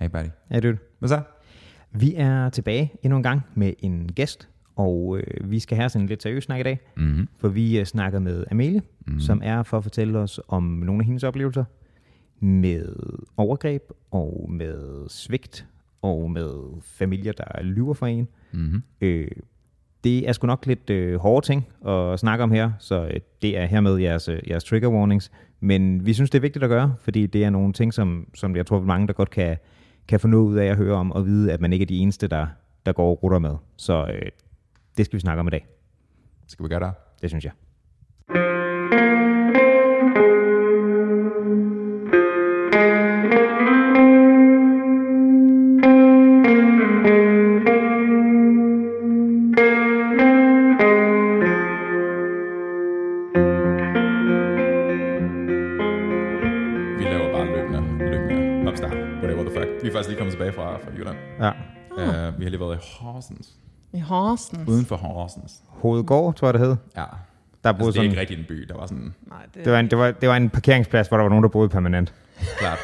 Hey buddy. Ja, dude. Hvad så? Vi er tilbage endnu en gang med en gæst, og øh, vi skal have sådan en lidt seriøs snak i dag, Mm-hmm. for vi øh, snakker med Amelie, Mhm. mm. som er for at fortælle os om nogle af hendes oplevelser med overgreb og med svigt og med familier, der lyver for en. Mm-hmm. Øh, det er sgu nok lidt øh, hårde ting at snakke om her, så øh, det er hermed jeres, øh, jeres trigger warnings. Men vi synes, det er vigtigt at gøre, fordi det er nogle ting, som, som jeg tror, mange der godt kan, kan få noget ud af at høre om, og vide, at man ikke er de eneste, der, der går og rutter med. Så øh, det skal vi snakke om i dag. Skal vi gøre det? Det synes jeg. Lige kommet tilbage fra, fra Jylland. Ja. Uh, vi har lige været i Horsens. I Horsens. Uden for Horsens. Hovedgård, tror jeg det hed. Ja. Der Altså, boede det er sådan, ikke rigtig en by. Der var sådan, Nej, det, det, var en, det, var, det var en parkeringsplads, hvor der var nogen, der boede permanent. klart.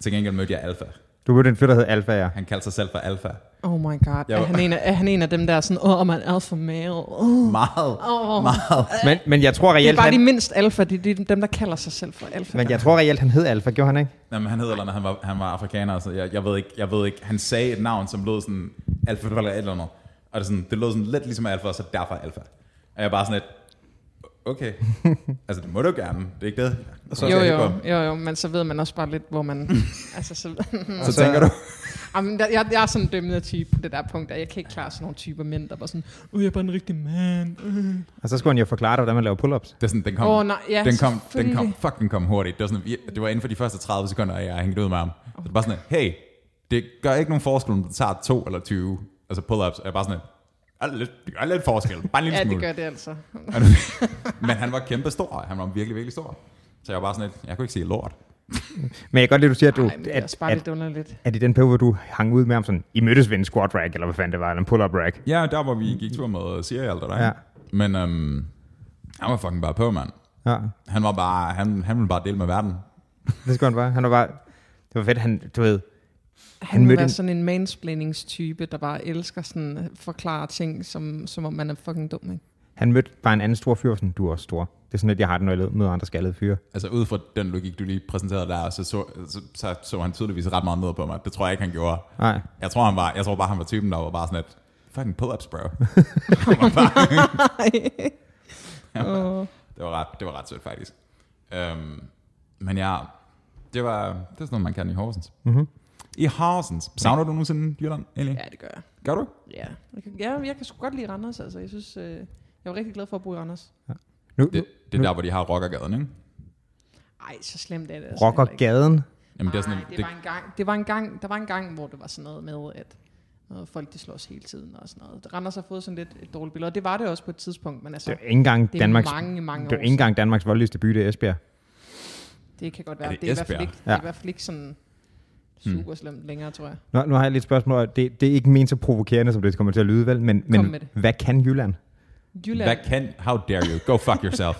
Til gengæld mødte jeg Alfa. Du mødte en fyr, der hed Alfa, ja. Han kaldte sig selv for Alfa. Oh my god. Jeg Er var- han, en af, er han en af dem der sådan, åh, oh, man er alfa male. Oh. Meget. Oh. Meget. Men, men jeg tror Det er reelt, bare de han, mindst alfa, det er de- dem, der kalder sig selv for alfa. men jeg tror reelt, han hed Alfa, gjorde han ikke? Jamen, han hedder eller andet. han var, han var afrikaner, så jeg, jeg, ved ikke, jeg ved ikke. Han sagde et navn, som lød sådan, Alfa eller et eller andet. Og det, er sådan, det lød sådan lidt ligesom Alfa, og så derfor Alfa. Og jeg er bare sådan lidt, okay. altså, det må du gerne. Det er ikke det. Så, jo, jo, jo, jo, men så ved man også bare lidt, hvor man... altså, så, så tænker du, Jamen, jeg, jeg, jeg er sådan en dømmende type på det der punkt, at jeg kan ikke klare sådan nogle typer mænd, der bare sådan, uh, jeg er bare en rigtig mand. Uh. Og så skulle han jo forklare dig, hvordan man laver pull-ups. det er sådan, den kom, Åh, nej, ja, den kom, den kom, fuck, den kom hurtigt. Det var, sådan, det var inden for de første 30 sekunder, at jeg hængte ud med ham. Så det var bare sådan, hey, det gør ikke nogen forskel, om du tager to eller 20, altså pull-ups. Og jeg er bare sådan, "Ah, lidt, det gør lidt forskel, bare en lille Ja, smule. det gør det altså. Men han var kæmpe stor. Han var virkelig, virkelig stor. Så jeg var bare sådan lidt, jeg kunne ikke sige lort. Men jeg kan godt lide, at du siger, at du, det er at, at, lidt underligt. at, i den periode, hvor du hang ud med ham sådan, I mødtes ved en squat rack, eller hvad fanden det var, eller en pull-up rack. Ja, der hvor vi gik tur med det der. Ja. Ja. Men øhm, han var fucking bare på, mand. Ja, Han var bare, han, han ville bare dele med verden. det skulle han bare. Han var bare, det var fedt, han, du ved, Han må mødte være en- sådan en mansplainingstype, der bare elsker sådan at forklare ting, som, som om man er fucking dum, ikke? han mødte bare en anden stor fyr, sådan, du er også stor. Det er sådan, at jeg har det, når jeg møder andre skaldede fyre. Altså ud fra den logik, du lige præsenterede der, så så, så, så, så han tydeligvis ret meget ned på mig. Det tror jeg ikke, han gjorde. Nej, Jeg tror, han var, jeg tror bare, han var typen, der var bare sådan et, fucking pull-ups, bro. Var det, var ret, det var ret sødt, faktisk. Øhm, men ja, det var, det er sådan noget, man kan i Horsens. Mhm. I Horsens. Savner du nogensinde Jylland, egentlig? Ja, det gør jeg. Gør du? Ja, jeg kan, ja, jeg kan sgu godt lide Randers, altså. Jeg synes, øh, jeg var rigtig glad for at bo i Randers. nu, Det, det er der, hvor de har rockergaden, ikke? Ej, så slemt er det altså rockergaden. Jamen, det er sådan, Nej, det, var en gang, det var en gang, der var en gang, hvor det var sådan noget med, at øh, folk de slås hele tiden og sådan noget. Randers har fået sådan lidt et dårligt billede, og det var det også på et tidspunkt, men altså, Det er ikke engang det er Danmarks, mange, mange det er ikke engang Danmarks voldeligste by, det er Esbjerg. Det kan godt Er være. det Det, er, i hvert fald Esbjerg? ikke, det er Ja. i hvert fald ikke sådan. Super slemt længere, tror jeg. Nu, nu har jeg lidt spørgsmål. Det, det er ikke ment så provokerende, som det kommer til at lyde, vel? Men, men med det. hvad kan Jylland? Jylland. hvad kan, how dare you, go fuck yourself.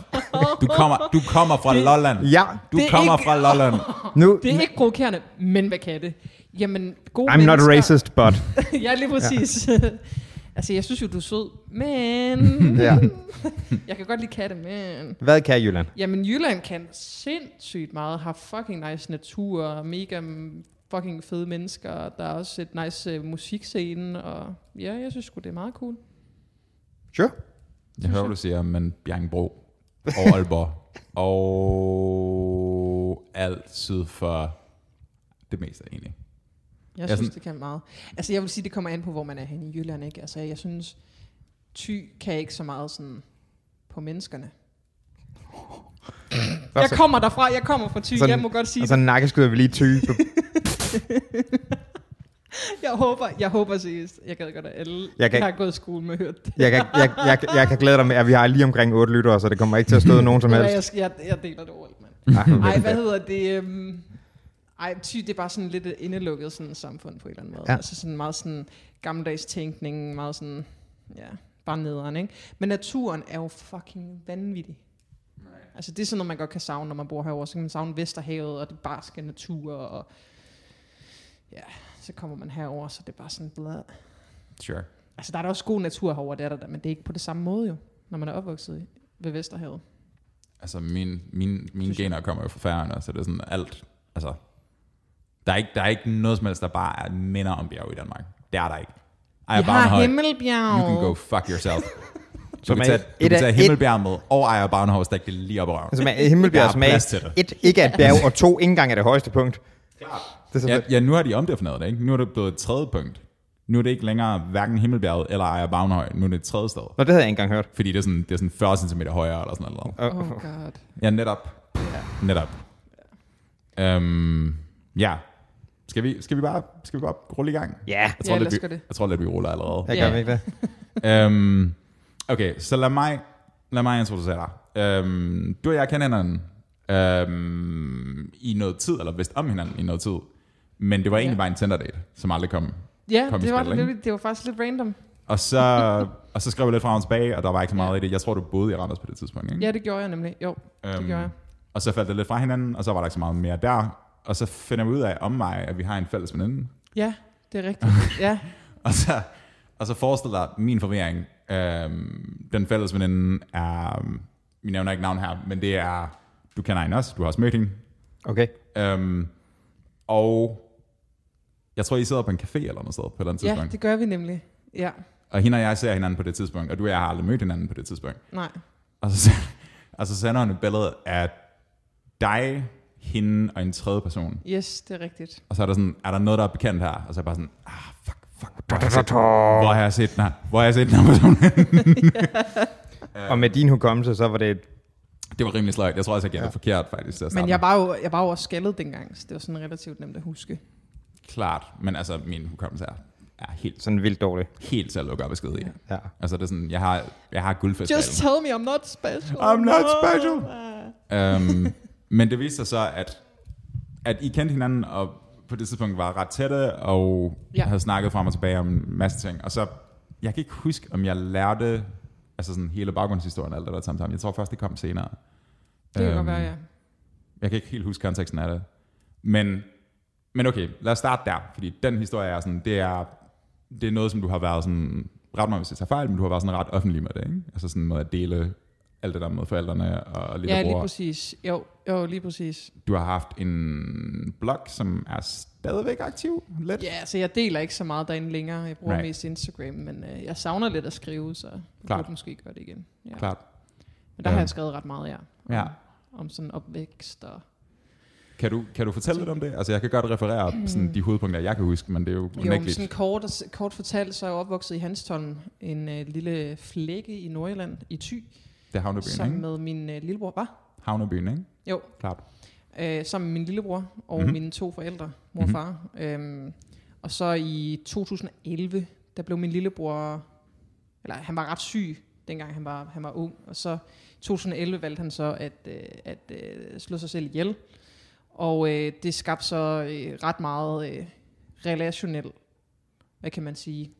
Du kommer, du kommer fra Lolland. Ja, Du Det er kommer ikke- fra Lolland. nu... Det er ikke provokerende, men hvad kan det? Jamen, gode I'm not mennesker. racist, but... ja, lige præcis. altså, jeg synes jo, du er sød, men... Ja. jeg kan godt lide katte, men... Hvad kan Jylland? Jamen, Jylland kan sindssygt meget. Har fucking nice natur, mega mm, fucking fede mennesker. Der er også et nice uh, musikscene, og ja, jeg synes sgu, det er meget cool. Sure. Jeg hører, du siger, men Bjergbro og Aalborg og alt syd for det meste egentlig. Jeg Ja, synes, sådan- det kan meget. Altså, jeg vil sige, det kommer an på, hvor man er henne i Jylland, ikke? Altså, jeg synes, Ty kan ikke så meget sådan på menneskerne. Jeg kommer derfra, jeg kommer fra Ty, Sådan- jeg må godt sige Og så nakkeskyder vi lige type. Jeg håber, jeg håber seriøst. Jeg gad godt, at alle, Jeg kan- har gået i skole med hørt det. Jeg kan, jeg, jeg, jeg kan glæde dig med, at vi har lige omkring 8 lyttere, så det kommer ikke til at støde nogen som helst. Jeg, jeg, jeg deler det overalt, mand. Ej, hvad hedder det? Um, ej, ty, det er bare sådan lidt et indelukket sådan samfund på en eller anden måde. Ja. Ja. Altså sådan meget sådan gammeldags tænkning, meget sådan, ja, bare nederen, ikke? Men naturen er jo fucking vanvittig. Altså det er sådan noget, man godt kan savne, når man bor herovre. Så kan man savne Vesterhavet og det barske natur og ja, så kommer man herover, så det er bare sådan blad. Sure. Altså, der er da også god natur herovre, det er der, da, men det er ikke på det samme måde jo, når man er opvokset i, ved Vesterhavet. Altså, min, min, mine gener kommer jo fra færgerne, så det er sådan alt, altså, der er, ikke, der er ikke noget som helst, der bare er minder om bjerg i Danmark. Det er der ikke. Ej, Vi har Himmelbjerg. You can go fuck yourself. Du kan er tage, du et kan tage Himmelbjerg med, og Ejer Barnehov stik det lige op i røven. Altså, med Himmelbjerg, Der som er er til det. et, ikke er et bjerg, og to ikke engang er det højeste punkt. Klart. Det er Ja, ja, nu har de omdefineret det, ikke? Nu er det blevet et tredje punkt. Nu er det ikke længere hverken Himmelbjerget eller Ejer Barnehøj. Nu er det et tredje sted. Nå, det havde jeg ikke engang hørt. Fordi det er sådan, det er sådan 40 cm højere eller sådan noget. Oh, Oh god. Ja, netop. Ja. Netop. Øhm, ja. Skal vi, skal vi bare skal vi bare rulle i gang? Ja, Jeg tror, Ja, lidt, vi, det. jeg tror lidt, vi ruller allerede. jeg Ja. gør ikke det. øhm, okay, så lad mig, lad mig introducere dig. Øhm, du og jeg kender hinanden øhm, i noget tid, eller vist om hinanden i noget tid. Men det var egentlig Ja. bare en Tinder-date, som aldrig kom. Ja, Kom i det var, spil, ikke? det, det var faktisk lidt random. Og så, og så skrev vi lidt frem og tilbage, og der var ikke så meget i det. Jeg tror, du boede i Randers på det tidspunkt, ikke? Ja, det gjorde jeg nemlig. Jo, det Øhm, gjorde jeg. Og så faldt det lidt fra hinanden, og så var der ikke så meget mere der. Og så finder vi ud af om mig, at vi har en fælles veninde. Ja, det er rigtigt. Ja, Og så, og så forestiller dig min forvirring. Øhm, den fælles veninde er, vi nævner ikke navn her, men det er, du kender hende også, du har også mødt hende. Okay. Øhm, og jeg tror, I sidder på en café eller noget sted på et eller andet ja, tidspunkt. det gør vi nemlig. Ja, Og hende og jeg ser hinanden på det tidspunkt, og du og jeg har aldrig mødt hinanden på det tidspunkt. nej. Og så, og så sender hun et billede af dig, hende og en tredje person. Yes, det er rigtigt. Og så er der sådan, er der noget, der er bekendt her? Og så er jeg bare sådan, ah, fuck, fuck, hvor har jeg set, hvor har jeg set den her? Hvor har jeg set den her person? Og med din hukommelse, så var det et... det var rimelig sløjt. Jeg tror også, jeg gættede Ja. ja. forkert faktisk Men jeg var jo, jeg var jo også skaldet dengang, så det var sådan relativt nemt at huske. Klart, men altså, min hukommelse er, er helt, Sådan vildt dårligt. helt til at lukke op og skide i. Ja. Altså, det er sådan, jeg har, jeg har guldfisk. Just tell me I'm not special. I'm not special. um, men det viste sig så, at, at I kendte hinanden, og på det tidspunkt var ret tætte, og Ja. ja. havde snakket frem og tilbage om en masse ting. Og så, jeg kan ikke huske, om jeg lærte altså sådan hele baggrundshistorien og alt det der samtidig. Jeg tror først, det kom senere. Det kan Øhm, godt være, ja. Jeg kan ikke helt huske konteksten af det. Men, men okay, lad os starte der, fordi den historie er sådan, det er, det er noget, som du har været sådan, ret mig hvis jeg tager fejl, men du har været sådan ret offentlig med det, ikke? Altså sådan med at dele alt det der med forældrene og Ja, lige lillebror. præcis. Jo, jo, lige præcis. du har haft en blog, som er stadigvæk aktiv, lidt. Ja, så jeg deler ikke så meget derinde længere. Jeg bruger Right. right. mest Instagram, men øh, jeg savner lidt at skrive, så jeg Klart. burde måske gøre det igen. Ja. Klart. Men der Ja. har jeg skrevet ret meget, ja. Om, Ja. om sådan opvækst og... Kan du, kan du fortælle lidt om det? Altså, jeg kan godt referere sådan, de hovedpunkter, jeg kan huske, men det er jo Jo, men unægteligt. sådan kort, kort fortalt, så er jeg opvokset i Hanstholm, en øh, lille flække i Nordjylland, i Thy, Det er havnebyen, sammen ikke? med min øh, lillebror. Hvad? Havnebyen, ikke? Jo, Klart. øh, sammen med min lillebror og Mhm. mm-hmm. mine to forældre, mor og Mhm. far. Øhm, og så i 2011, der blev min lillebror, eller han var ret syg, dengang han var, han var ung, og så i 2011 valgte han så at, øh, at øh, slå sig selv ihjel. Og øh, det skabte så øh, ret meget øh, relationel, hvad kan man sige,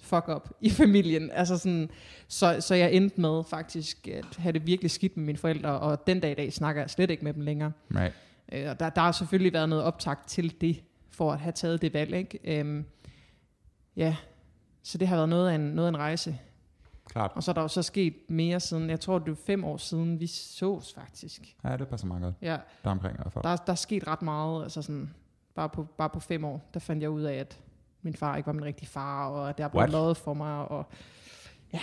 fuck up i familien. Altså sådan, så, så jeg endte med faktisk at have det virkelig skidt med mine forældre, og den dag i dag snakker jeg slet ikke med dem længere. Right. Øh, og der, der har selvfølgelig været noget optakt til det, for at have taget det valg. Ikke? Øhm, ja, så det har været noget af, en, noget af en rejse. Klart. Og så er der jo så sket mere siden, jeg tror det var fem år siden, vi sås faktisk. Ja, det passer meget godt. Ja, Der omkring i hvert fald. der, der er sket ret meget, altså sådan, bare på, bare på fem år, der fandt jeg ud af, at min far ikke var min rigtige far, og at der blev What? lovet for mig, og ja,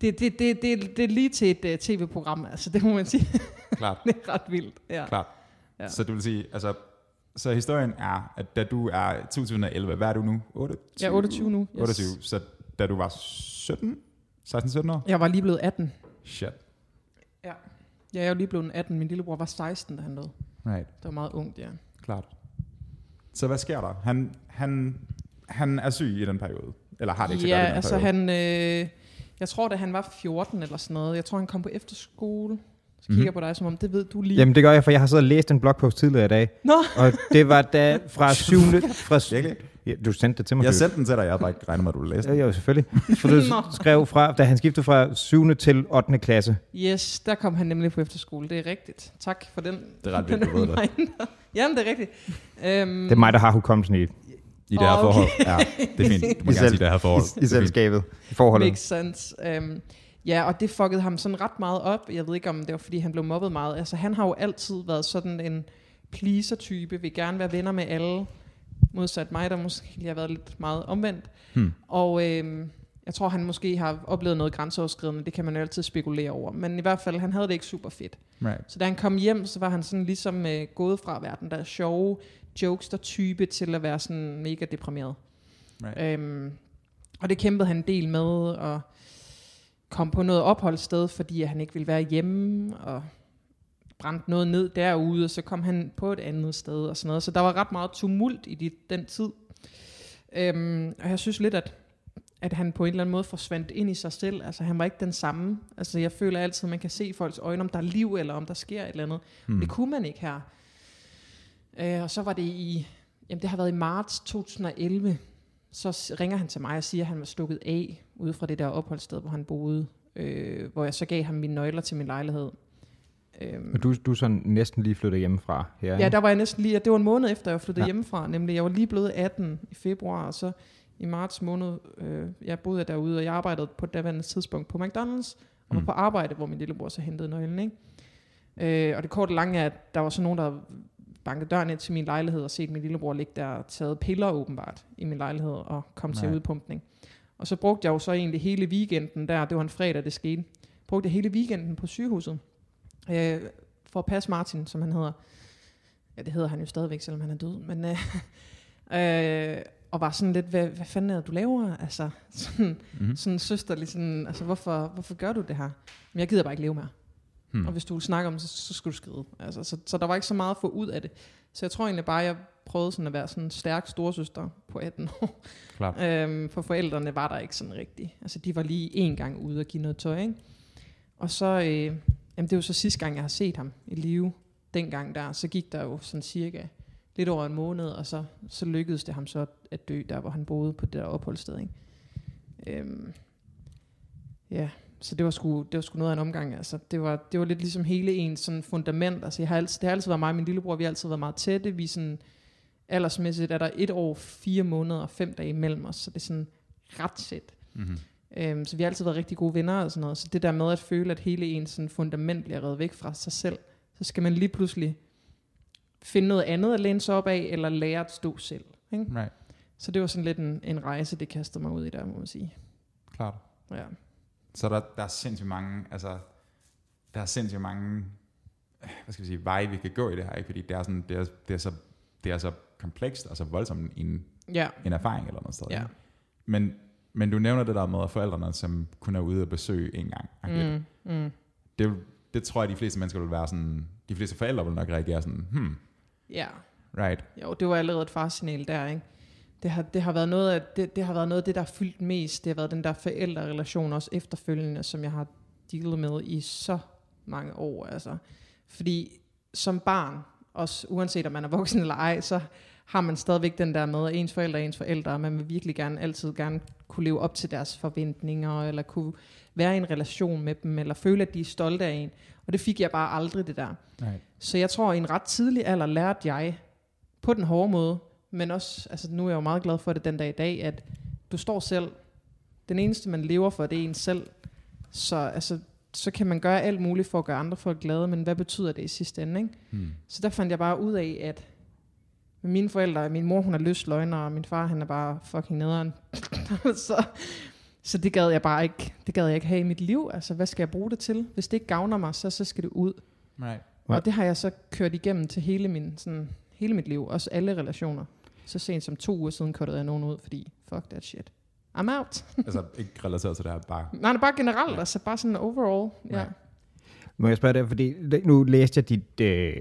det, det, det, det, det er lige til et uh, tv-program, altså det må man sige, Klart. det er ret vildt. Ja. Klart. Ja. Ja. Så du vil sige, altså, så historien er, at da du er 2011, hvad er du nu? 28? Jeg er 28 nu. Yes. 28, så da du var 17? 16-17 år? Jeg var lige blevet 18. Shit. Ja, jeg er jo lige blevet 18. Min lillebror var 16, da han døde. Right, Det var meget ungt, ja. klart. Så hvad sker der? Han, han, han er syg i den periode? Eller har det ikke så ja, godt i den altså periode? han... Øh, jeg tror, da han var 14 eller sådan noget. Jeg tror, han kom på efterskole. Så kigger Mhm. mm-hmm. på dig, som om det ved du lige. Jamen det gør jeg, for jeg har siddet og læst en blogpost tidligere i dag. Nå, Og det var da fra syvende... Fra, Virkelig? ja, du sendte det til mig. Jeg sendte den til dig, jeg havde bare ikke regnet med, at du ville læse Ja, den. jo, selvfølgelig. For du skrev fra, da han skiftede fra 7. til 8. klasse. yes, der kom han nemlig på efterskole. Det er rigtigt. Tak for den. Det er ret vildt, du ved det. Jamen, det er rigtigt. Øhm, Det er mig, der har hukommelsen i. I det her Åh, forhold. okay. Ja, det er fint. Du må I gerne selv- sige det her forhold. I, i selskabet, i forholdet. Makes sense. Um, ja, og det fuckede ham sådan ret meget op. Jeg ved ikke, om det var, fordi han blev mobbet meget. Altså, han har jo altid været sådan en pleaser-type, vil gerne være venner med alle. Modsat mig, der måske lige har været lidt meget omvendt. Hmm. Og øhm, jeg tror, han måske har oplevet noget grænseoverskridende. Det kan man jo altid spekulere over. Men i hvert fald, han havde det ikke super fedt. Right. Så da han kom hjem, så var han sådan ligesom øh, gået fra at være den der sjove jokester-type til at være sådan mega deprimeret. Right. Øhm, og det kæmpede han en del med, og kom på noget opholdssted, fordi han ikke ville være hjemme, og brændte noget ned derude, og så kom han på et andet sted og sådan noget. Så der var ret meget tumult i de, den tid. Øhm, og jeg synes lidt, at, at han på en eller anden måde forsvandt ind i sig selv. Altså han var ikke den samme. Altså jeg føler altid, at man kan se i folks øjne, om der er liv, eller om der sker et eller andet. Hmm. Det kunne man ikke her. Øh, og så var det i, jamen det har været i marts 2011, så ringer han til mig og siger, at han var stukket af ude fra det der opholdssted, hvor han boede. Øh, hvor jeg så gav ham mine nøgler til min lejlighed. Øhm, Og du, du er sådan næsten lige flyttet hjemmefra her, Ja, der var jeg næsten lige, det var en måned efter, jeg flyttede Ja. hjemmefra, nemlig jeg var lige blevet 18 i februar, og så i marts måned, øh, jeg boede jeg derude, og jeg arbejdede på det daværende tidspunkt på McDonald's, og var Mm. på arbejde, hvor min lillebror så hentede nøglen, ikke? Øh, og det korte lange er, at der var så nogen, der bankede døren ind til min lejlighed, og set min lillebror ligge der og taget piller åbenbart i min lejlighed, og kom til Nej. udpumpning. Og så brugte jeg jo så egentlig hele weekenden der, det var en fredag, det skete, brugte jeg hele weekenden på sygehuset, øh, for at passe Martin, som han hedder. Ja, det hedder han jo stadigvæk, selvom han er død. Men, øh, øh, og var sådan lidt, hvad, hvad fanden er det, du laver? Altså, sådan, Mhm. sådan søsterlig, sådan, altså, hvorfor, hvorfor gør du det her? Men jeg gider bare ikke leve mere. Hmm. Og hvis du vil snakke om det, så, så skal du skride. Altså, så, så der var ikke så meget at få ud af det. Så jeg tror egentlig bare, jeg prøvede sådan at være sådan en stærk storsøster på 18 år. Klart. Øhm, for forældrene var der ikke sådan rigtigt. Altså, de var lige en gang ude og give noget tøj, ikke? Og så, øh, jamen, det er jo så sidste gang, jeg har set ham i live. Dengang der, så gik der jo sådan cirka lidt over en måned, og så, så lykkedes det ham så at dø, der hvor han boede på det der opholdssted, ikke? Øhm, ja, så det var, sgu, det var sgu noget af en omgang. Altså, det, var, det var lidt ligesom hele ens sådan fundament. Altså, jeg har altid, det har altid været mig og min lillebror, vi har altid været meget tætte. Vi sådan, aldersmæssigt er der et år, fire måneder og fem dage imellem os, så det er sådan ret tæt. Mm-hmm. Øhm, så vi har altid været rigtig gode venner og sådan noget. Så det der med at føle, at hele ens sådan fundament bliver reddet væk fra sig selv, så skal man lige pludselig finde noget andet at læne sig op af, eller lære at stå selv. Ikke? Right. Så det var sådan lidt en, en rejse, det kastede mig ud i der, må man sige. Klart. Ja. Så der, der er sindssygt mange, altså, der er sindssygt mange, øh, hvad skal vi sige, veje, vi kan gå i det her, ikke? fordi det er, sådan, det er, det er, så, det er så komplekst og så voldsomt en, Ja, en erfaring eller noget sted. ja. Men, men du nævner det der med forældrene, som kun er ude og besøge en gang. Mm. Mm, mm. Det, det tror jeg, de fleste mennesker vil være sådan, de fleste forældre vil nok reagere sådan, hmm, Ja, right, jo, det var allerede et farsignal der, ikke? Det har, det har været noget af det, det har været noget af det, der har fyldt mest. Det har været den der forældrerelation også efterfølgende, som jeg har dealet med i så mange år. Altså. Fordi som barn, også uanset om man er voksen eller ej, så har man stadigvæk den der med, at ens forældre er ens forældre, og man vil virkelig gerne altid gerne kunne leve op til deres forventninger, eller kunne være i en relation med dem, eller føle, at de er stolte af en. Og det fik jeg bare aldrig, det der. right. Så jeg tror, at i en ret tidlig alder lærte jeg på den hårde måde, men også, altså nu er jeg jo meget glad for det den dag i dag, at du står selv. Den eneste, man lever for, det er en selv. Så, altså, så kan man gøre alt muligt for at gøre andre folk glade, men hvad betyder det i sidste ende? Ikke? Hmm. Så der fandt jeg bare ud af, at mine forældre, min mor hun er løst løgner, og min far han er bare fucking nederen. så, så det gad jeg bare ikke, det gad jeg ikke have i mit liv. Altså, hvad skal jeg bruge det til? Hvis det ikke gavner mig, så, så skal det ud. Right. Og det har jeg så kørt igennem til hele, min, sådan, hele mit liv, også alle relationer. Så sent som to uger siden kuttede jeg nogen ud, fordi fuck that shit. I'm out. altså ikke relateret til det her, bare, Nej, det er bare generelt, Ja. altså bare sådan overall. Ja. Right. Må jeg spørge dig, fordi nu læste jeg dit, øh,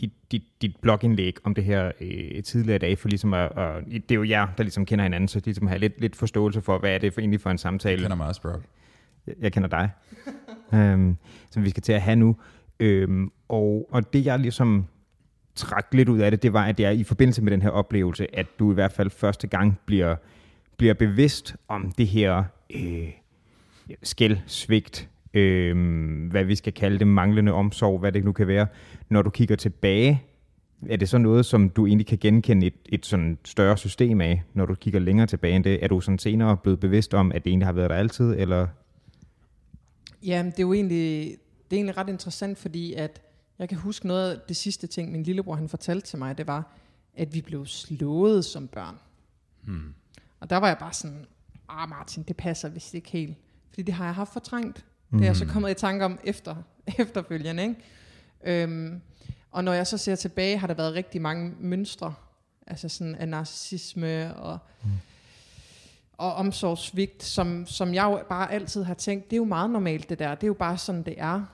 dit, dit, dit blogindlæg om det her øh, tidligere i dag, for ligesom at, at, det er jo jer, der ligesom kender hinanden, så ligesom have lidt, lidt forståelse for, hvad er det for, egentlig for en samtale. kender mig også, bro. Jeg, jeg kender dig, øhm, som vi skal til at have nu. Øhm, og, og det jeg ligesom trak lidt ud af det, det var, at det er i forbindelse med den her oplevelse, at du i hvert fald første gang bliver, bliver bevidst om det her øh, skæld, svigt, øh, hvad vi skal kalde det, manglende omsorg, hvad det nu kan være, når du kigger tilbage er det så noget, som du egentlig kan genkende et, et sådan større system af, når du kigger længere tilbage end det? Er du sådan senere blevet bevidst om, at det egentlig har været der altid, eller? Ja, det er jo egentlig, det er egentlig ret interessant, fordi at jeg kan huske noget af det sidste ting, min lillebror han fortalte til mig, det var, at vi blev slået som børn. Hmm. Og der var jeg bare sådan, ah Martin, det passer vist ikke helt. Fordi det har jeg haft fortrængt. Det er jeg så kommet i tanke om efter, efterfølgende. Ikke? Øhm, og når jeg så ser tilbage, har der været rigtig mange mønstre. Altså sådan af narcissisme og, mm. og omsorgsvigt, som, som jeg jo bare altid har tænkt, det er jo meget normalt det der. Det er jo bare sådan, det er.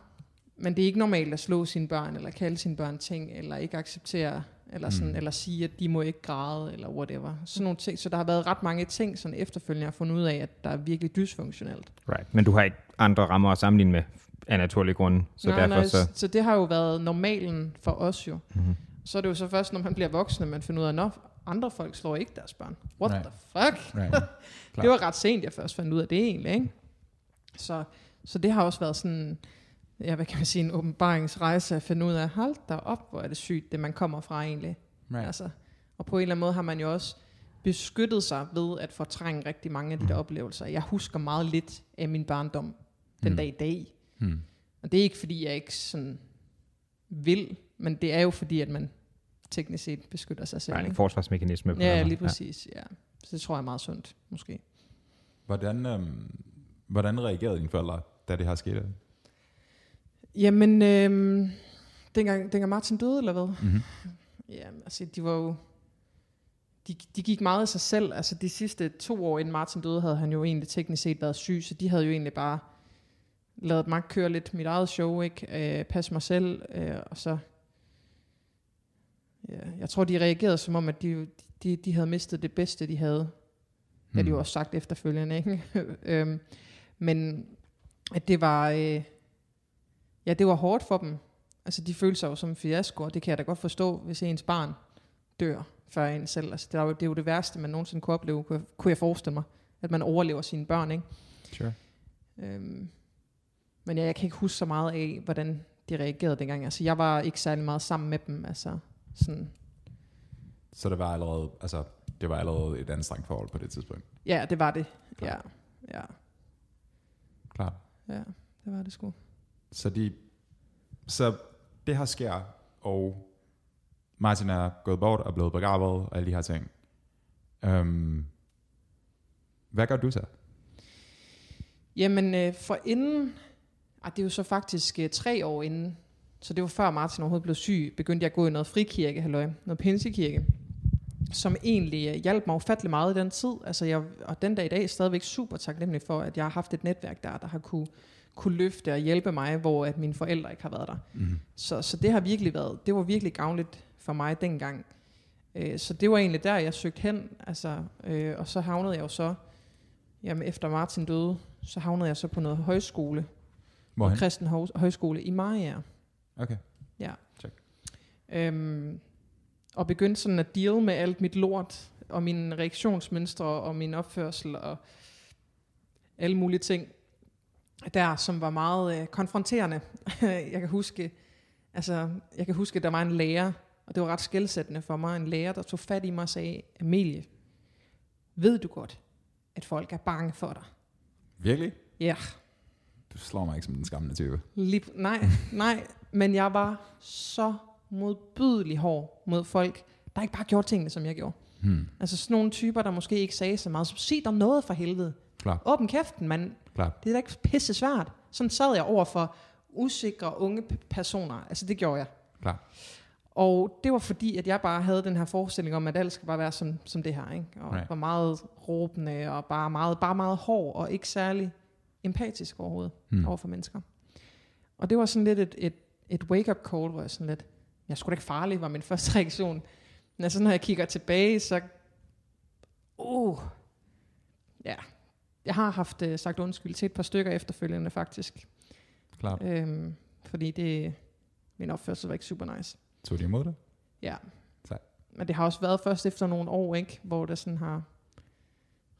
Men det er ikke normalt at slå sine børn, eller kalde sine børn ting, eller ikke acceptere, eller, sådan, mm. eller sige, at de må ikke græde, eller whatever. Sådan nogle ting. Så der har været ret mange ting, sådan efterfølgende, jeg har fundet ud af, at der er virkelig dysfunktionelt. Right. Men du har ikke andre rammer at sammenligne med af naturlige grunde. Så nej, derfor nej, så... så det har jo været normalen for os jo. Mm-hmm. Så er det jo så først, når man bliver voksen, at man finder ud af, at andre folk slår ikke deres børn. What Nej. the fuck? Right. det var ret sent, jeg først fandt ud af det egentlig. Ikke? Så, så det har også været sådan, ja, hvad kan man sige, en åbenbaringsrejse at finde ud af, hold da op, hvor er det sygt, det man kommer fra egentlig. Right. Altså, og på en eller anden måde har man jo også beskyttet sig ved at fortrænge rigtig mange af de der oplevelser. Jeg husker meget lidt af min barndom den Mm. dag i dag. Hmm. Og det er ikke fordi, jeg ikke sådan vil, men det er jo fordi, at man teknisk set beskytter sig selv. Nej, en ikke? forsvarsmekanisme. på Ja, måde. lige præcis. Ja. Så det tror jeg er meget sundt, måske. Hvordan, øhm, hvordan reagerede dine forældre, da det her skete? Jamen, øhm, dengang, dengang Martin døde, eller hvad? Mm-hmm. Ja, altså, de var jo... De, de gik meget af sig selv. Altså, de sidste to år inden Martin døde, havde han jo egentlig teknisk set været syg, så de havde jo egentlig bare lavet mig køre lidt mit eget show, ikke? Øh, passe mig selv, øh, og så... Ja, jeg tror, de reagerede som om, at de, de, de havde mistet det bedste, de havde. Det har de jo også sagt efterfølgende, ikke? øhm, men at det var... Øh, ja, det var hårdt for dem. Altså, de følte sig jo som en fiasko, og det kan jeg da godt forstå, hvis ens barn dør før en selv. Altså, det, er jo, det er jo det værste, man nogensinde kunne opleve, kunne, kunne jeg forestille mig. At man overlever sine børn, ikke? Sure. Øhm, men ja, jeg kan ikke huske så meget af, hvordan de reagerede dengang. Altså, jeg var ikke særlig meget sammen med dem. Altså, sådan, Så det var allerede, altså, det var allerede et anstrengt forhold på det tidspunkt. ja, det var det. Ja, Klart. ja, Klart. ja, det var det sgu. Så, de, så det her sker, og Martin er gået bort og blevet begravet, og alle de her ting. Um, hvad gør du så? Jamen, øh, for inden, ah, det er jo så faktisk øh, tre år inden, så det var før Martin overhovedet blev syg, begyndte jeg at gå i noget frikirke, halløj, noget pinsekirke, som egentlig øh, hjalp mig ufattelig meget i den tid. Altså jeg, og den dag i dag er jeg stadigvæk super taknemmelig for, at jeg har haft et netværk der, der har kunne, kunne løfte og hjælpe mig, hvor at mine forældre ikke har været der. Mm. Så, så det har virkelig været, det var virkelig gavnligt for mig dengang. Øh, så det var egentlig der, jeg søgte hen, altså, øh, og så havnede jeg jo så, jamen efter Martin døde, så havnede jeg så på noget højskole, Hvorhen? på Kristen Høj- Højskole i Maja. Okay. Ja. Check. Øhm, og begyndte sådan at deal med alt mit lort, og mine reaktionsmønstre, og min opførsel, og alle mulige ting der, som var meget øh, konfronterende. jeg kan huske, altså, jeg kan huske, at der var en lærer, og det var ret skældsættende for mig, en lærer, der tog fat i mig og sagde, Emilie, ved du godt, at folk er bange for dig? Virkelig? Ja, Du slår mig ikke som den skammende type. Lige, nej, nej, men jeg var så modbydelig hård mod folk, der ikke bare gjorde tingene, som jeg gjorde. Hmm. Altså sådan nogle typer, der måske ikke sagde så meget. Så sig dig noget for helvede. Klar, Åben kæften, mand. Klar. Det er da ikke pisse svært. Sådan sad jeg over for usikre unge personer. Altså det gjorde jeg. Klar. Og det var fordi, at jeg bare havde den her forestilling om, at alt skal bare være som, som det her. Ikke? Og Right. var meget råbende og bare meget, bare meget hård og ikke særlig empatisk overhovedet mm. over for mennesker. Og det var sådan lidt et, et, et wake-up call, hvor jeg sådan lidt, jeg skulle da ikke farlig, var min første reaktion. Men altså, når jeg kigger tilbage, så, uh, ja, jeg har haft uh, sagt undskyld til et par stykker efterfølgende faktisk. Klart. Øhm, fordi det, min opførsel var ikke super nice. Tog de imod det? Ja. Sej. Men det har også været først efter nogle år, ikke, hvor det sådan har,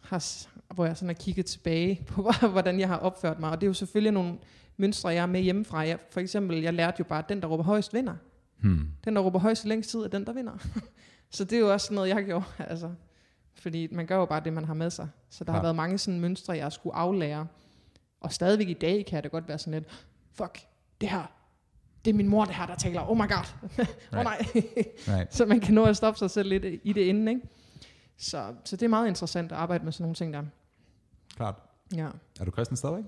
har, hvor jeg sådan har kigget tilbage på, hvordan jeg har opført mig. Og det er jo selvfølgelig nogle mønstre, jeg er med hjemmefra. Jeg, for eksempel, jeg lærte jo bare, at den, der råber højst, vinder. Hmm. Den, der råber højst længst tid, er den, der vinder. så det er jo også noget, jeg gjort. Altså, fordi man gør jo bare det, man har med sig. Så der har Ja. været mange sådan mønstre, jeg skulle aflære. Og stadigvæk i dag kan det godt være sådan lidt, fuck, det her, det er min mor, det her, der taler. Oh my god. Åh oh, nej. Right. så man kan nå at stoppe sig selv lidt i det inden, ikke? Så, så det er meget interessant at arbejde med sådan nogle ting der. Klart. Ja. Er du kristen stadigvæk?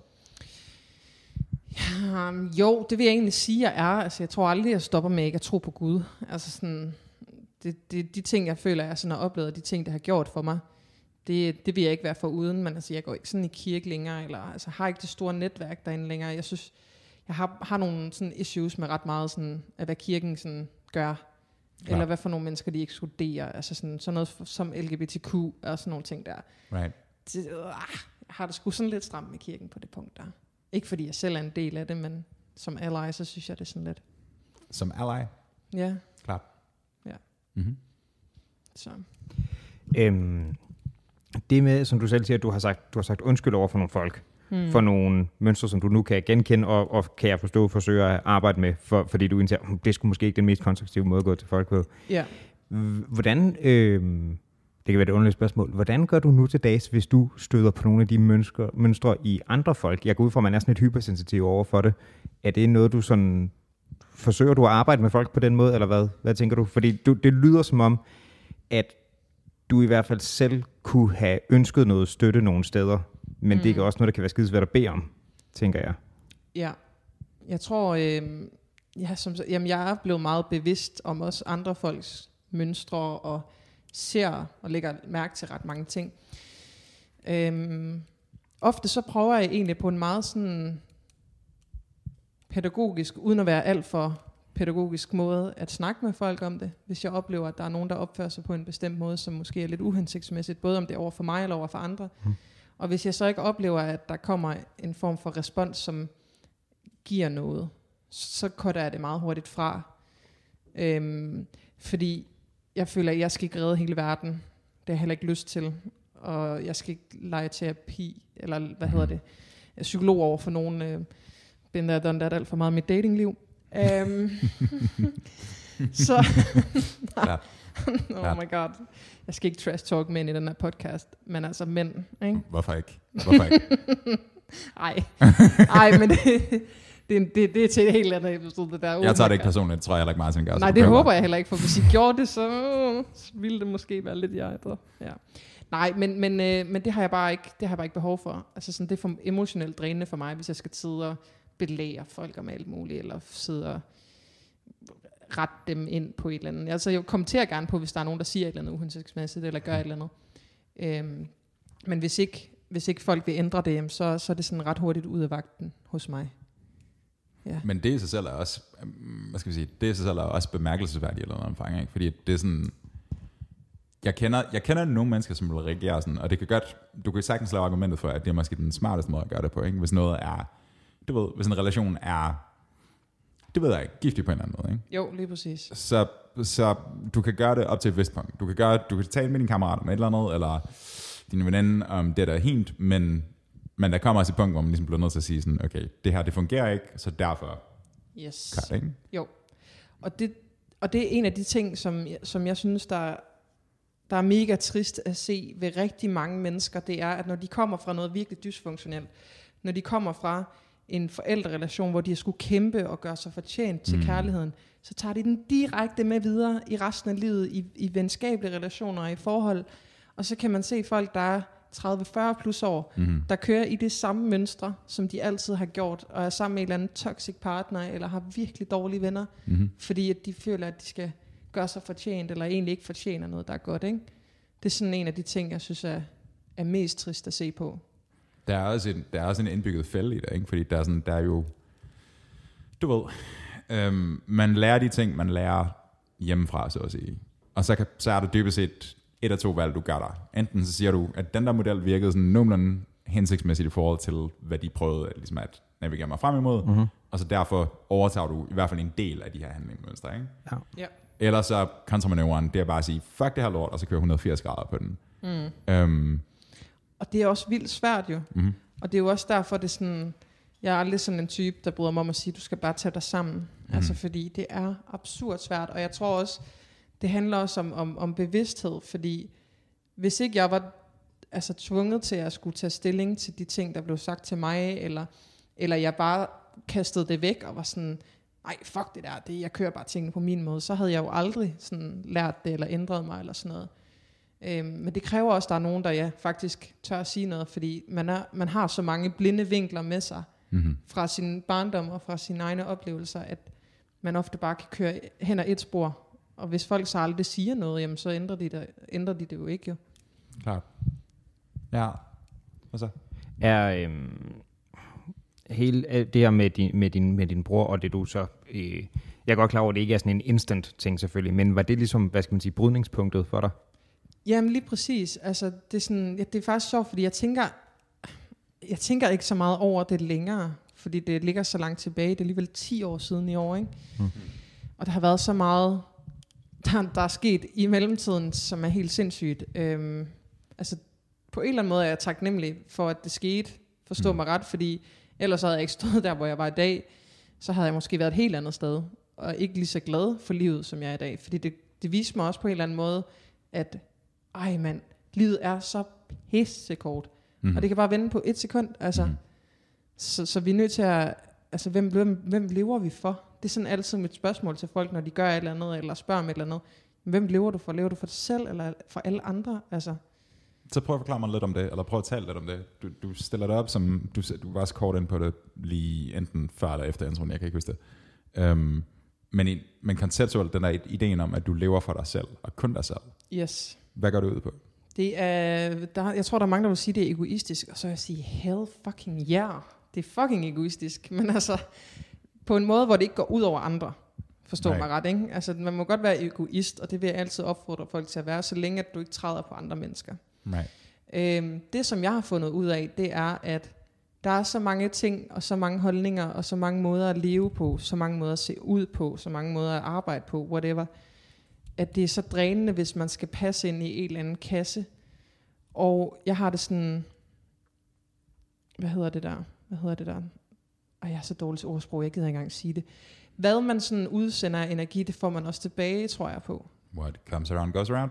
Um, jo, det vil jeg egentlig sige, jeg er. Altså, jeg tror aldrig, jeg stopper med ikke at tro på Gud. Altså sådan, det, det, de ting, jeg føler, jeg sådan har oplevet, de ting, det har gjort for mig, det, det vil jeg ikke være for uden, men altså, jeg går ikke sådan i kirke længere, eller altså, har ikke det store netværk derinde længere. Jeg synes, jeg har, har nogle sådan issues med ret meget, sådan, at hvad kirken sådan gør, Klar. eller hvad for nogle mennesker, de ekskluderer, altså sådan, sådan noget som LGBTQ og sådan nogle ting der. Right. Det, øh, har det sgu sådan lidt stramt med kirken på det punkt der. Ikke fordi jeg selv er en del af det, men som ally, så synes jeg det er sådan lidt. Som ally? Ja, Klart. Mm-hmm. så. Øhm, det med, som du selv siger, at du har sagt, du har sagt undskyld over for nogle folk, mm. for nogle mønstre, som du nu kan genkende, og, og kan jeg forstå, forsøger at arbejde med, for, fordi du indser, "Hm, det sgu måske ikke den mest konstruktive måde at gå til folk på. Ja. Hvordan, øh, det kan være et underligt spørgsmål, hvordan gør du nu til dags, hvis du støder på nogle af de mønstre, mønstre i andre folk? Jeg går ud fra, at man er sådan lidt hypersensitiv over for det. Er det noget, du sådan, forsøger du at arbejde med folk på den måde, eller hvad? Hvad tænker du? Fordi du, det lyder som om, at du i hvert fald selv kunne have ønsket noget støtte nogle steder, men mm. det er også noget, der kan være skidesvært at bede om, tænker jeg. Ja. Jeg tror, øh, ja, som, jamen, jeg er blevet meget bevidst om også andre folks mønstre, og ser og lægger mærke til ret mange ting. Øhm, ofte så prøver jeg egentlig på en meget sådan pædagogisk, uden at være alt for pædagogisk måde, at snakke med folk om det, hvis jeg oplever, at der er nogen, der opfører sig på en bestemt måde, som måske er lidt uhensigtsmæssigt, både om det er over for mig eller over for andre. Mm. Og hvis jeg så ikke oplever, at der kommer en form for respons, som giver noget, så cutter jeg det meget hurtigt fra. Øhm, fordi jeg føler, at jeg skal ikke redde hele verden. Det har jeg heller ikke lyst til. Og jeg skal ikke lege terapi, eller hvad hedder det, psykolog over for nogen. Øh, been there, done that alt for meget i mit datingliv. Øhm, så, Klart. oh my god. Jeg skal ikke trash talk mænd i den her podcast, men altså mænd, ikke? Hvorfor ikke? Hvorfor ikke? Ej, ej, men det, det, er- det, det er til et helt andet episode, det der. Oh Jeg tager det ikke personligt, det tror jeg heller ikke Martin gør. Nej, det håber jeg heller ikke, for hvis I gjorde det, så så ville det måske være lidt jeg. Der. Ja. Nej, men, men, øh, men det har jeg bare ikke, det har jeg bare ikke behov for. Altså sådan, det er for emotionelt drænende for mig, hvis jeg skal sidde og belære folk om alt muligt, eller sidde og rette dem ind på et eller andet. Altså jeg kommenterer gerne på, hvis der er nogen, der siger et eller andet uhensigtsmæssigt, eller gør et eller andet. Øhm, men hvis ikke, hvis ikke folk vil ændre det, så, så er det sådan ret hurtigt ud af vagten hos mig. Ja. Men det i sig selv er også, øhm, hvad skal vi sige, det i sig selv er også bemærkelsesværdigt eller noget omfang, ikke? Fordi det er sådan, jeg kender, jeg kender nogle mennesker, som vil reagere sådan, og det kan godt, du kan sagtens lave argumentet for, at det er måske den smarteste måde at gøre det på, ikke? Hvis noget er, du ved, hvis en relation er, det ved jeg ikke, giftig på en eller anden måde, ikke? Jo, lige præcis. Så, så du kan gøre det op til et vist punkt. Du kan, gøre, du kan tale med din kammerat om et eller andet, eller din veninde om det, der er helt, men, men der kommer også et punkt, hvor man ligesom bliver nødt til at sige sådan, okay, det her, det fungerer ikke, så derfor Yes. cut, ikke? Jo. Og det, og det er en af de ting, som, som jeg synes, der, der er mega trist at se ved rigtig mange mennesker, det er, at når de kommer fra noget virkelig dysfunktionelt, når de kommer fra en forældrerelation, hvor de har skulle kæmpe og gøre sig fortjent til Mm. mm. kærligheden, så tager de den direkte med videre i resten af livet, i, i venskabelige relationer og i forhold. Og så kan man se folk, der er 30-40 plus år, Mm-hmm. der kører i det samme mønstre, som de altid har gjort, og er sammen med en eller anden toxic partner, eller har virkelig dårlige venner, Mm-hmm. fordi at de føler, at de skal gøre sig fortjent, eller egentlig ikke fortjener noget, der er godt. Ikke? Det er sådan en af de ting, jeg synes er, er mest trist at se på. Der er også en, der er også en indbygget fælde i det, ikke? fordi der er, sådan, der er jo, du ved, øhm, man lærer de ting, man lærer hjemmefra, så at sige. Og så, kan, så er der dybest set et af to valg, du gør der. Enten så siger du, at den der model virkede sådan nogenlunde hensigtsmæssigt i forhold til, hvad de prøvede ligesom at navigere mig frem imod, Mm-hmm. og så derfor overtager du i hvert fald en del af de her handlingsmønstre. Ikke? Ja. Ja. Eller så kontramanøvren, det er bare at sige, fuck det her lort, og så køre 180 grader på den. Mm. Øhm, Og det er også vildt svært jo. mm, Og det er jo også derfor, det er sådan... Jeg er aldrig sådan en type, der bryder mig om at sige, du skal bare tage dig sammen. Mm. Altså fordi det er absurd svært, og jeg tror også, det handler også om, om, om bevidsthed, fordi hvis ikke jeg var altså, tvunget til at skulle tage stilling til de ting, der blev sagt til mig, eller, eller jeg bare kastede det væk og var sådan, ej, fuck det der, det, jeg kører bare tingene på min måde, så havde jeg jo aldrig sådan lært det, eller ændret mig, eller sådan noget. Øhm, men det kræver også, at der er nogen, der ja, faktisk tør at sige noget, fordi man, er, man har så mange blinde vinkler med sig, Mm-hmm. fra sin barndom og fra sine egne oplevelser, at man ofte bare kan køre hen ad et spor. Og hvis folk så aldrig siger noget, jamen så ændrer de det, ændrer de det jo ikke jo. Klart. Ja. Hvad så? Er øhm, hele øh, det her med din, med, din, med din bror, og det du så... Øh, jeg er godt klar over, at det ikke er sådan en instant ting selvfølgelig, men var det ligesom, hvad skal man sige, brydningspunktet for dig? Jamen lige præcis. Altså, det, er sådan, ja, det er faktisk sjovt, fordi jeg tænker, jeg tænker ikke så meget over det længere, fordi det ligger så langt tilbage. Det er alligevel 10 år siden i år, ikke? Mm. Og der har været så meget, der, der er sket i mellemtiden, som er helt sindssygt. Øhm, altså, på en eller anden måde er jeg taknemmelig for, at det skete. Forstå Mm. mig ret, fordi ellers havde jeg ikke stået der, hvor jeg var i dag. Så havde jeg måske været et helt andet sted, og ikke lige så glad for livet, som jeg er i dag. Fordi det, det viste mig også på en eller anden måde, at ej mand, livet er så pissekort. Mm. Og det kan bare vende på et sekund. Altså. Mhm. Mm. Så, så vi er nødt til at... Altså, hvem, hvem, hvem lever vi for? Det er sådan altid mit spørgsmål til folk, når de gør et eller andet, eller spørger om et eller andet. Hvem lever du for? Lever du for dig selv, eller for alle andre? Altså, Så prøv at forklare mig lidt om det, eller prøv at tale lidt om det. Du, du stiller det op som, du, du var også kort ind på det lige enten før eller efter introen, jeg kan ikke huske det. Um, men, i, men konceptuelt, den der ideen om, at du lever for dig selv, og kun dig selv. yes. Hvad går det ud på? Det er, der, jeg tror, der er mange, der vil sige, det er egoistisk. Og så vil jeg sige, hell fucking yeah. Det er fucking egoistisk. Men altså, på en måde, hvor det ikke går ud over andre. Forstå Nej. mig ret, ikke? Altså, man må godt være egoist, og det vil jeg altid opfordre folk til at være, så længe at du ikke træder på andre mennesker. Nej. Øhm, det, som jeg har fundet ud af, det er, at der er så mange ting, og så mange holdninger, og så mange måder at leve på, så mange måder at se ud på, så mange måder at arbejde på, whatever, at det er så drænende, hvis man skal passe ind i en eller anden kasse. Og jeg har det sådan, hvad hedder det der? Hvad hedder det der? Og jeg er så dårlig til ordsprog, jeg gider ikke engang sige det. Hvad man sådan udsender af energi, det får man også tilbage, tror jeg på. What comes around goes around.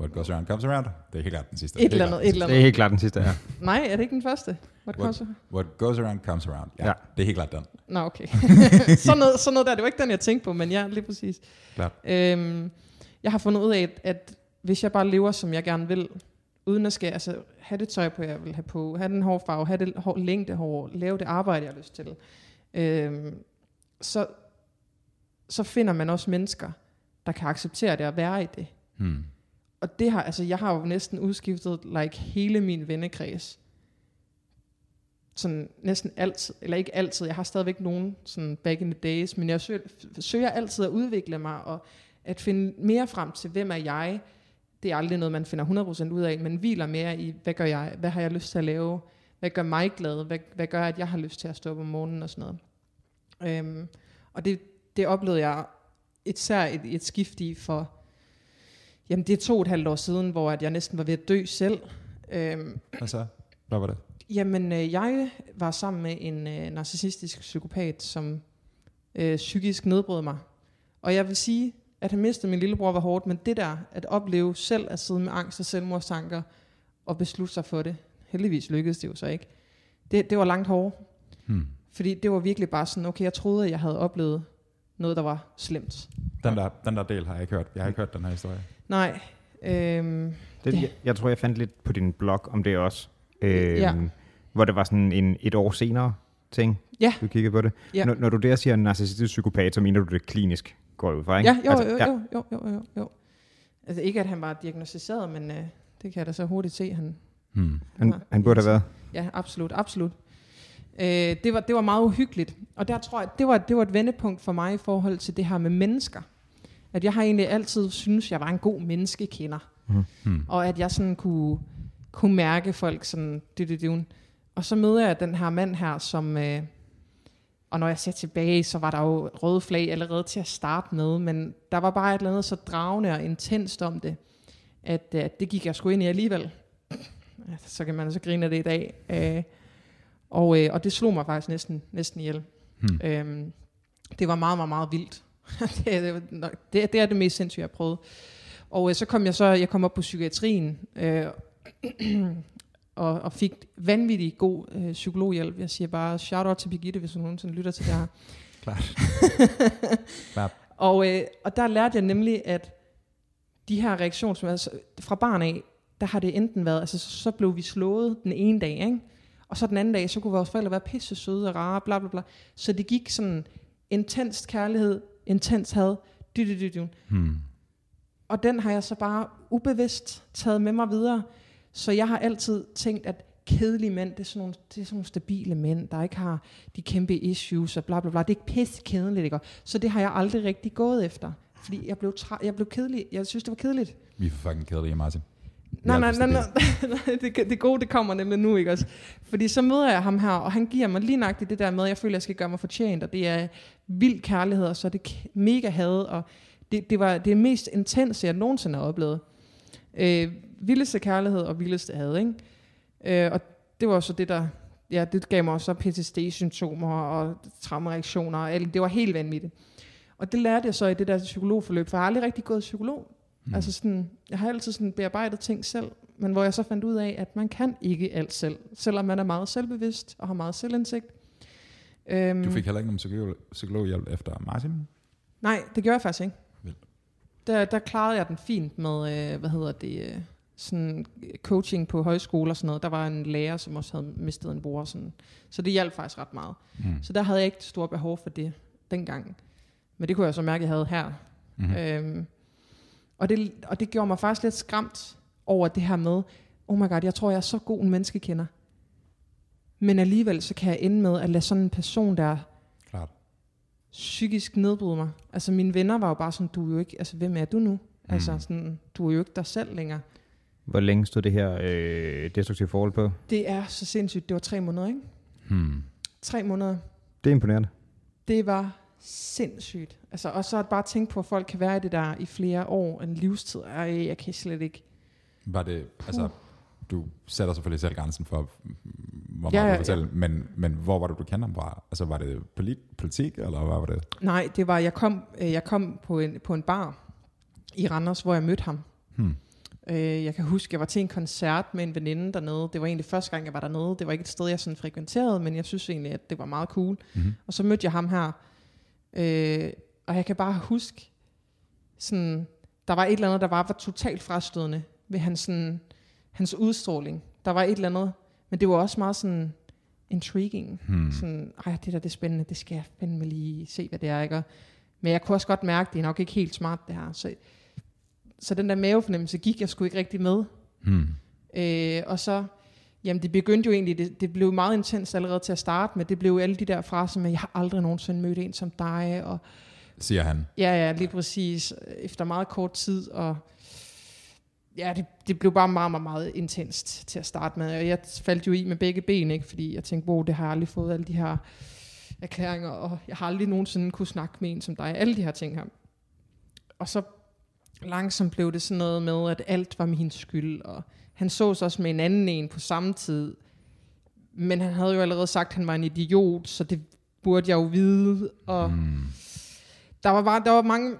What goes around comes around. Det er helt klart den sidste. Et eller andet, et eller Det er andet. helt klart den sidste, ja. Nej, er det ikke den første? What What- comes What goes around comes around. Ja, Ja. det er helt klart den. Nå, okay. sådan, noget, sådan noget der, det var ikke den, jeg tænkte på, men ja, lige præcis. Klart. Øhm, jeg har fundet ud af, at, at hvis jeg bare lever, som jeg gerne vil, uden at skal altså, have det tøj på, jeg vil have på, have den hårfarve, have det hår, længde hår, lave det arbejde, jeg har lyst til, øhm, så, så finder man også mennesker, der kan acceptere det og være i det. Hmm. Og det har, altså, jeg har jo næsten udskiftet like, hele min vennekreds. Sådan næsten altid, eller ikke altid, jeg har stadigvæk nogen sådan back in the days, men jeg søger, søger altid at udvikle mig, og at finde mere frem til, hvem er jeg. Det er aldrig noget, man finder 100% ud af, men hviler mere i, hvad gør jeg, hvad har jeg lyst til at lave, hvad gør mig glad, hvad, hvad gør, at jeg har lyst til at stå op om morgenen og sådan noget. Øhm, og det, det oplevede jeg især et, et skift i for, Jamen, det er to og et halvt år siden, hvor at jeg næsten var ved at dø selv. Øhm, Hvad så? Hvad var det? jamen, øh, jeg var sammen med en øh, narcissistisk psykopat, som øh, psykisk nedbrød mig. Og jeg vil sige, at han mistede min lillebror var hårdt, men det der, at opleve selv at sidde med angst og selvmordstanker, og beslutte sig for det, heldigvis lykkedes det jo så ikke, det, det var langt hårdt. Hmm. Fordi det var virkelig bare sådan, okay, jeg troede, at jeg havde oplevet noget, der var slemt. Den, der, den der del har jeg ikke hørt. Jeg har ikke hørt den her historie. Nej, øhm, Det, Det- jeg, jeg tror, jeg fandt lidt på din blog om det også. Øh, Ja. Hvor det var sådan en et år senere ting, Ja. du kiggede på det. Ja. Når, når du der siger narcissistisk psykopat, så mener du det klinisk, går jeg ud fra, ikke? Ja, jo, Altså, jo, ja. jo, jo, jo, jo, jo. Altså ikke, at han var diagnostiseret, men øh, det kan jeg da så hurtigt se, han Hmm. Han, har. han burde have været. Ja, absolut, absolut. Øh, det, var, det var meget uhyggeligt. Og der tror jeg, det var, det var et vendepunkt for mig i forhold til det her med mennesker. At jeg har egentlig altid synes jeg var en god menneskekender. Hmm. Og at jeg sådan kunne, kunne mærke folk sådan, det, det, det. Og så møder jeg den her mand her, som... Øh, og når jeg ser tilbage, så var der jo røde flag allerede til at starte med, men der var bare et eller andet så dragende og intenst om det, at, øh, det gik jeg sgu ind i alligevel. Så kan man så grine af det i dag. Øh, Og, øh, og det slog mig faktisk næsten, næsten ihjel. Hmm. Øhm, det var meget, meget, meget vildt. det, er- det, er- det er det mest sindssyge, jeg har prøvet. Og øh, så kom jeg så, jeg kom op på psykiatrien, øh, og, og fik vanvittig god øh, psykologhjælp. Jeg siger bare shout out til Birgitte, hvis hun nogensinde lytter til det her. Klart. Klart. Og, øh, og der lærte jeg nemlig, at de her reaktioner, altså fra barn af, der har det enten været, altså så, så blev vi slået den ene dag, ikke? og så den anden dag, så kunne vores forældre være pisse søde og rare, bla bla bla. Så det gik sådan intens kærlighed, intens had, dy, dy, dy, dy. Hmm. Og den har jeg så bare ubevidst taget med mig videre. Så jeg har altid tænkt, at kedelige mænd, det er sådan nogle, det er sådan nogle stabile mænd, der ikke har de kæmpe issues og bla bla bla. Det er ikke pisse kedeligt, ikke? Så det har jeg aldrig rigtig gået efter. Fordi jeg blev, træ, jeg blev kedelig. Jeg synes, det var kedeligt. Vi er fucking kedelige, Martin. Nej, nej, nej, nej, nej det, det gode, det kommer nemlig nu, ikke også? Fordi så møder jeg ham her, og han giver mig lige nøjagtigt det der med, at jeg føler, at jeg skal gøre mig fortjent, og det er vild kærlighed, og så er det mega had, og det, det var det mest intense, jeg nogensinde har oplevet. Øh, vildeste kærlighed og vildeste had, ikke? Øh, og det var så det, der, ja, det gav mig også så PTSD-symptomer og traumereaktioner, og alt, det var helt vanvittigt. Og det lærte jeg så i det der psykologforløb, for jeg har aldrig rigtig gået psykolog. Mm. Altså sådan, jeg har altid sådan bearbejdet ting selv, men hvor jeg så fandt ud af, at man kan ikke alt selv, selvom man er meget selvbevidst og har meget selvindsigt. Øhm, Du fik heller ikke nogen psykolog, psykologhjælp efter Martin? Nej, det gjorde jeg faktisk ikke. Der, der klarede jeg den fint med, øh, hvad hedder det, øh, sådan coaching på højskole og sådan noget. Der var en lærer, som også havde mistet en bror. Sådan. Så det hjalp faktisk ret meget. Mm. Så der havde jeg ikke det store behov for det dengang. Men det kunne jeg så mærke, jeg havde her. Mm-hmm. Øhm, og, det, og det gjorde mig faktisk lidt skræmt over det her med, oh my god, jeg tror, jeg er så god en menneskekender. Men alligevel så kan jeg ende med at lade sådan en person der. Psykisk nedbryde mig. Altså mine venner var jo bare sådan, du er jo ikke, altså hvem er du nu? Mm. Altså sådan, du er jo ikke dig selv længere. Hvor længe stod det her øh, destruktive forhold på? Det er så sindssygt. Det var tre måneder, ikke? Hmm. Tre måneder. Det er imponerende. Det var sindssygt. Altså, og så at bare tænke på, at folk kan være i det der i flere år, en livstid. Ej, jeg kan slet ikke. Var det, altså, du sætter selvfølgelig selv grænsen for, hvor meget Ja, ja, ja, du fortæller, men, men hvor var det, du kendte ham fra? Altså, var det polit, politik, eller hvad var det? Nej, det var, jeg kom, øh, jeg kom på, en, på en bar i Randers, hvor jeg mødte ham. Hmm. Øh, jeg kan huske, jeg var til en koncert med en veninde dernede. Det var egentlig første gang, jeg var dernede. Det var ikke et sted, jeg sådan frekventerede, men jeg synes egentlig, at det var meget cool. Mm-hmm. Og så mødte jeg ham her. Øh, og jeg kan bare huske, sådan, der var et eller andet, der var, var totalt frastødende ved hans, sådan, hans udstråling. Der var et eller andet, men det var også meget sådan intriguing. Hmm. Sådan, ej, det der det er spændende, det skal jeg fandme lige se, hvad det er, ikke? Og- Men jeg kunne også godt mærke, det er nok ikke helt smart, det her. Så, så den der mavefornemmelse gik jeg sgu ikke rigtig med. Hmm. Øh, og så, jamen det begyndte jo egentlig, det, det blev meget intens allerede til at starte med. Det blev jo alle de der fraser med, jeg har aldrig nogensinde mødt en som dig, og Siger han. ja, ja, lige præcis, efter meget kort tid, og ja, det, det blev bare meget, meget, meget intenst til at starte med. Og jeg faldt jo i med begge ben, ikke? fordi jeg tænkte, wow, det har jeg aldrig fået, alle de her erklæringer, og jeg har aldrig nogensinde kunne snakke med en som dig, alle de her ting her. Og så langsomt blev det sådan noget med, at alt var min skyld, og han så sig også med en anden en på samme tid, men han havde jo allerede sagt, at han var en idiot, så det burde jeg jo vide, og Hmm. der var, bare, der var mange,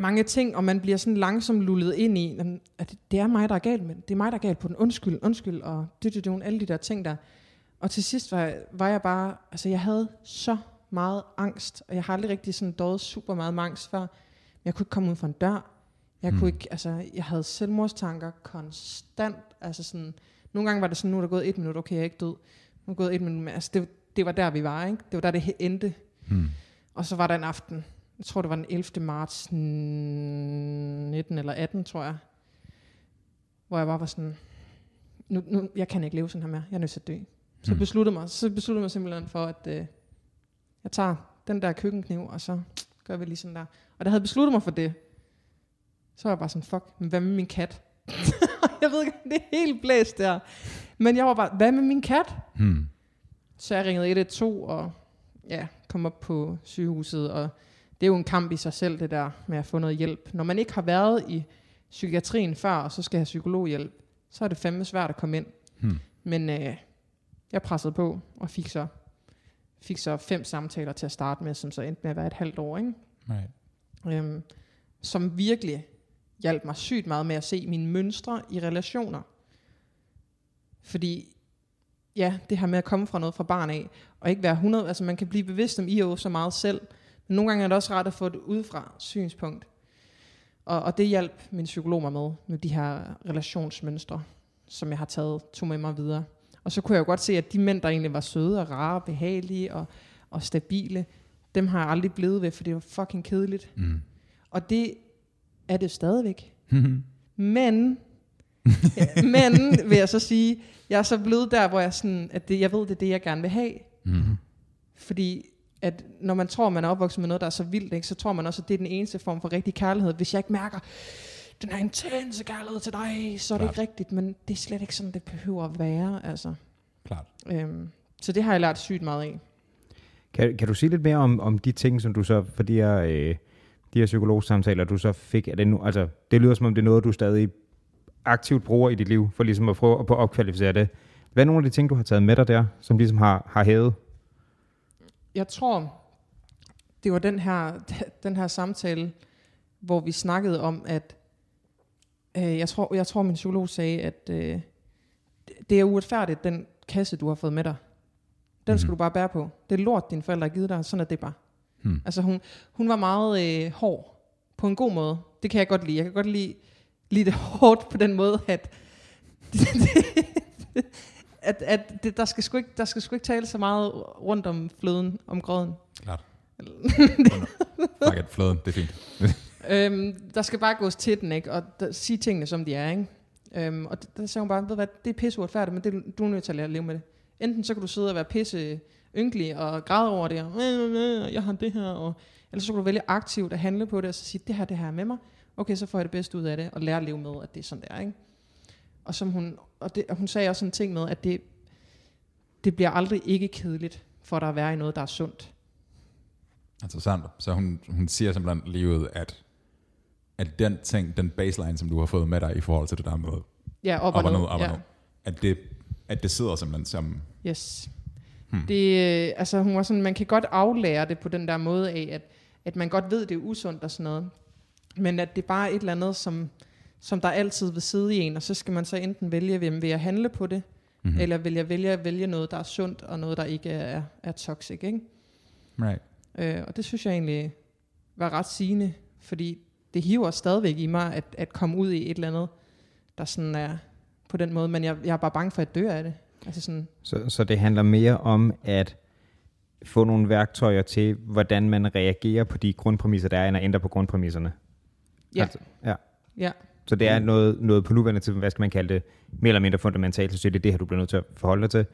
mange ting, og man bliver sådan langsomt lullet ind i, at det, det er mig, der er galt med det. Er mig, der er galt på den. Undskyld, undskyld, og det, det, det, alle de der ting der. Og til sidst var, var jeg bare, altså jeg havde så meget angst, og jeg har aldrig rigtig sådan døjet super meget med angst før. Men jeg kunne ikke komme ud fra en dør. Jeg Mm. kunne ikke, altså jeg havde selvmordstanker konstant. Altså sådan, nogle gange var det sådan, nu er der gået et minut, okay, jeg er ikke død. Nu er der gået et minut, men altså det, det var der, vi var, ikke? Det var der, det endte. Hmm. Og så var der en aften, jeg tror det var den 11. marts 19 eller 18, tror jeg, hvor jeg bare var sådan, nu, nu, jeg kan ikke leve sådan her mere, jeg er nødt til at dø. Så Hmm. besluttede mig, så besluttede mig simpelthen for, at øh, jeg tager den der køkkenkniv, og så gør vi lige sådan der. Og da jeg havde besluttet mig for det, så var jeg bare sådan, fuck, men hvad med min kat? jeg ved ikke, det er helt blæst der. Men jeg var bare, hvad med min kat? Hmm. Så jeg ringede 112 og ja, kom op på sygehuset, og det er jo en kamp i sig selv, det der med at få noget hjælp. Når man ikke har været i psykiatrien før, og så skal have psykologhjælp, så er det fandme svært at komme ind. Hmm. Men øh, jeg pressede på og fik så, fik så fem samtaler til at starte med, som så endte med at være et halvt år. Ikke? Right. Øhm, som virkelig hjalp mig sygt meget med at se mine mønstre i relationer. Fordi, ja, det her med at komme fra noget fra barn af, og ikke være 100, altså man kan blive bevidst om IO så meget selv, men nogle gange er det også ret at få et udefra synspunkt. Og, og det hjalp min psykolog mig med, med de her relationsmønstre, som jeg har taget, tog med mig videre. Og så kunne jeg jo godt se, at de mænd, der egentlig var søde og rare, behagelige og, og stabile, dem har jeg aldrig blevet ved, for det var fucking kedeligt. Mm. Og det er det stadigvæk. Men, men vil jeg så sige, jeg er så blevet der, hvor jeg sådan, at det, jeg ved, det er det, jeg gerne vil have. mm. Fordi at når man tror, man er opvokset med noget, der er så vildt, ikke, så tror man også, at det er den eneste form for rigtig kærlighed. Hvis jeg ikke mærker den her intense kærlighed til dig, så er det Klart. ikke rigtigt. Men det er slet ikke sådan, det behøver at være. Altså. Klart. Øhm, så det har jeg lært sygt meget af. Kan, kan du sige lidt mere om, om de ting, som du så, for de her, øh, de her psykologsamtaler, du så fik, er det, nu, altså, det lyder som om det er noget, du stadig aktivt bruger i dit liv, for ligesom at prøve at, opkvalificere det. Hvad er nogle af de ting, du har taget med dig der, som ligesom har, har hævet? Jeg tror, det var den her, den her samtale, hvor vi snakkede om, at øh, jeg, tror, jeg tror, min psykolog sagde, at øh, det er uretfærdigt, den kasse, du har fået med dig. Den skal Mhm. du bare bære på. Det er lort, dine forældre har givet dig. Sådan er det bare. Hmm. Altså hun, hun var meget øh, hård på en god måde. Det kan jeg godt lide. Jeg kan godt lide, lide det hårdt på den måde, at, at, at det, der, skal sgu ikke, der skal sgu ikke tale så meget rundt om fløden, om grøden. Klart. Fuck it, flåden, det er fint. Øhm, der skal bare gås til den, ikke? Og der, sige tingene, som de er, ikke? Øhm, og der, der sagde hun bare, ved hvad, det er pisse uretfærdigt, men det, du er nødt til at lære at leve med det. Enten så kan du sidde og være pisse ynkelig og græde over det, og "Øh, øh, øh, jeg har det her, og, eller så kan du vælge aktivt at handle på det, og så sige, det her, det her er med mig. Okay, så får jeg det bedste ud af det, og lære at leve med, at det er sådan, det er, ikke? Og, som hun, og, det, og hun sagde også sådan en ting med, at det, det bliver aldrig ikke kedeligt, for der at være i noget, der er sundt. Interessant. Så hun, hun siger simpelthen lige ud, at, at den ting, den baseline, som du har fået med dig i forhold til det der med Ja, op, op og ned, op og ja. ned, at det, at det sidder simpelthen som... Yes. Hmm. Det, øh, altså, hun var sådan, man kan godt aflære det på den der måde af, at, at man godt ved, det er usundt og sådan noget. Men at det er bare et eller andet, som, som der altid vil sidde i en, og så skal man så enten vælge, hvem vil jeg handle på det, Mhm. mm-hmm. eller vil jeg vælge at vælge noget, der er sundt, og noget, der ikke er, er toxic, ikke? Right. Øh, og det synes jeg egentlig var ret sigende, fordi det hiver stadigvæk i mig, at, at komme ud i et eller andet, der sådan er på den måde, men jeg, jeg er bare bange for at dø af det. Altså sådan, Så, så det handler mere om at få nogle værktøjer til, hvordan man reagerer på de grundpræmisser, der er, end at ændre på grundpræmisserne. ja, Altså, ja. ja. Så det er noget, noget på nuværende til, hvad skal man kalde det, mere eller mindre fundamentalt, så det er det her, du bliver nødt til at forholde dig til.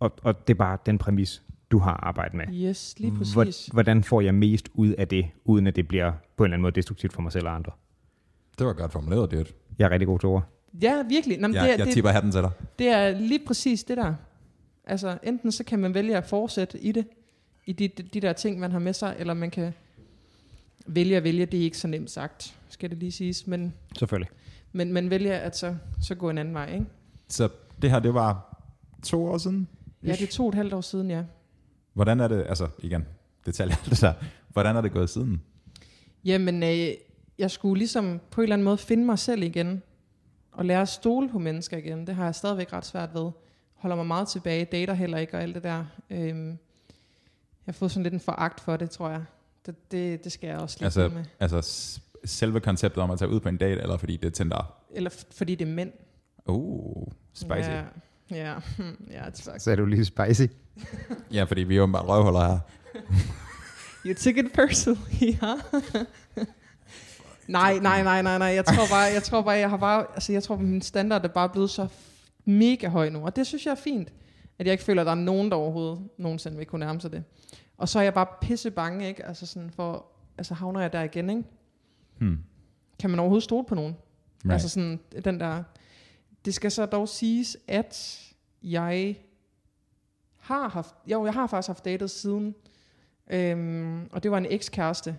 Og, og det er bare den præmis, du har arbejdet med. Yes, lige præcis. Hvor- Hvordan får jeg mest ud af det, uden at det bliver på en eller anden måde destruktivt for mig selv og andre? Det var godt formuleret, det. Jeg er rigtig god til ord. Ja, virkelig. Nå, men Jeg, det, er, jeg det, tipper hatten til dig. det er lige præcis det der. Altså, enten så kan man vælge at fortsætte i det, i de, de, de der ting, man har med sig, eller man kan vælge at vælge, det er ikke så nemt sagt, skal det lige siges, men, Selvfølgelig. men, men vælge at så, så gå en anden vej, ikke? Så det her, det var to år siden? Ja, det er to og et halvt år siden, ja. Hvordan er det, altså igen, detaljer, det der. Hvordan er det gået siden? Jamen, øh, jeg skulle ligesom på en eller anden måde finde mig selv igen, og lære at stole på mennesker igen. Det har jeg stadigvæk ret svært ved. Holder mig meget tilbage, dater heller ikke og alt det der. Øhm, jeg har fået sådan lidt en foragt for det, tror jeg. Det, det, det skal jeg også lige Altså, med. altså selve konceptet om at tage ud på en date, eller fordi det er Tinder? Eller fordi det er mænd. Uh, spicy. Ja, ja, ja det er Så er du lige spicy. Ja, fordi vi er åbenbart røvhuller her. You took it personally, ja. nej, nej, nej, nej, nej. Jeg tror bare, jeg tror bare, jeg har bare, altså jeg tror, min standard er bare blevet så mega høj nu. Og det synes jeg er fint, at jeg ikke føler, at der er nogen, der overhovedet nogensinde vil kunne nærme sig det. Og så er jeg bare pisse bange, ikke? Altså sådan for, altså havner jeg der igen, ikke? Hmm. Kan man overhovedet stole på nogen? Right. Altså sådan, den der... Det skal så dog siges, at jeg har haft... Jo, jeg har faktisk haft datet siden. Øhm, og det var en ekskæreste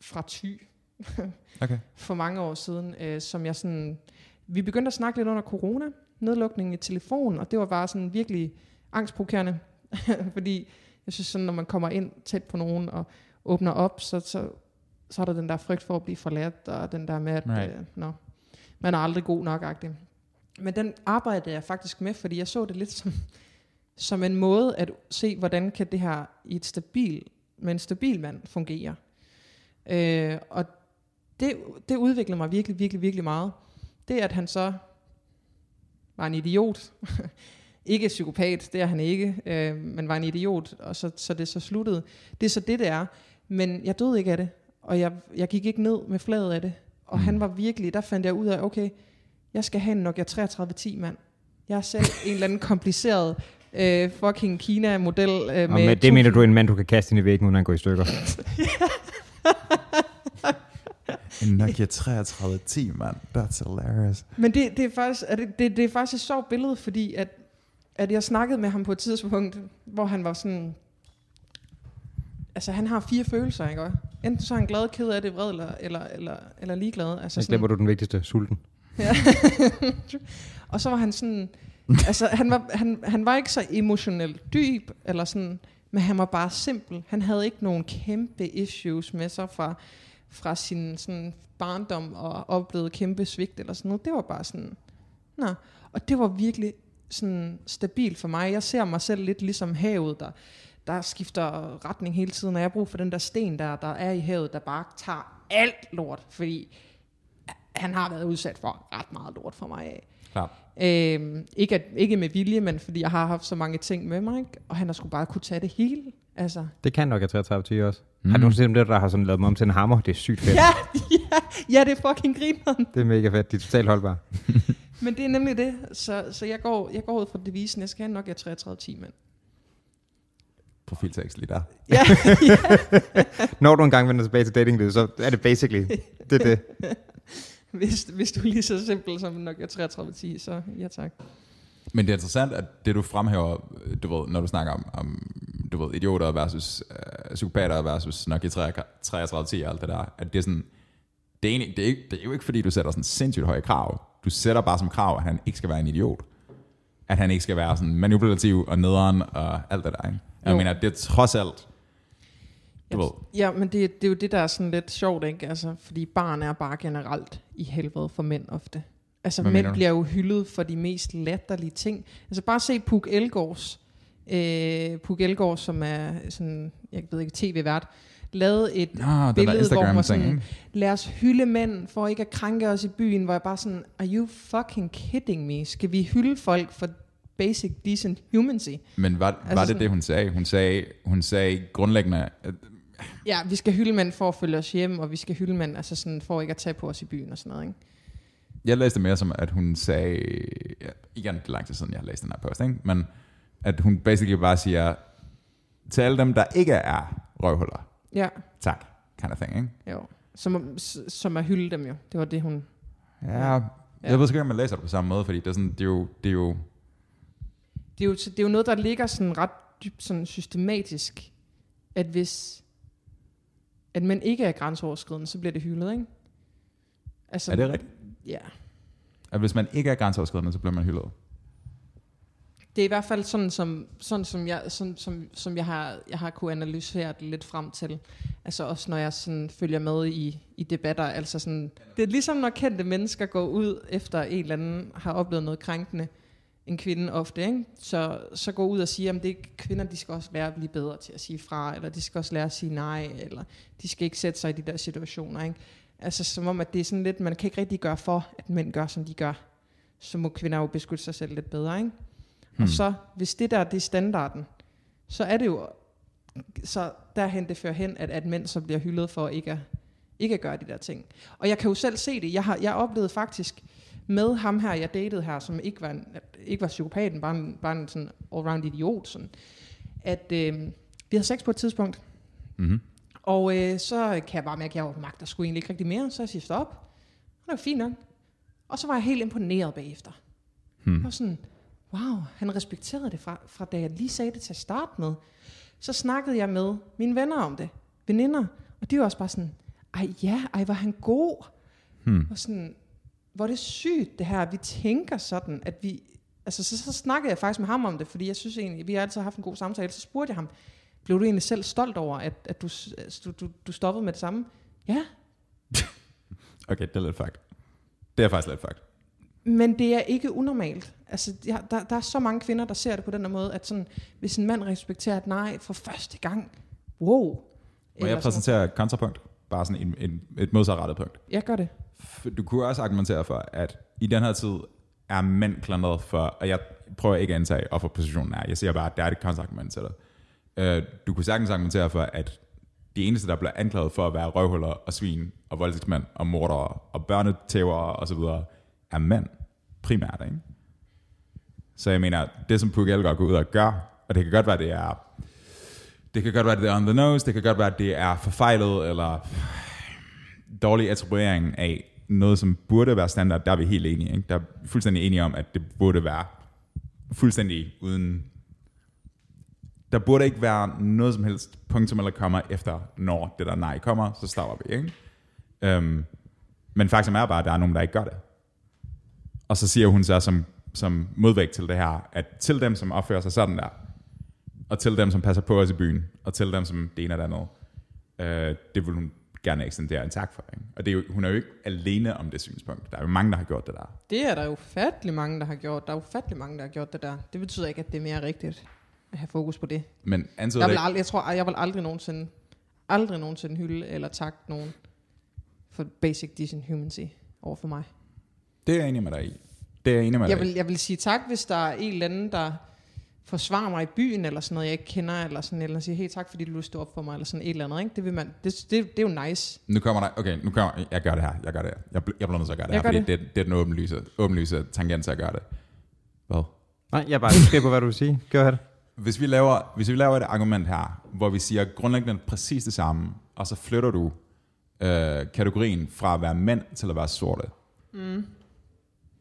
fra Thy okay. for mange år siden, øh, som jeg sådan... Vi begyndte at snakke lidt under corona, nedlukningen i telefon, og det var bare sådan virkelig angstprovokerende, fordi jeg synes sådan, når man kommer ind tæt på nogen og åbner op, så, så, så er der den der frygt for at blive forladt, og den der med, at Right. øh, no, man er aldrig god nok -agtig. Men den arbejdede jeg faktisk med, fordi jeg så det lidt som, som en måde at se, hvordan kan det her i et stabil, med en stabil mand fungere. Øh, og det, det udviklede mig virkelig, virkelig, virkelig meget. Det, at han så var en idiot, ikke psykopat, det er han ikke, øh, men var en idiot, og så, så det så sluttede. Det er så det, det er. Men jeg døde ikke af det, og jeg, jeg gik ikke ned med fladet af det. Og Mm. han var virkelig, der fandt jeg ud af, okay, jeg skal have en Nokia 3310, mand. Jeg er selv en eller anden kompliceret øh, fucking Kina-model. Øh, Og med det mener du en mand, du kan kaste ind i væggen, uden at han går i stykker. En Nokia 3310, mand. That's hilarious. Men det, det, er faktisk, er det, det, det er faktisk et sjovt billede, fordi at, at jeg snakkede med ham på et tidspunkt, hvor han var sådan... Altså, han har fire følelser, ikke? Enten så er han glad, ked af det, vred eller, eller, eller, eller ligeglad. Altså Så glemmer du den vigtigste, sulten. Ja. og så var han sådan, altså han var, han, han var ikke så emotionelt dyb, eller sådan, men han var bare simpel. Han havde ikke nogen kæmpe issues med sig fra, fra sin sådan barndom og oplevet kæmpe svigt eller sådan noget. Det var bare sådan, nå. Og det var virkelig sådan stabilt for mig. Jeg ser mig selv lidt ligesom havet, der, der skifter retning hele tiden, og jeg har brug for den der sten, der, der er i havet, der bare tager alt lort, fordi han har været udsat for ret meget lort for mig af. Klart. Øhm, ikke, at, ikke med vilje, men fordi jeg har haft så mange ting med mig, ikke? og han har sgu bare kunne tage det hele. Altså, Det kan nok have 33 også. Mm. Har du nogensinde set dem der, der har sådan lavet dem om til en hammer? Det er sygt fedt. ja, ja, ja, det er fucking grineren. Det er mega fedt. De er totalt holdbare. Men det er nemlig det. Så, så jeg, går, jeg går ud fra devisen, jeg skal have nok af 33 mand. Profiltekst lige der. Ja, Når du engang vender tilbage til datinglivet, så er det basically det. Er det. hvis, hvis du er lige så simpel som nok af 33 så ja tak. Men det er interessant, at det du fremhæver, du ved, når du snakker om, om du ved, idioter versus øh, psykopater versus Nokia 3310 og alt det der, at det er sådan, det er, egentlig, det, er ikke, det er jo ikke fordi, du sætter sådan sindssygt høje krav. Du sætter bare som krav, at han ikke skal være en idiot. At han ikke skal være sådan manipulativ og nederen og alt det der. Ikke? Jeg Jo. mener, det er trods alt, du ved, Ja, men det, det er jo det, der er sådan lidt sjovt, ikke? Altså, fordi barn er bare generelt i helvede for mænd ofte. Altså, Hvad mænd bliver jo hyldet for de mest latterlige ting. Altså, bare se Puk Elgårds. Øh, Puk Elgård, som er sådan, jeg ved ikke, tv-vært, lavede et Nå, billede, hvor hun var sådan, lad os hylde mænd for ikke at krænke os i byen, hvor jeg bare sådan, are you fucking kidding me? Skal vi hylde folk for basic decent humancy? Men var, var Altså det sådan- det, hun sagde? Hun sagde, hun sagde grundlæggende, at Ja, vi skal hylde mænd for at følge os hjem, og vi skal hylde mænd altså sådan, for ikke at tage på os i byen og sådan noget, ikke? Jeg læste mere som, at hun sagde, ja, igen, det er lang tid siden, jeg har læst den her post, ikke? men at hun basically bare siger, til alle dem, der ikke er røvhuller, Ja, tak, kind of thing, ikke? jo. Som, som at hylde dem jo. Det var det, hun... Ja, jeg ved ikke, om man læser det på samme måde, fordi det er, sådan, det er jo, det er jo Det er jo, det er jo noget, der ligger sådan ret dybt sådan systematisk, at hvis at man ikke er grænseoverskridende, så bliver det hyldet, ikke? Altså, er det rigtigt? Ja. At hvis man ikke er grænseoverskridende, så bliver man hyldet. Det er i hvert fald sådan, som, sådan, som, jeg, sådan, som, som jeg, har, jeg har kunne analysere det lidt frem til. Altså også når jeg sådan følger med i, i debatter. Altså sådan, det er ligesom når kendte mennesker går ud efter en eller anden har oplevet noget krænkende, en kvinde ofte, ikke? Så, så går ud og siger, at det er kvinder, de skal også lære at blive bedre til at sige fra, eller de skal også lære at sige nej, eller de skal ikke sætte sig i de der situationer. Ikke? Altså som om, at det er sådan lidt, man kan ikke rigtig gøre for, at mænd gør, som de gør. Så må kvinder jo beskytte sig selv lidt bedre, ikke? Hmm. Og så, hvis det der det er standarden, så er det jo så derhen det fører hen, at, at mænd så bliver hyldet for ikke at, ikke at gøre de der ting. Og jeg kan jo selv se det. Jeg har jeg oplevede faktisk med ham her, jeg datede her, som ikke var, en, ikke var psykopaten, bare en, bare en sådan all-round idiot, sådan, at øh, vi havde sex på et tidspunkt, Mm-hmm. og øh, så kan jeg bare mærke, at jeg magter sgu egentlig ikke rigtig mere, så jeg siger stop. Og det var fint nok. Og så var jeg helt imponeret bagefter. Hmm. Var sådan, wow, han respekterede det fra, fra da jeg lige sagde det til at starte med. Så snakkede jeg med mine venner om det, veninder, og de var også bare sådan, ej ja, ej var han god. Hmm. Og sådan, hvor er det sygt det her, vi tænker sådan, at vi, Altså, så, så snakkede jeg faktisk med ham om det, fordi jeg synes egentlig, vi har altid haft en god samtale. Så spurgte jeg ham, blev du egentlig selv stolt over, at, at du, du, du, du stoppede med det samme? Ja, Okay, det er lidt fakt. Det er faktisk lidt fakt. Men det er ikke unormalt. Altså, der, der, der er så mange kvinder, der ser det på den måde, at sådan, hvis en mand respekterer et nej for første gang, wow. Må jeg sådan præsentere et kontrapunkt? Bare sådan en, en, et modsatrettet punkt. Jeg gør det. Du kunne også argumentere for, at i den her tid er mænd klandret for, og jeg prøver ikke at antage, hvorfor positionen er. Jeg siger bare, at der er et kontraargument til det. Øh, Du kunne sagtens argumentere for, at de eneste, der bliver anklaget for at være røvhuller og svin og voldtægtsmænd og mordere og børnetævere og så videre, er mænd primært, ikke? Så jeg mener, det som Puk Elgård går ud og gør, og det kan godt være, det er det kan godt være, det er on the nose, det kan godt være, det er forfejlet, eller dårlig attribuering af noget, som burde være standard, der er vi helt enige. Ikke? Der er fuldstændig enige om, at det burde være fuldstændig uden... Der burde ikke være noget som helst punktum eller kommer efter, når det der nej kommer, så stopper vi. Ikke? Øhm, men faktisk er bare, at der er nogen, der ikke gør det. Og så siger hun så som, som modvægt til det her, at til dem, som opfører sig sådan der, og til dem, som passer på os i byen, og til dem, som det ene det andet, øh, det vil hun gerne ekstendere en tak for. Ikke? Og det er jo, hun er jo ikke alene om det synspunkt. Der er jo mange, der har gjort det der. Det er der jo ufattelig mange, der har gjort. Der er ufattelig mange, der har gjort det der. Det betyder ikke, at det er mere rigtigt at have fokus på det. Men antyder Jeg, vil aldrig, jeg tror, jeg vil aldrig nogensinde, aldrig nogensinde hylde eller takke nogen for basic decency over for mig. Det er jeg enig med dig i. Det er jeg enig med Jeg dig vil, jeg vil sige tak, hvis der er en eller anden, der forsvarer mig i byen, eller sådan noget, jeg ikke kender, eller sådan, eller siger, hey, tak fordi du stod op for mig, eller sådan et eller andet, ikke? Det, vil man, det, det, det er jo nice. i. Nu kommer der... Okay, nu kommer... Jeg gør det her. Jeg gør det her. Jeg, jeg bliver nødt til at gøre det Jeg her, gør fordi det. Det, det er den åbenlyse, åbenlyse tangent til at gøre det. Hvad? Nej, jeg er bare nysgerrig på, hvad du vil sige. Gør det. Hvis vi, laver, hvis vi laver et argument her, hvor vi siger grundlæggende præcis det samme, og så flytter du øh, kategorien fra at være mænd til at være sorte, mm.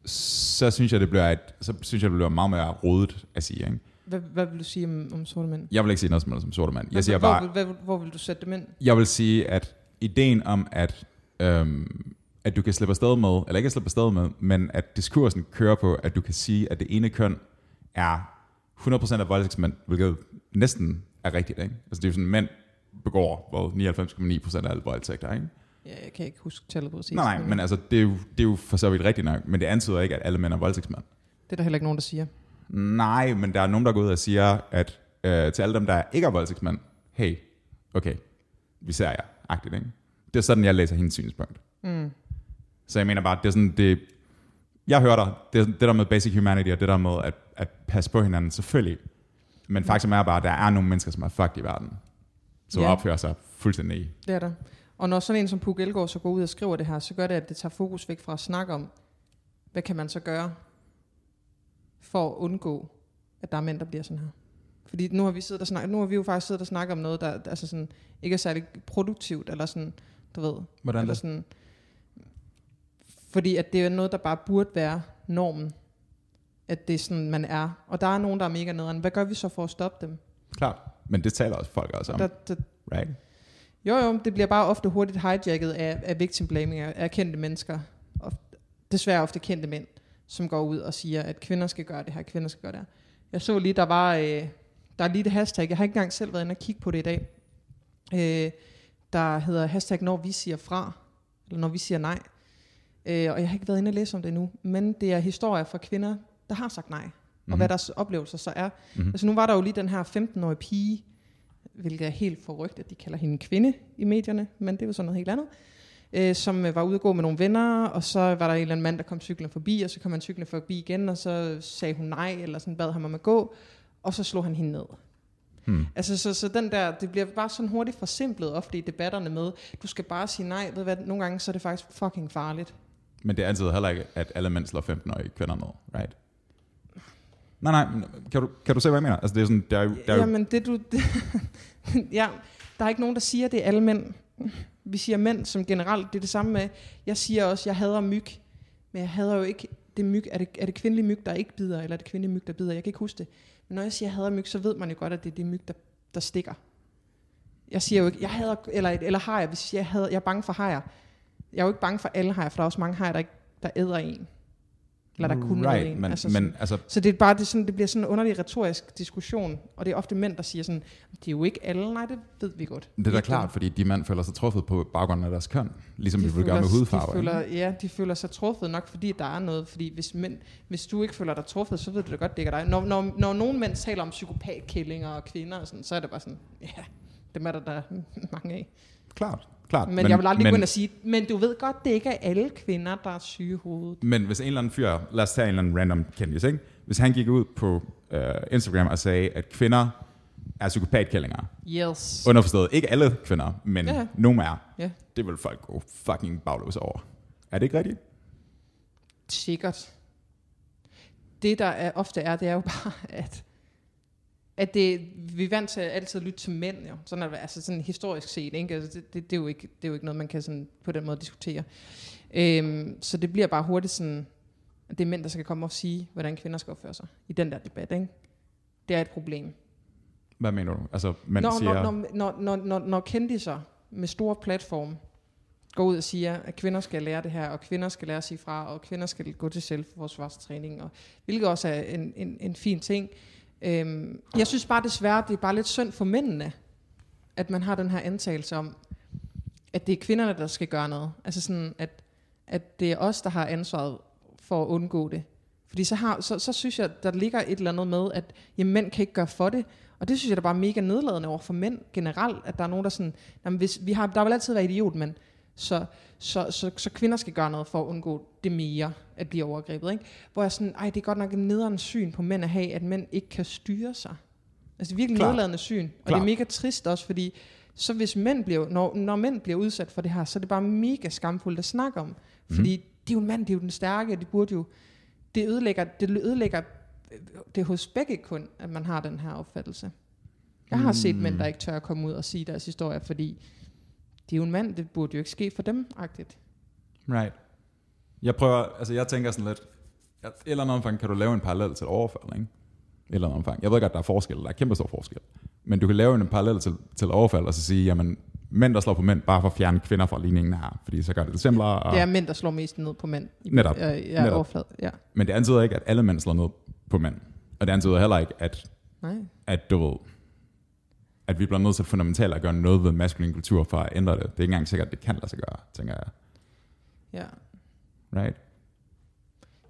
Så synes jeg, det bliver et, så synes jeg, det bliver meget mere rodet at sige. Ikke? Hvad, hvad vil du sige om, om sorte mænd? Jeg vil ikke sige noget som, som sorte mand. Jeg siger hvor, bare, Hvor, hvor, hvor vil du sætte dem ind? jeg vil sige, at ideen om, at, øhm, at du kan slippe afsted med, eller ikke slippe afsted med, men at diskursen kører på, at du kan sige, at det ene køn er 100% af voldtægtsmænd, hvilket næsten er rigtigt. Ikke? Altså det er jo sådan, mænd begår hvor 99,9% af alle voldtægter. Ikke? Ja, jeg kan ikke huske tallet præcis. Nej, nej, men altså, det er, jo, det er jo for så vidt rigtigt nok, men det antyder ikke, at alle mænd er voldtægtsmænd. Det er der heller ikke nogen, der siger. Nej, men der er nogen, der går ud og siger, at øh, til alle dem, der ikke er voldtægtsmænd, hey, okay, vi ser jer, agtigt, ikke? Det er sådan, jeg læser hendes synspunkt. Mm. Så jeg mener bare, det er sådan, det, jeg hører dig, det, det der med basic humanity, og det der med at, at passe på hinanden, selvfølgelig. Men faktum er bare, at der er nogle mennesker, som er fucked i verden, som Ja. opfører sig fuldstændig Det er der. Og når sådan en som Puk Elgård så går ud og skriver det her, så gør det, at det tager fokus væk fra at snakke om, hvad kan man så gøre for at undgå, at der er mænd, der bliver sådan her. Fordi nu har vi, siddet og snakket, nu har vi jo faktisk siddet og snakket om noget, der altså sådan, ikke er særlig produktivt, eller sådan, du ved, Hvordan eller sådan, fordi at det er noget, der bare burde være normen, at det er sådan, man er. Og der er nogen, der er mega nederen. Hvad gør vi så for at stoppe dem? Klart. Men det taler også folk også om, Der, der, right? Jo, jo, det bliver bare ofte hurtigt hijacket af, af victim blaming af, kendte mennesker. Og desværre ofte kendte mænd, som går ud og siger, at kvinder skal gøre det her, kvinder skal gøre det her. Jeg så lige, der var, øh, der er lige det hashtag, jeg har ikke engang selv været inde og kigge på det i dag, øh, der hedder hashtag, når vi siger fra, eller når vi siger nej. Øh, og jeg har ikke været inde og læse om det endnu, men det er historier fra kvinder, der har sagt nej, og Mhm. hvad deres oplevelser så er. Mhm. Altså nu var der jo lige den her 15-årige pige, hvilket er helt forrygt, at de kalder hende en kvinde i medierne, men det er jo sådan noget helt andet, øh, som øh, var ude at gå med nogle venner, og så var der en eller anden mand, der kom cyklen forbi, og så kom han cyklen forbi igen, og så sagde hun nej, eller sådan bad ham om at gå, og så slog han hende ned. Hmm. Altså, så, så den der, det bliver bare sådan hurtigt forsimplet ofte i debatterne med, du skal bare sige nej, ved hvad, nogle gange så er det faktisk fucking farligt. Men det antyder heller ikke, at alle mænd slår 15-årige kvinder ned, right? Nej, nej, kan du, kan du se, hvad jeg mener? Altså, det er sådan, der er der er Jamen, det du... Det, ja, der er ikke nogen, der siger, at det er alle mænd. Vi siger mænd som generelt, det er det samme med, jeg siger også, jeg hader myg, men jeg hader jo ikke det myg. Er det, er det kvindelige myg, der ikke bider, eller er det kvindelige myg, der bider? Jeg kan ikke huske det. Men når jeg siger, jeg hader myg, så ved man jo godt, at det er det myg, der, der stikker. Jeg siger jo ikke, jeg hader, eller, eller hajer, hvis jeg jeg, hader, jeg er bange for hajer. Jeg er jo ikke bange for alle hajer, for der er også mange hajer, der, ikke, der æder en eller der kunne noget right, en. men, altså, sådan- men altså, så det, er bare, det, er sådan, det bliver sådan en underlig retorisk diskussion, og det er ofte mænd, der siger sådan, det er jo ikke alle, nej, det ved vi godt. det er da klart, fordi de mænd føler sig truffet på baggrund af deres køn, ligesom de vi vil gøre med hudfarve. De føler, ja, de føler sig truffet nok, fordi der er noget. Fordi hvis, mænd, hvis du ikke føler dig truffet, så ved du da godt, det ikke er dig. Når, når, når nogle mænd taler om psykopatkællinger og kvinder, og sådan, så er det bare sådan, ja, dem er der, der er mange af. Klart, klart. Men, men jeg vil aldrig men, gå ind og sige, men du ved godt, det ikke er alle kvinder, der er syge i hovedet. Men hvis en eller anden fyr, lad os tage en eller anden random kendis, ikke? Hvis han gik ud på uh, Instagram og sagde, at kvinder er psykopatkællinger. Yes. Underforstået, ikke alle kvinder, men ja. nogle er. Ja. Det vil folk gå fucking bagløs over. Er det ikke rigtigt? Sikkert. Det, der er, ofte er, det er jo bare, at, at det, vi er vant til at altid lytte til mænd, jo. Sådan, er, det, altså sådan historisk set, ikke? Altså det, det, det, er jo ikke, det er jo ikke noget, man kan sådan på den måde diskutere. Øhm, så det bliver bare hurtigt sådan, at det er mænd, der skal komme og sige, hvordan kvinder skal opføre sig i den der debat, ikke? Det er et problem. Hvad mener du? Altså, man når, siger... når, når, når, når, når, kendiser med store platform går ud og siger, at kvinder skal lære det her, og kvinder skal lære at sige fra, og kvinder skal gå til selvforsvarstræning, og, hvilket også er en, en, en fin ting. Øhm, jeg synes bare desværre, det er bare lidt synd for mændene, at man har den her antagelse om, at det er kvinderne, der skal gøre noget. Altså sådan, at, at det er os, der har ansvaret for at undgå det. Fordi så, har, så, så synes jeg, der ligger et eller andet med, at jamen, mænd kan ikke gøre for det. Og det synes jeg er bare er mega nedladende over for mænd generelt, at der er nogen, der sådan, jamen, hvis vi har, der vil altid være idiot, men så, så, så, så, kvinder skal gøre noget for at undgå det mere, at blive overgrebet. Ikke? Hvor jeg sådan, ej, det er godt nok en nederen syn på mænd at have, at mænd ikke kan styre sig. Altså virkelig nedladende syn. Og Klart. det er mega trist også, fordi så hvis mænd bliver, når, når mænd bliver udsat for det her, så er det bare mega skamfuldt at snakke om. Fordi mm. de er jo en mand, de er jo den stærke, de burde jo, det ødelægger, det ødelægger det er hos begge kun, at man har den her opfattelse. Jeg har set mænd, der ikke tør at komme ud og sige deres historie, fordi de er jo en mand, det burde jo ikke ske for dem, agtigt. Right. Jeg prøver, altså jeg tænker sådan lidt, et eller andet omfang kan du lave en parallel til et overfald, ikke? Et eller andet omfang. Jeg ved godt, der er forskel, der er kæmpe stor forskel. Men du kan lave en parallel til, til overfald, og så sige, jamen, mænd, der slår på mænd, bare for at fjerne kvinder fra ligningen her, fordi så gør det det simplere. Og, Det er mænd, der slår mest ned på mænd. I, Netop. Øh, ja, Netop. overflade. Ja. Men det antyder ikke, at alle mænd slår ned på mænd. Og det antyder heller ikke, at, Nej. at du ved, at vi bliver nødt til fundamentalt at gøre noget ved maskulin kultur for at ændre det. Det er ikke engang sikkert, at det kan lade sig gøre, tænker jeg. Ja. Right?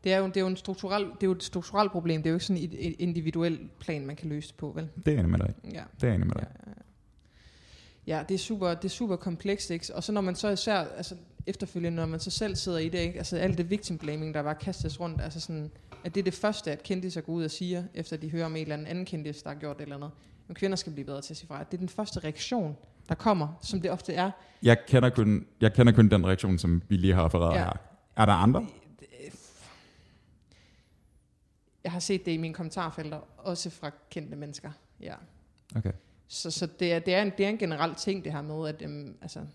Det er, jo, det er jo en strukturel, det er jo et strukturelt problem. Det er jo ikke sådan et, et individuelt plan, man kan løse det på, vel? Det er enig med dig. Ja. Det er enig med Ja, dig. ja, ja. ja det, er super, det er super komplekst, ikke? Og så når man så især, altså efterfølgende, når man så selv sidder i det, ikke? Altså alt det victim blaming, der bare kastes rundt, altså sådan, at det er det første, at kendiser går ud og siger, efter de hører om en eller anden anden kendis, der har gjort et eller andet. Men kvinder skal blive bedre til at sige fra. Det er den første reaktion, der kommer, som det ofte er. Jeg kender, kun, jeg kender kun den reaktion, som vi lige har Ja. ja. her. Er der andre? Jeg har set det i mine kommentarfelter, også fra kendte mennesker. Ja. Okay. Så, så det, er, det, er en, det er en generel ting, det her med, at øhm, altså,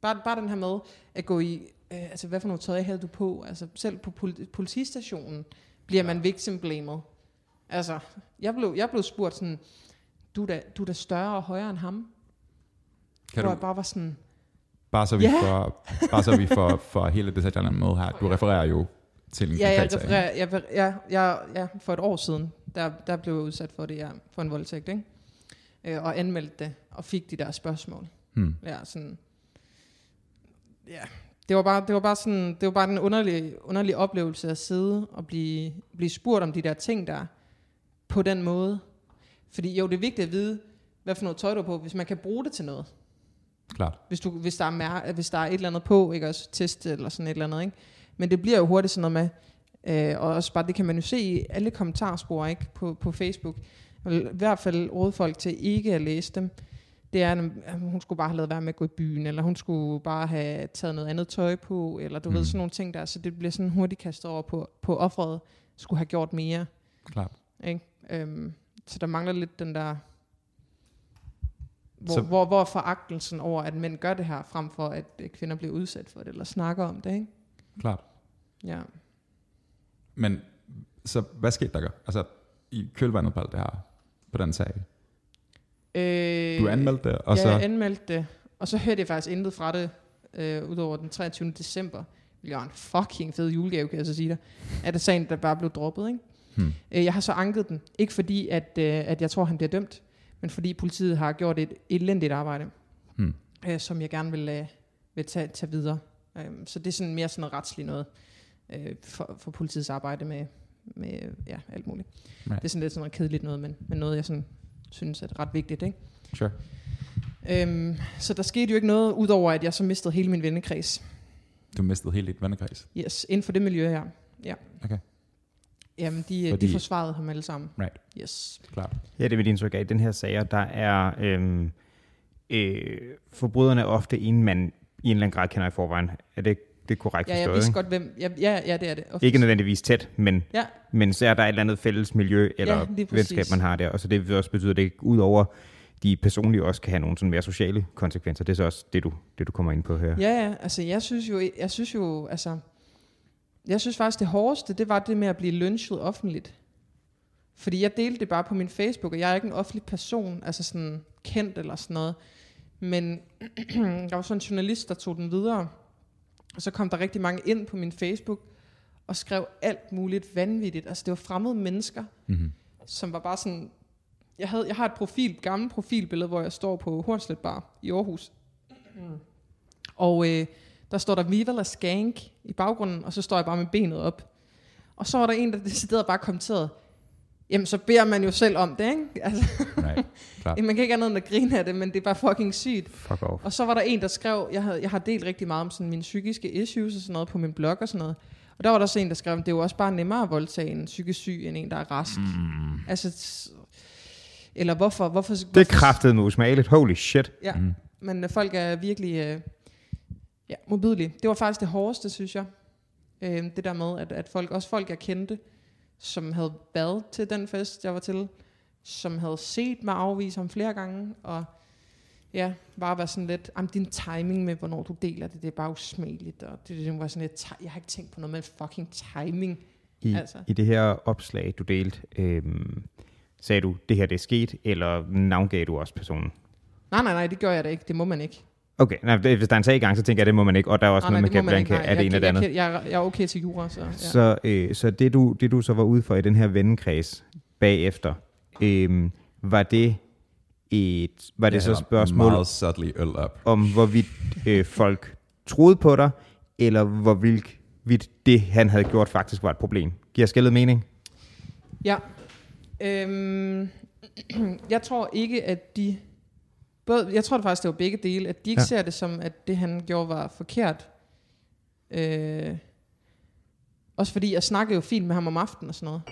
bare, bare den her med at gå i, øh, altså hvad for noget tøj havde du på? Altså selv på pol- politistationen bliver man victim blamet. Altså, jeg blev, jeg blev spurgt sådan, du er, da, du er da større og højere end ham. Kan hvor du, jeg bare var sådan, bare så vi Ja. får, bare så vi får, får hele detaljerne med her. Du refererer jo til en ja, jeg refererer, jeg, jeg, jeg, ja, for et år siden, der, der blev jeg udsat for det, ja, for en voldtægt, ikke? Øh, og anmeldte det, og fik de der spørgsmål. Hmm. Ja, sådan... Ja, det var bare, det var bare sådan, det var bare en underlig, underlig oplevelse at sidde og blive, blive spurgt om de der ting der, på den måde. Fordi jo, det er vigtigt at vide, hvad for noget tøj du er på, hvis man kan bruge det til noget. Klart. Hvis, du, hvis, der er hvis der er et eller andet på, ikke også test eller sådan et eller andet, ikke? Men det bliver jo hurtigt sådan noget med, øh, og også bare, det kan man jo se i alle kommentarspor, ikke? På, på Facebook. I hvert fald råde folk til ikke at læse dem. Det er, at hun skulle bare have lavet være med at gå i byen, eller hun skulle bare have taget noget andet tøj på, eller du mm. ved, sådan nogle ting der. Så det bliver sådan hurtigt kastet over på, på offeret, skulle have gjort mere. Klart. Ikke? Øhm, så der mangler lidt den der... Hvor, Så- hvor, hvor foragtelsen over, at mænd gør det her, frem for at øh, kvinder bliver udsat for det, eller snakker om det, ikke? Klart. Ja. Men så hvad skete der? Altså, i kølvandet på alt det her, på den sag. Øh, Du anmeldte det, og ja, så... jeg anmeldte det, og så hørte jeg faktisk intet fra det, øh, udover den 23. december. Ja, en fucking fed julegave, kan jeg så sige dig. At det sagen, der bare blev droppet, ikke? Hmm. Øh, Jeg har så anket den. Ikke fordi, at, øh, at jeg tror, han bliver dømt, men fordi politiet har gjort et elendigt arbejde, Hmm. øh, som jeg gerne vil, øh, vil tage, tage videre. Øhm, så det er sådan mere sådan noget retsligt noget øh, for, for politiets arbejde med, med ja, alt muligt. Right. Det er sådan lidt sådan noget kedeligt noget, men, men noget, jeg sådan synes er ret vigtigt. Ikke? Sure. Øhm, så der skete jo ikke noget, udover at jeg så mistede hele min vennekreds. Du mistede helt dit vennekreds. Yes, inden for det miljø her. Ja. Okay. Jamen, de, Fordi... Fordi- de forsvarede ham alle sammen. Right. Yes. Klart. Ja, det er mit indtryk af. I den her sager, der er øhm, øh, forbryderne ofte en, man i en eller anden grad kender i forvejen. Er det, det er korrekt Ja, jeg forstået? vidste ikke? godt, hvem... Ja, ja, ja, det er det. Ofte. Ikke nødvendigvis tæt, men, Ja. men så er der et eller andet fælles miljø eller Ja, venskab, man har der. Og så det vil også betyde, at det udover de personlige også kan have nogle sådan mere sociale konsekvenser. Det er så også det, du, det, du kommer ind på her. Ja, ja, altså jeg synes jo, jeg synes jo, altså, jeg synes faktisk det hårdeste, det var det med at blive lynchet offentligt. Fordi jeg delte det bare på min Facebook, og jeg er ikke en offentlig person, altså sådan kendt eller sådan noget. Men der var sådan en journalist, der tog den videre, og så kom der rigtig mange ind på min Facebook, og skrev alt muligt vanvittigt. Altså det var fremmede mennesker, Mm-hmm. som var bare sådan... Jeg, havde, jeg har et profil, gammelt profilbillede, hvor jeg står på Hornslet Bar i Aarhus. Og øh, der står der Viva la Skank i baggrunden, og så står jeg bare med benet op. Og så var der en, der decideret bare kommenterede, jamen så beder man jo selv om det, ikke? Altså, Right. Klart. man kan ikke andet end at grine af det, men det er bare fucking sygt. Fuck off. Og så var der en, der skrev, jeg, havde, jeg har delt rigtig meget om sådan mine psykiske issues og sådan noget på min blog og sådan noget. Og der var der også en, der skrev, det er jo også bare nemmere at voldtage en psykisk syg, end en, der er rask. Mm. Altså, eller hvorfor? hvorfor Det hvorfor- kraftet med usmageligt. Holy shit. Ja, Mm. men folk er virkelig øh, ja, modbydelige. Det var faktisk det hårdeste, synes jeg. Øh, det der med, at, at folk, også folk, jeg kendte, som havde været til den fest, jeg var til, som havde set mig afvise ham flere gange, og ja, bare var sådan lidt, om din timing med, hvornår du deler det, det er bare usmageligt, og det, det var sådan lidt, jeg har ikke tænkt på noget med fucking timing. I, Altså. I det her opslag, du delte, øhm, sagde du, det her det er sket, eller navngav du også personen? Nej, nej, nej, det gør jeg da ikke, det må man ikke. Okay, nej, det, hvis der er en sag i gang, så tænker jeg, det må man ikke, og der er også nej, noget, nej, ikke, nej. er det en eller andet. Jeg, jeg, jeg, er okay til jura, så ja. Så, øh, så det, du, det du så var ude for i den her vennekreds bagefter, øh, var det et, var det Jeg så spørgsmål Meget om, hvorvidt øh, folk troede på dig, eller hvorvidt det, han havde gjort, faktisk var et problem? Giver skældet mening? Ja. Øhm, jeg tror ikke, at de... Både, jeg tror det faktisk, det var begge dele. At de ikke Ja. ser det som, at det han gjorde var forkert. Øh, også fordi jeg snakkede jo fint med ham om aftenen og sådan noget.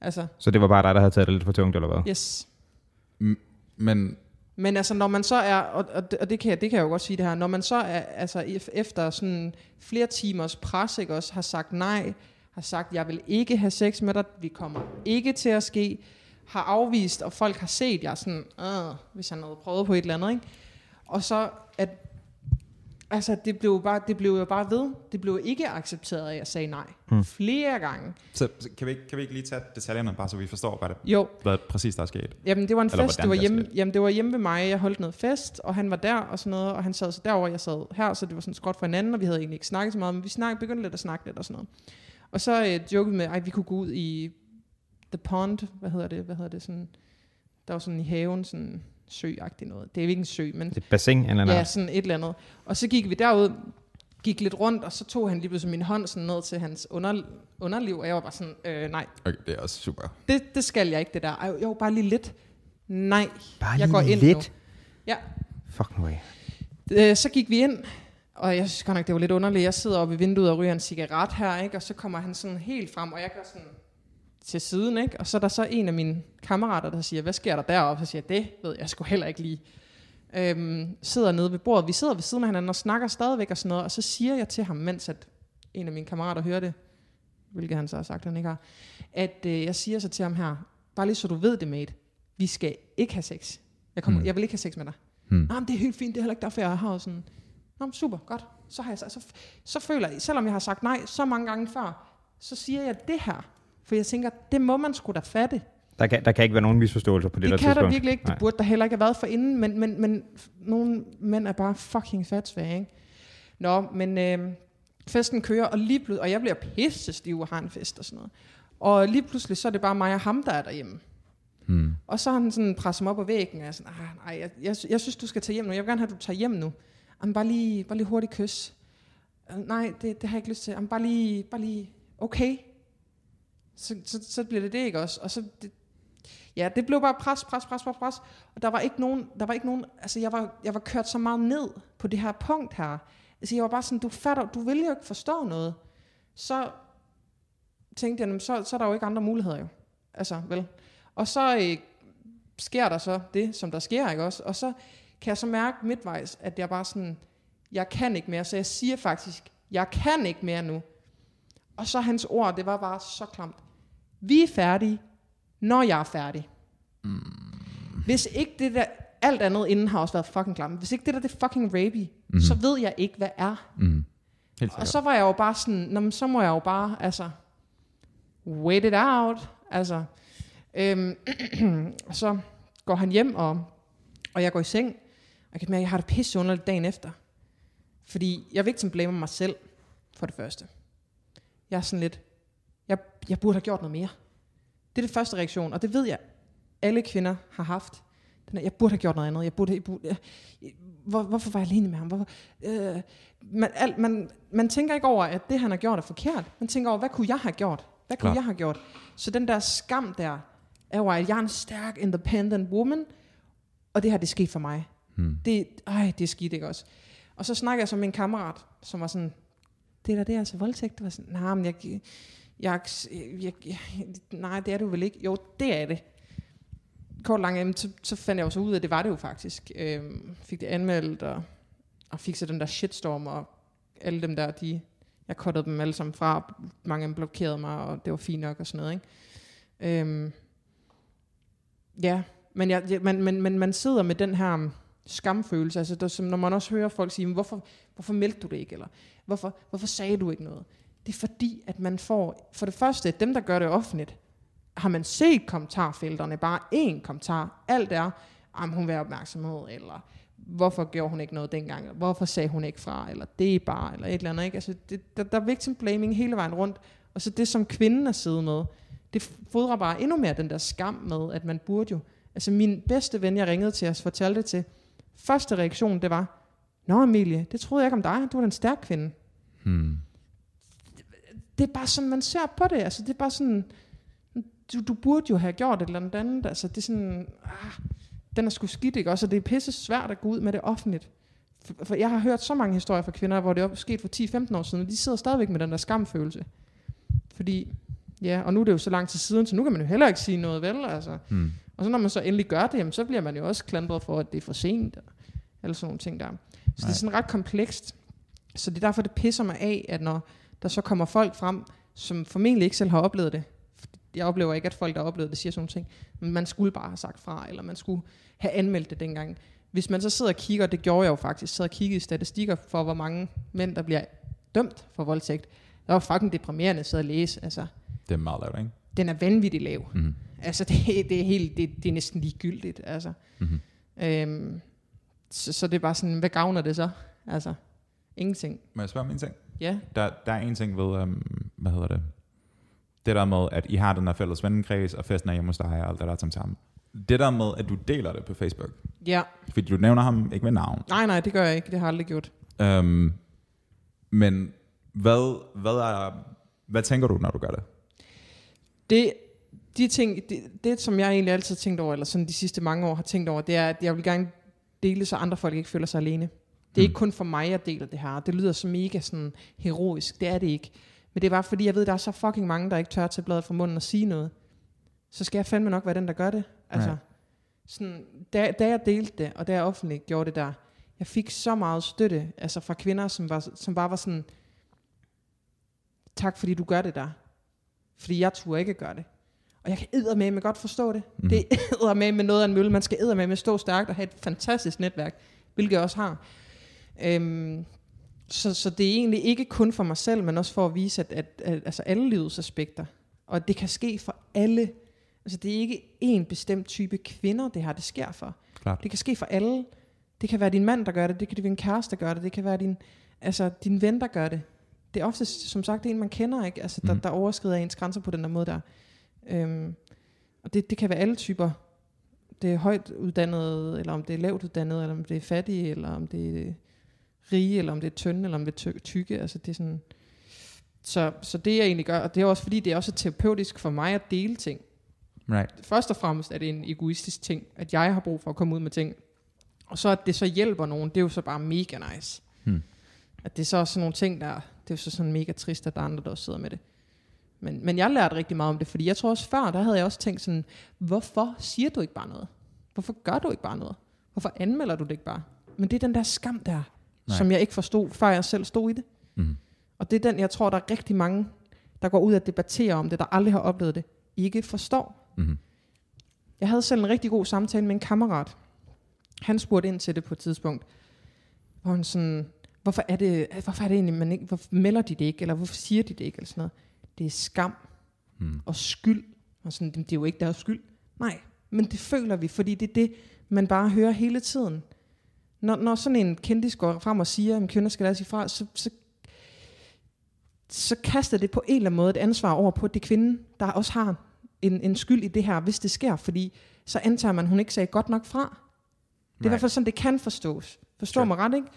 Altså, Så det var bare dig, der havde taget det lidt for tungt, eller hvad? yes. Men Men altså, når man så er, og, og, det, og det, kan jeg, det kan jeg jo godt sige det her, når man så er, altså ef- efter sådan flere timers pres, ikke også, har sagt nej, har sagt, jeg vil ikke have sex med dig, vi kommer ikke til at ske, har afvist, og folk har set, jeg sådan, øh, hvis han havde prøvet på et eller andet, ikke? Og så, at, altså, det blev, jo bare, det blev jo bare ved. Det blev ikke accepteret, at jeg sagde nej. Hmm. Flere gange. så, så kan, vi ikke, kan vi ikke lige tage detaljerne, bare så vi forstår, hvad, det, Jo, hvad præcis der er sket? Jamen, det var en Eller fest. Det var, hjemme, jamen, det var hjemme ved mig. Jeg holdt noget fest, og han var der og sådan noget, og han sad så derovre, jeg sad her, så det var sådan skråt for hinanden, og vi havde egentlig ikke snakket så meget, men vi snak, begyndte lidt at snakke lidt og sådan noget. Og så øh, jokede med, at vi kunne gå ud i The Pond, hvad hedder det, hvad hedder det, sådan, der var sådan i haven, sådan søagtigt noget. Det er ikke en sø, men Et bassin eller noget? ja, sådan et eller andet. Og så gik vi derud, gik lidt rundt, og så tog han lige pludselig min hånd sådan ned til hans under, underliv, og jeg var bare sådan, øh, nej, Okay, det er også super. det, det skal jeg ikke, det der. Ej, jo, bare lige lidt. Nej, Bare jeg går lige ind lidt? nu. Ja. Fuck nu af. Øh, så gik vi ind, og jeg synes godt nok, det var lidt underligt. Jeg sidder oppe i vinduet og ryger en cigaret her, ikke? og så kommer han sådan helt frem, og jeg gør sådan til siden, ikke? og så er der så en af mine kammerater, der siger, hvad sker der deroppe? Så siger jeg, det ved jeg sgu heller ikke lige. Øhm, sidder nede ved bordet. Vi sidder ved siden af hinanden og snakker stadigvæk og sådan noget, og så siger jeg til ham, mens at en af mine kammerater hører det, hvilket han så har sagt, han ikke har, at øh, jeg siger så til ham her, bare lige så du ved det, mate, vi skal ikke have sex. Jeg, kommer, mm. jeg vil ikke have sex med dig. Mm. det er helt fint, det er heller ikke derfor, jeg har sådan, Nå, men super, godt. Så, har jeg, så, så, så føler jeg, selvom jeg har sagt nej så mange gange før, så siger jeg det her. For jeg tænker, det må man sgu da fatte. Der kan, der kan ikke være nogen misforståelser på det, Det, der det kan tidspunkt. der virkelig ikke. Nej. Det burde der heller ikke have været for inden, men, men, men nogle mænd er bare fucking fatsvage, ikke? Nå, men øh, festen kører, og lige pludselig, og jeg bliver pisse stiv og har en fest og sådan noget. Og lige pludselig, så er det bare mig og ham, der er derhjemme. Hmm. Og så har han sådan presset mig op på væggen, og jeg er sådan, "Ah, nej, jeg, jeg, jeg, synes, du skal tage hjem nu. Jeg vil gerne have, at du tager hjem nu. Jamen, bare lige, bare lige hurtigt kys. "Øh, Nej, det, det har jeg ikke lyst til. Jamen, bare lige, bare lige, okay. Så, så, så bliver det det, ikke også? Og så, det, ja, det blev bare pres, pres, pres, pres, pres. Og der var ikke nogen, der var ikke nogen, altså jeg var, jeg var kørt så meget ned på det her punkt her. Altså jeg var bare sådan, du fatter, du vil jo ikke forstå noget. Så tænkte jeg, så, så er der jo ikke andre muligheder jo. Altså, vel. Og så øh, sker der så det, som der sker, ikke også? Og så kan jeg så mærke midtvejs, at jeg bare sådan, jeg kan ikke mere. Så jeg siger faktisk, jeg kan ikke mere nu. Og så hans ord, det var bare så klamt. Vi er færdige, når jeg er færdig. Mm. Hvis ikke det der, alt andet inden har også været fucking klamt. Hvis ikke det der, det fucking rapey, mm. så ved jeg ikke, hvad er. Mm. Helt Og så var jeg jo bare sådan, Nå, men så må jeg jo bare, altså, wait it out. Altså, øhm, så går han hjem, og, og jeg går i seng, og jeg kan mærke, at jeg har det pisse underligt dagen efter. Fordi jeg vil ikke blame mig selv, for det første. Jeg er sådan lidt, jeg, burde have gjort noget mere. Det er det første reaktion, og det ved jeg, alle kvinder har haft. Den er, jeg burde have gjort noget andet. Jeg burde, jeg burde, jeg, hvor, hvorfor var jeg alene med ham? Hvorfor, øh, man, al, man, man tænker ikke over, at det, han har gjort, er forkert. Man tænker over, hvad kunne jeg have gjort? Hvad kunne Klart. jeg have gjort? Så den der skam der, er jo, at jeg er en stærk, independent woman, og det her, det er sket for mig. Hmm. Det, ej, det er skidt, ikke også? Og så snakker jeg så med en kammerat, som var sådan, det er da det er altså voldtægt. Det var sådan, nej, men jeg, jeg, øh, jeg, jeg, nej, det er du vel ikke. Jo, det er det. Kort langt, jamen, så, så fandt jeg jo så ud af, at det var det jo faktisk. Øhm, fik det anmeldt, og, og fik så den der shitstorm, og alle dem der, de, jeg kottede dem alle sammen fra, mange af dem blokerede mig, og det var fint nok og sådan noget, ikke? Øhm, ja, men, jeg, jeg, man, man, man, man sidder med den her um, skamfølelse, altså der, som når man også hører folk sige, hvorfor, hvorfor meldte du det ikke, eller hvorfor, hvorfor sagde du ikke noget? Det er fordi, at man får, for det første, dem der gør det offentligt, har man set kommentarfelterne, bare én kommentar, alt er, om hun vil have opmærksomhed, eller hvorfor gjorde hun ikke noget dengang, eller hvorfor sagde hun ikke fra, eller det er bare, eller et eller andet, ikke? Altså, det, der, der er victim blaming hele vejen rundt, og så det, som kvinden er siddet med, det fodrer bare endnu mere den der skam med, at man burde jo, altså min bedste ven, jeg ringede til os, fortalte det til, første reaktion, det var, Nå Emilie, det troede jeg ikke om dig, du er en stærk kvinde. Hmm. Det er bare sådan, man ser på det, altså det er bare sådan, du, du burde jo have gjort et eller andet andet, altså det er sådan, ah, den er sgu skidt, ikke også, og det er pisse svært at gå ud med det offentligt. For, for jeg har hørt så mange historier fra kvinder, hvor det er sket for 10-15 år siden, og de sidder stadigvæk med den der skamfølelse. Fordi, ja, og nu er det jo så lang tid siden, så nu kan man jo heller ikke sige noget, vel, altså. Hmm. Og så når man så endelig gør det, jamen, så bliver man jo også klandret for, at det er for sent, og alle sådan nogle ting der. Så Nej. det er sådan ret komplekst. Så det er derfor, det pisser mig af, at når der så kommer folk frem, som formentlig ikke selv har oplevet det. Jeg oplever ikke, at folk, der har oplevet det, siger sådan ting. Men man skulle bare have sagt fra, eller man skulle have anmeldt det dengang. Hvis man så sidder og kigger, det gjorde jeg jo faktisk, sidder og kigger i statistikker for, hvor mange mænd, der bliver dømt for voldtægt. Det var fucking deprimerende at sidde og læse. Altså, Det er meget lavt, ikke? den er vanvittigt lav. Mm. Altså, det, det, er, helt, det, det er næsten ligegyldigt. Altså. Mm-hmm. Øhm, så, så det er bare sådan, hvad gavner det så? Altså, ingenting. Må jeg spørge om en ting? Ja, Der, der er en ting ved, um, hvad hedder det? Det der med, at I har den her fælles vennekreds, og festen er hjemme hos dig, og alt det der sammen. Det der med, at du deler det på Facebook. ja. Fordi du nævner ham ikke ved navn. Nej, nej, det gør jeg ikke. Det har jeg aldrig gjort. Um, men hvad, hvad, er, hvad tænker du, når du gør det? Det, de ting, det, det, som jeg egentlig altid har tænkt over, eller sådan de sidste mange år har tænkt over, det er, at jeg vil gerne dele, så andre folk ikke føler sig alene. Det er Mm. ikke kun for mig, jeg deler det her. Det lyder så mega sådan heroisk. Det er det ikke. Men det er bare fordi, jeg ved, at der er så fucking mange, der ikke tør til bladet fra munden og sige noget. Så skal jeg fandme nok være den, der gør det. Altså, Right. sådan, da, da jeg delte det, og da jeg offentligt gjorde det der, jeg fik så meget støtte altså fra kvinder, som, var, som bare var sådan, tak fordi du gør det der. Fordi jeg turde ikke gøre det. Og jeg kan eddermame med godt forstå det. Mm. Det er med med noget af en mølle. Man skal eddermame med stå stærkt og have et fantastisk netværk, hvilket jeg også har. Øhm, så, så det er egentlig ikke kun for mig selv, men også for at vise, at, at, at altså alle livets aspekter. Og det kan ske for alle. Altså det er ikke en bestemt type kvinder, det her det sker for. Klart. Det kan ske for alle. Det kan være din mand, der gør det. Det kan være din kæreste, der gør det. Det kan være din, altså, din ven, der gør det. det er ofte, som sagt, en, man kender, ikke? Altså, der, Mhm. der overskrider ens grænser på den der måde der. Øhm, og det, det kan være alle typer. Det er højt uddannet, eller om det er lavt uddannet, eller om det er fattige, eller om det er rige, eller om det er tynde, eller om det er ty- tykke. Altså, det er sådan... Så, så det jeg egentlig gør, og det er også fordi, det er også terapeutisk for mig at dele ting. Right. Først og fremmest er det en egoistisk ting, at jeg har brug for at komme ud med ting. Og så at det så hjælper nogen, det er jo så bare mega nice. Hmm. At det er så også sådan nogle ting, der det er jo så sådan mega trist, at der er andre, der også sidder med det. Men, men jeg lærte rigtig meget om det, fordi jeg tror også før, der havde jeg også tænkt sådan, hvorfor siger du ikke bare noget? Hvorfor gør du ikke bare noget? Hvorfor anmelder du det ikke bare? Men det er den der skam der, Nej. Som jeg ikke forstod, før jeg selv stod i det. Mm. Og det er den, jeg tror, der er rigtig mange, der går ud og debatterer om det, der aldrig har oplevet det, ikke forstår. Mm. Jeg havde selv en rigtig god samtale med en kammerat. Han spurgte ind til det på et tidspunkt, hvor han sådan, hvorfor er det, hvorfor er det egentlig, man ikke, hvorfor melder de det ikke, eller hvorfor siger de det ikke, eller sådan noget. Det er skam Mm. og skyld. Og sådan, det er jo ikke deres skyld. Nej, men det føler vi, fordi det er det, man bare hører hele tiden. Når, når sådan en kendis går frem og siger, at kvinder skal lade sig fra, så, så, så kaster det på en eller anden måde et ansvar over på det kvinde, der også har en, en skyld i det her, hvis det sker, fordi så antager man, at hun ikke sagde godt nok fra. Det er i Right. hvert fald sådan, det kan forstås. Forstår Sure. mig ret, ikke?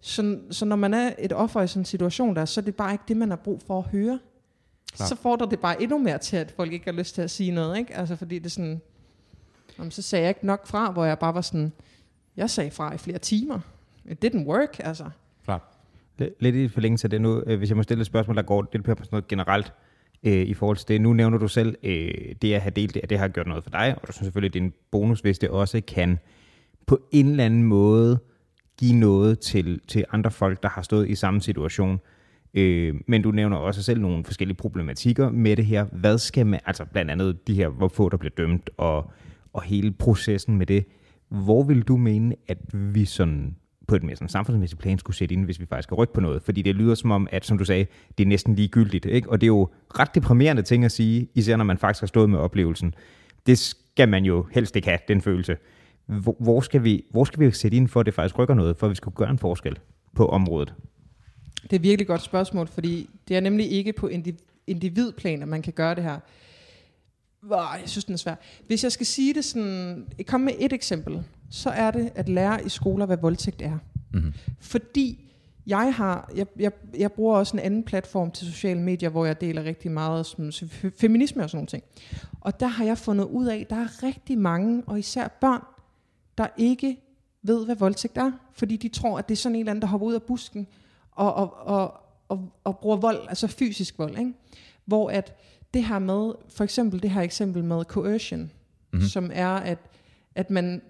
Så, så når man er et offer i sådan en situation der, så er det bare ikke det, man har brug for at høre. Klart. Så fordrer det bare endnu mere til, at folk ikke har lyst til at sige noget, ikke? Altså fordi det er sådan, jamen, så sagde jeg ikke nok fra, hvor jeg bare var sådan, jeg sagde fra i flere timer. It didn't work, altså. Klart. Lidt i forlængelse af det nu, øh, hvis jeg må stille et spørgsmål, der går lidt på sådan noget generelt øh, i forhold til det. Nu nævner du selv, øh, det at have delt det, at det har gjort noget for dig, og du synes selvfølgelig, det er en bonus, hvis det også kan på en eller anden måde give noget til, til andre folk, der har stået i samme situation. Øh, men du nævner også selv nogle forskellige problematikker med det her. Hvad skal man, altså blandt andet de her, hvor få der bliver dømt, og, og hele processen med det. Hvor vil du mene, at vi sådan på et mere sådan samfundsmæssigt plan skulle sætte ind, hvis vi faktisk skal rykke på noget? Fordi det lyder som om, at som du sagde, det er næsten ligegyldigt. Ikke? Og det er jo ret deprimerende ting at sige, især når man faktisk har stået med oplevelsen. Det skal man jo helst ikke have, den følelse. Hvor, hvor, skal vi, hvor skal vi sætte ind for, at det faktisk rykker noget, for at vi skal gøre en forskel på området? Det er et virkelig godt spørgsmål, fordi det er nemlig ikke på individplan, at man kan gøre det her. Wow, jeg synes, den er svær. Hvis jeg skal sige det sådan, komme med et eksempel, så er det at lære i skoler, hvad voldtægt er. Mm. Fordi jeg har, jeg, jeg, jeg bruger også en anden platform til sociale medier, hvor jeg deler rigtig meget som fe- feminisme og sådan nogle ting. Og der har jeg fundet ud af, at der er rigtig mange, og især børn, der ikke ved, hvad voldtægt er. Fordi de tror, at det er sådan en eller anden, der hopper ud af busken og, og, og, og, og bruger vold, altså fysisk vold. Ikke? Hvor at det her med, for eksempel det her eksempel med coercion, Mhm. mm-hmm. som er, at, at man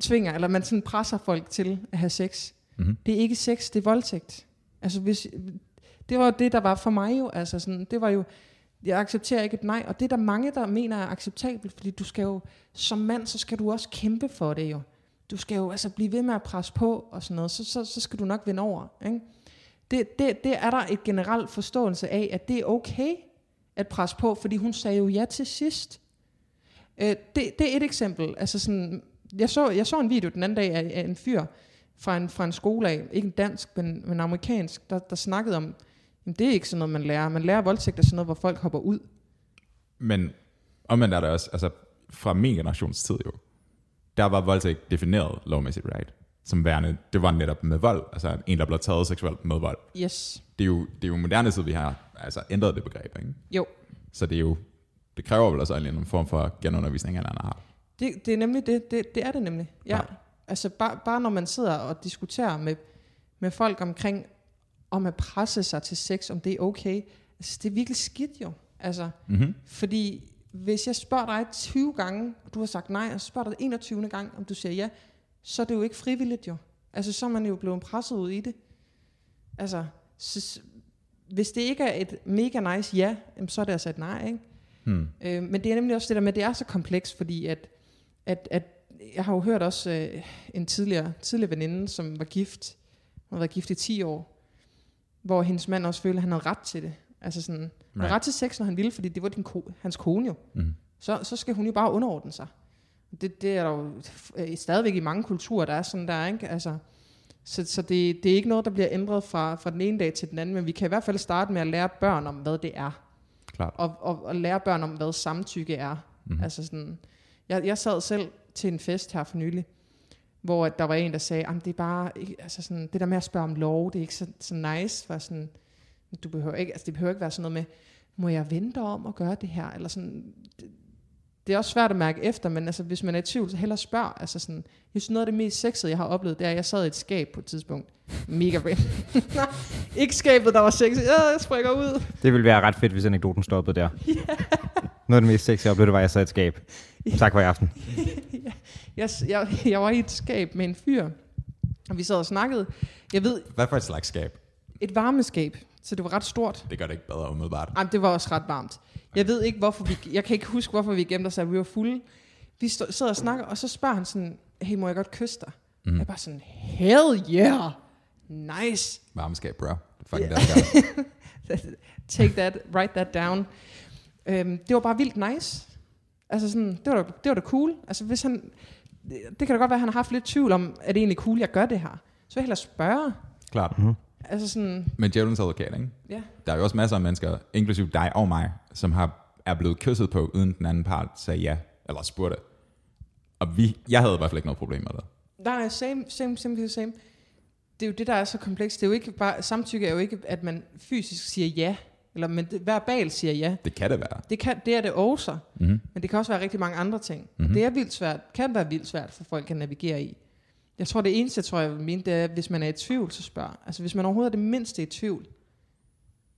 tvinger, eller man sådan presser folk til at have sex. Mhm. Det er ikke sex, det er voldtægt. Altså hvis, det var det, der var for mig jo. Altså sådan, det var jo, jeg accepterer ikke et nej, og det er der mange, der mener er acceptabelt, fordi du skal jo, som mand, så skal du også kæmpe for det jo. Du skal jo altså blive ved med at presse på og sådan noget, så, så, så skal du nok vinde over. Ikke? Det, det, det er der et generelt forståelse af, at det er okay at presse på, fordi hun sagde jo ja til sidst. Øh, det, det er et eksempel. Altså sådan, jeg, så, jeg så en video den anden dag af, af en fyr fra en, fra en skole af, ikke en dansk, men, men amerikansk, der, der snakkede om, jamen, det er ikke sådan noget, man lærer. Man lærer voldtægt af sådan noget, hvor folk hopper ud. Men omvendt er der også, altså fra min generations tid jo, der var voldtægt defineret lovmæssigt, right? Som værende, det var netop med vold, altså en, der blev taget seksuelt med vold. Yes. Det er jo, det er jo moderne tid, vi har altså ændret det begreb, ikke? Jo, Så det er jo, det kræver vel også en form for genundervisning, eller andet har. det, det er nemlig det. Det, det er det nemlig. Ja. Klart. Altså bare, bare når man sidder og diskuterer med, med folk omkring, om at presse sig til sex, om det er okay. Altså det er virkelig skidt jo. Altså, Mm-hmm. Fordi hvis jeg spørger dig 20 gange, og du har sagt nej, og så spørger dig 21. gang, om du siger ja, så er det jo ikke frivilligt jo. Altså, så er man jo blevet presset ud i det. Altså, så, hvis det ikke er et mega nice ja, så er det altså et nej, ikke? Hmm. Øh, men det er nemlig også det der med, at det er så komplekst, fordi at, at, at jeg har jo hørt også øh, en tidligere, tidligere veninde, som var gift, hun har været gift i 10 år, hvor hendes mand også følte, at han havde ret til det. Altså sådan, Right. ret til sex, når han ville, fordi det var din ko- hans kone jo. Mm. Så, så skal hun jo bare underordne sig. Det, det er der jo øh, stadigvæk i mange kulturer, der er sådan der, ikke? Altså, Så, så det, det er ikke noget, der bliver ændret fra, fra den ene dag til den anden, men vi kan i hvert fald starte med at lære børn om, hvad det er. Klart. Og, og, og lære børn om, hvad samtykke er. Mm. Altså sådan, jeg, jeg sad selv til en fest her for nylig, hvor der var en, der sagde, at det er bare, altså sådan, det der med at spørge om lov, det er ikke så, så nice, for sådan, du behøver ikke, altså det behøver ikke være sådan noget med, må jeg vente om at gøre det her, eller sådan, det, er også svært at mærke efter, men altså, hvis man er i tvivl, så hellere spørg. Altså sådan, jeg synes, noget af det mest sexede, jeg har oplevet, det er, at jeg sad i et skab på et tidspunkt. Mega random. ikke skabet, der var sexet. Ja, jeg springer ud. Det ville være ret fedt, hvis anekdoten stoppede der. Yeah. Noget af det mest sexy, jeg oplevede, var, at jeg sad i et skab. Tak for i aften. jeg, jeg, jeg var i et skab med en fyr, og vi sad og snakkede. Jeg ved, Hvad for et slags skab? et varmeskab, så det var ret stort. Det gør det ikke bedre umiddelbart. Ej, men det var også ret varmt. Jeg ved ikke, hvorfor vi... Jeg kan ikke huske, hvorfor vi gemte os, at vi var fulde. Vi stod, sidder og snakker, og så spørger han sådan, hey, må jeg godt kysse dig? Mm. Jeg er bare sådan, hell yeah! Nice! Varmeskab, bro. Fucking yeah. der, Take that, write that down. Øhm, det var bare vildt nice. Altså sådan, det var, da, det var da cool. Altså hvis han... Det, det kan da godt være, at han har haft lidt tvivl om, er det egentlig cool, jeg gør det her? Så vil jeg hellere spørge. Klart. Mm-hmm. Altså sådan... Men djævelens advokat, ikke? Ja. Der er jo også masser af mennesker, inklusive dig og mig, som har, er blevet kysset på, uden den anden part sagde ja, eller spurgte. Og vi, jeg havde i hvert fald ikke noget problem med det. Nej, same, same, same, same. Det er jo det, der er så komplekst. Det er jo ikke bare, samtykke er jo ikke, at man fysisk siger ja, eller men det, verbalt siger ja. Det kan det være. Det, kan, det er det også, mm-hmm. men det kan også være rigtig mange andre ting. Mm-hmm. det er vildt svært, kan være vildt svært for folk at navigere i. Jeg tror, det eneste, jeg tror, jeg vil mene, det er, at hvis man er i tvivl, så spørg. Altså, hvis man overhovedet er det mindste i tvivl,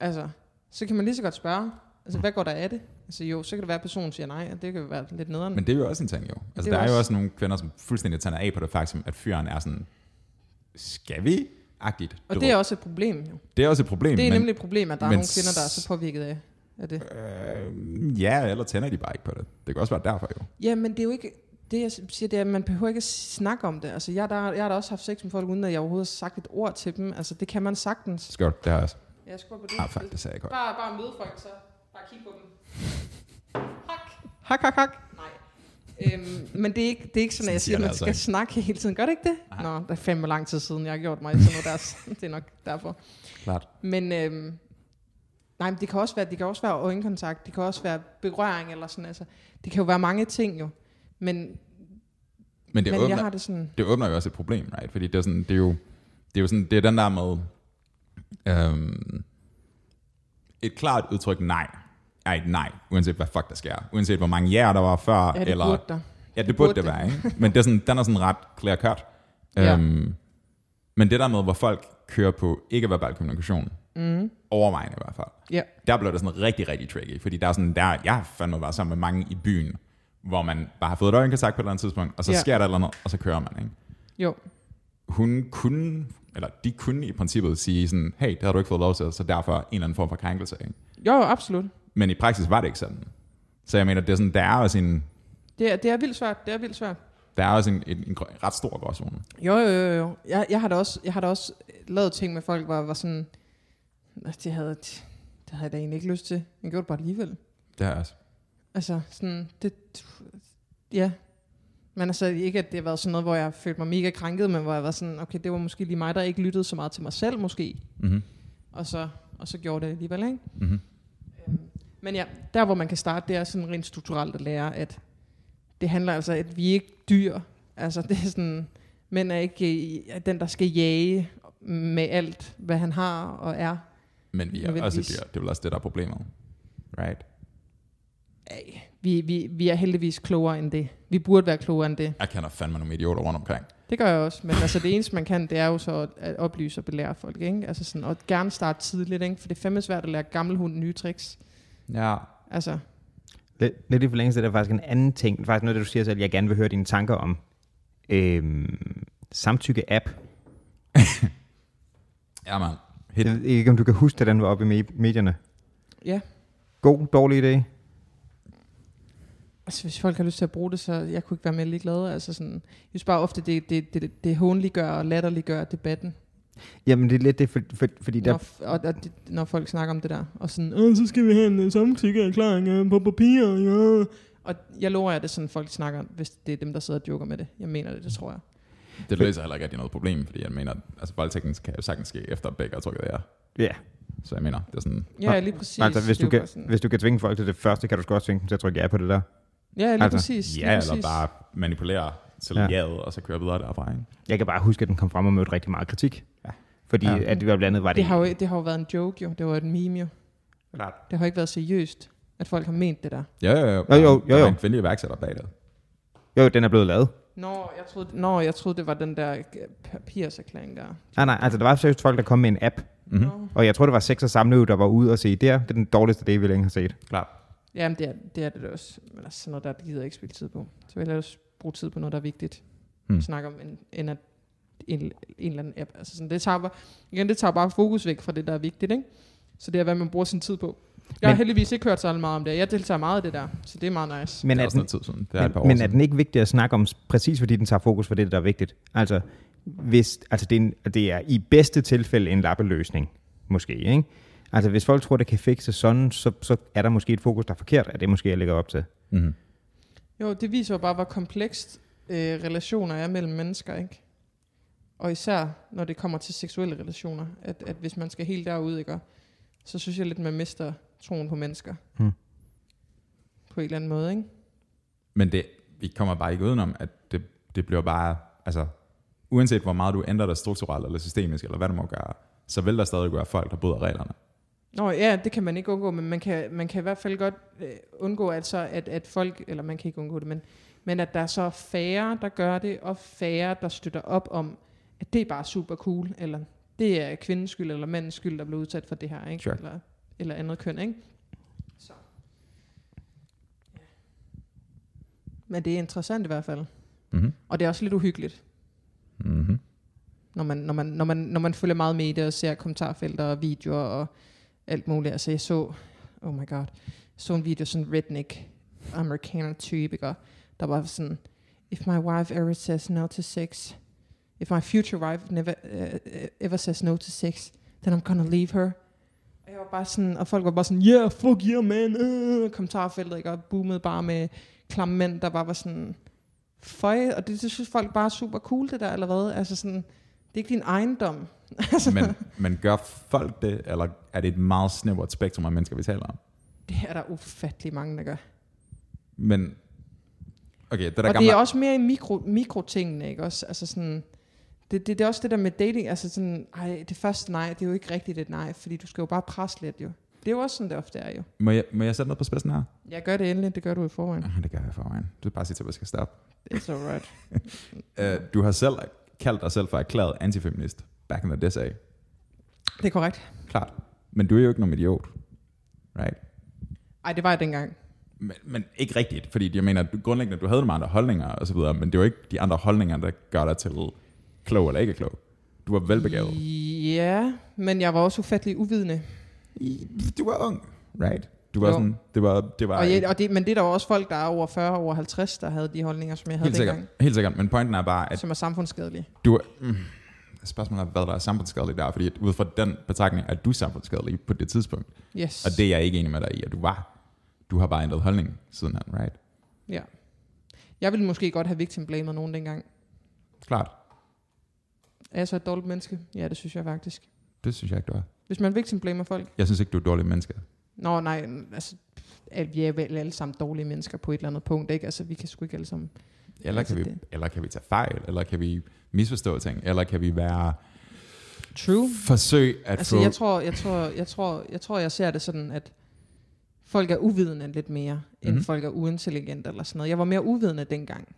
altså, så kan man lige så godt spørge. Altså, hvad går der af det? Altså jo, så kan det være, at personen siger nej, og det kan være lidt nederen. Men det er jo også en ting jo. Altså, der er, jo også nogle kvinder, som fuldstændig tænder af på det faktum, at fyren er sådan, skal vi? Agtigt. Og det er også et problem jo. Det er også et problem. Det er men, nemlig et problem, at der er nogle kvinder, der er så påvirket af, af det. Øh, ja, eller tænder de bare ikke på det. Det kan også være derfor jo. Ja, men det er jo ikke, det jeg siger, det er, at man behøver ikke at snakke om det. Altså, jeg, der, jeg har da også haft sex med folk, uden at jeg overhovedet har sagt et ord til dem. Altså, det kan man sagtens. Skål, det har jeg også. Ja, skål på det. Ah, fuck, det sagde jeg godt. Bare, bare møde folk, så bare kigge på dem. Hak. Hak, hak, hak. Nej. Øhm, men det er, ikke, det er ikke sådan, at jeg siger, at man altså skal altså snakke hele tiden. Gør det ikke det? Aha. Nå, der er fandme lang tid siden, jeg har gjort mig sådan noget der. det er nok derfor. Klart. Men, øhm, nej, men det kan også være, det kan også være øjenkontakt, det kan også være berøring eller sådan. Altså, det kan jo være mange ting jo. Men men det, Men åbner, jeg har det, sådan... det åbner jo også et problem, right? Fordi det er, sådan, det er jo, det er jo sådan, det er den der med, øhm, et klart udtryk nej, er et nej, uanset hvad fuck der sker. Uanset hvor mange ja der var før. Ja, det eller, burde der. Ja, det, det burde det være, ikke? Men det er sådan, den er sådan ret clear cut. Ja. Øhm, men det der med, hvor folk kører på ikke-verbal kommunikation, mm. overvejende i hvert fald, ja. der bliver det sådan rigtig, rigtig tricky. Fordi der er sådan, der, jeg har fandme været sammen med mange i byen, hvor man bare har fået et øjenkontakt på et eller andet tidspunkt, og så ja. sker der et eller andet, og så kører man, ikke? Jo. Hun kunne, eller de kunne i princippet sige sådan, hey, det har du ikke fået lov til, så derfor en eller anden form for krænkelse, ikke? Jo, absolut. Men i praksis var det ikke sådan. Så jeg mener, det er sådan, der er også en... Det er, det er vildt svært, det er vildt svært. Der er også en, en, en ret stor gråzone. Jo, jo, jo, jo. Jeg, jeg, har da også, jeg har da også lavet ting med folk, hvor var sådan, det havde, det havde jeg da egentlig ikke lyst til. Jeg gjorde det bare alligevel. Det har jeg også. Altså, sådan, det, ja. Men altså, ikke at det har været sådan noget, hvor jeg følte mig mega krænket, men hvor jeg var sådan, okay, det var måske lige mig, der ikke lyttede så meget til mig selv, måske. Mm-hmm. Og, så, og så gjorde det alligevel, ikke? Mm-hmm. Men ja, der hvor man kan starte, det er sådan rent strukturelt at lære, at det handler altså, at vi er ikke dyr. Altså, det er sådan, men er ikke den, der skal jage med alt, hvad han har og er. Men vi er også dyr. Det er vel også det, der er problemet. Right? Vi, vi, vi er heldigvis klogere end det. Vi burde være klogere end det. Jeg kender fandme nogle idioter rundt omkring. Det gør jeg også, men altså det eneste man kan, det er jo så at oplyse og belære folk, ikke? Altså sådan, og gerne starte tidligt, ikke? For det er fandme svært at lære gammel hund nye tricks. Ja. Altså. Lidt, lidt i forlængelse det er faktisk en anden ting, faktisk noget, det du siger selv, jeg gerne vil høre dine tanker om. Øhm, samtykke-app. ja, man. Hit. Jeg ved ikke, om du kan huske, at den var oppe i medierne. Ja. God, dårlig idé? Altså, hvis folk har lyst til at bruge det, så jeg kunne ikke være med lige glad. Altså sådan, jeg synes bare ofte, det, det, det, det hånliggør og latterliggør debatten. Jamen, det er lidt det, for, for, fordi der... Når, og, og det, når folk snakker om det der, og sådan, Åh, så skal vi have en samtykkeerklæring på papir, ja. Og jeg lover jer, det sådan, folk snakker, hvis det er dem, der sidder og joker med det. Jeg mener det, det tror jeg. Det løser heller ikke rigtig noget problem, fordi jeg mener, altså voldtægten kan jo sagtens ske efter begge har trykket ja. Ja, Så jeg mener, det er sådan, Ja, lige præcis. altså hvis Det er du, kan, sådan- hvis du kan tvinge folk til det første, kan du også tvinge dem til at trykke ja på det der. Ja, lige altså, præcis. lige ja, eller præcis. bare manipulere til Ja. ja. jaget, og så køre videre derfra, ikke? Jeg kan bare huske, at den kom frem og mødte rigtig meget kritik. Ja. Fordi Ja. at det var blandt andet, var det, Det har, jo, det har jo været en joke, jo. Det var et meme, jo. Klart. Det har ikke været seriøst, at folk har ment det der. Jo, jo, jo. Jo, jo, jo, Der jo. en kvindelig iværksætter bag det. jo, den er blevet lavet. Nå, jeg troede, nå, jeg troede det var den der øh, papirserklæring der. Nej, nej, altså der var seriøst folk, der kom med en app. Mm-hmm. Og jeg tror, det var seks og samløb, der var ude og se, det er, det er den dårligste dag, vi længe har set. Klart. Jamen, det er det, er det da også. Men altså, sådan noget der, gider jeg ikke spille tid på. Så vil jeg også bruge tid på noget, der er vigtigt. Hmm. Snakke om en, en, en, en, en eller anden app. Altså sådan, det, tager bare, igen, det tager bare fokus væk fra det, der er vigtigt. Ikke? Så det er, hvad man bruger sin tid på. Jeg Men- har heldigvis ikke hørt så meget om det. Jeg deltager meget i det der, så det er meget nice. Men det er er, den, tid siden. Det er men, men er den ikke vigtig at snakke om, præcis fordi den tager fokus på det, der er vigtigt? Altså, hvis, altså det, er en, det er i bedste tilfælde en lappeløsning, måske, ikke? Altså, hvis folk tror, det kan fikse sådan, så, så er der måske et fokus, der er forkert, at det måske jeg lægger op til. Mm-hmm. Jo, det viser jo bare, hvor komplekst øh, relationer er mellem mennesker, ikke? Og især, når det kommer til seksuelle relationer, at, at hvis man skal helt derud, ikke? Så synes jeg lidt, man mister troen på mennesker. Hmm. På en eller anden måde, ikke? Men det, vi kommer bare ikke udenom, at det, det bliver bare, altså, uanset hvor meget du ændrer dig strukturelt eller systemisk, eller hvad du må gøre, så vil der stadig være folk, der bryder reglerne. Nå ja, det kan man ikke undgå, men man kan, man kan i hvert fald godt øh, undgå, altså, at, at folk, eller man kan ikke undgå det, men, men at der er så færre, der gør det, og færre, der støtter op om, at det er bare super cool, eller det er kvindens skyld, eller mandens skyld, der bliver udsat for det her, ikke? Sure. Eller, eller andet køn, ikke? Så. Ja. Men det er interessant i hvert fald. Mm-hmm. Og det er også lidt uhyggeligt, Mm-hmm. når man, når man, når man, når man følger meget med i det, og ser kommentarfelter og videoer og alt muligt. Altså jeg så, oh my god, så en video, sådan redneck amerikaner type, ikke? Der var sådan, if my wife ever says no to sex, if my future wife never uh, ever says no to sex, then I'm gonna leave her. Og jeg var bare sådan, og folk var bare sådan, yeah, fuck yeah, man, uh, kommentarfeltet, ikke? Og boomede bare med klamme mænd, der bare var sådan, føj, og det, det synes folk bare er super cool, det der, eller hvad? Altså sådan, er ikke din ejendom. altså, Men, men gør folk det, eller er det et meget snævert spektrum af mennesker, vi taler om? det er der ufattelig mange, der gør. Men, okay, det der og gamle... det er også mere i mikro, mikrotingene, ikke også? Altså sådan, det, det, det er også det der med dating, altså sådan, ej, det første nej, det er jo ikke rigtigt et nej, fordi du skal jo bare presse lidt jo. Det er jo også sådan, det ofte er jo. Må jeg, må jeg sætte noget på spidsen her? Jeg gør det endelig, det gør du i forvejen. Ah, Det gør jeg i forvejen. Du vil bare sige til, at jeg skal stoppe. It's alright. Uh, du har selv kaldt dig selv for erklæret antifeminist back in the day. Det er korrekt. Klart. Men du er jo ikke nogen idiot. Right? Ej, det var jeg dengang. Men, men ikke rigtigt, fordi jeg mener, du, grundlæggende, du havde nogle andre holdninger og så videre, men det er jo ikke de andre holdninger, der gør dig til klog eller ikke klog. Du var velbegavet. Ja, men jeg var også ufattelig uvidende. Du var ung, right? Du var Jo. sådan, det var, det var Og, jeg, og det, men det er der også folk, der er over 40, over 50, der havde de holdninger, som jeg havde helt sikkert, dengang, helt sikkert, men pointen er bare, at som er samfundsskadelige. du mm, spørgsmålet er, hvad der er samfundsskadeligt der, fordi at ud fra den betragtning, er du samfundsskadelig på det tidspunkt, Yes. og det er jeg ikke enig med dig i, at du var. Du har bare ændret holdning siden han, right? Ja. Jeg ville måske godt have victim blamet nogen dengang. Klart, Er jeg så et dårligt menneske? Ja, det synes jeg faktisk. det synes jeg ikke, du er. Hvis man victim blamer folk. Jeg synes ikke, du er et dårligt menneske. Nå, nej, altså, at vi er vel alle sammen dårlige mennesker på et eller andet punkt, ikke? Altså, vi kan sgu ikke alle sammen. Eller Altså kan, vi, det- eller kan vi tage fejl, eller kan vi misforstå ting, eller kan vi være True. forsøg at Altså, få... jeg tror, jeg tror, jeg tror, jeg tror, jeg ser det sådan, at folk er uvidende lidt mere, end Mhm. mm-hmm. folk er uintelligente eller sådan noget. Jeg var mere uvidende dengang.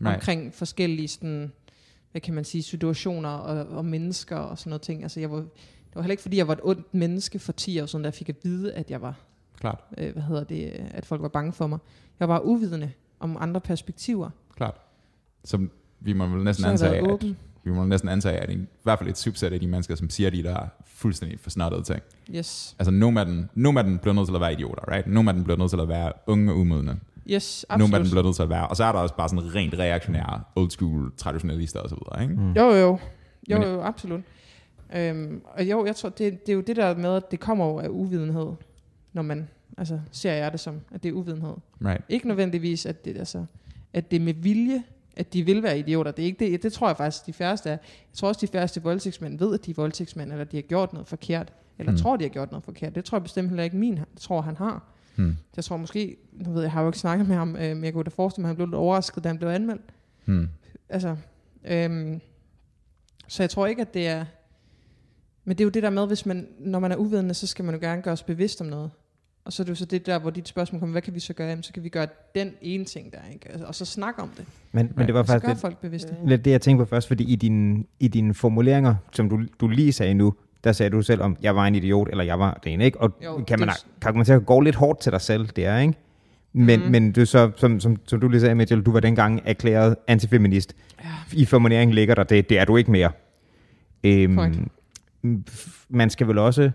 Nej. omkring forskellige sådan, hvad kan man sige, situationer og, og mennesker og sådan noget ting. Altså jeg var, var heller ikke fordi, jeg var et ondt menneske for 10 år siden, der fik at vide, at jeg var, Klart, øh, hvad hedder det, at folk var bange for mig. Jeg var uvidende om andre perspektiver. klart. Så vi må vel næsten jeg antage, at, åben. vi må næsten antage, at i hvert fald et subset af de mennesker, som siger de der fuldstændig forsnottede ting. Yes, Altså, af dem bliver nødt til at være idioter, right? Dem bliver nødt til at være unge og umodne. yes, absolut. bliver nødt til at være, og så er der også bare sådan rent reaktionære, old school, traditionalister og så videre, ikke? Mm. Jo, jo. Jo, jo, absolut. Øhm, og jo, jeg tror, det, det er jo det der med, at det kommer jo af uvidenhed, når man, altså ser jeg det som, at det er uvidenhed. Right. Ikke nødvendigvis, at det, altså, at det er med vilje, at de vil være idioter. Det, er ikke det, det tror jeg faktisk, de færreste er. Jeg tror også, de færreste voldtægtsmænd ved, at de er voldtægtsmænd, eller de har gjort noget forkert. Eller Mm. mm. tror, de har gjort noget forkert. Det tror jeg bestemt heller ikke min. Tror, han har. Hmm. Jeg tror måske, nu ved jeg, jeg har jo ikke snakket med ham, øh, men jeg kunne da forestille mig, at han blev lidt overrasket, da han blev anmeldt. Hmm. Altså, øhm, så jeg tror ikke, at det er... Men det er jo det der med, hvis man, når man er uvidende, så skal man jo gerne gøre os bevidst om noget. Og så er det jo så det der, hvor dit spørgsmål kommer, hvad kan vi så gøre? Jamen, så kan vi gøre den ene ting der, ikke? Altså, Og så snakke om det. Men, men det var faktisk lidt, folk bevidste. lidt det, jeg tænkte på først, fordi i, din, i dine formuleringer, som du, du lige sagde nu, der sagde du selv om, jeg var en idiot, eller jeg var det ene, ikke? Og Jo, kan man, det- kan man til at gå lidt hårdt til dig selv, det er, ikke? Men, Mhm. men du så, som, som, som du lige sagde, Mitchell, du var dengang erklæret antifeminist. Ja. I formuleringen ligger der, det, det er du ikke mere. Øhm, f- man skal vel også...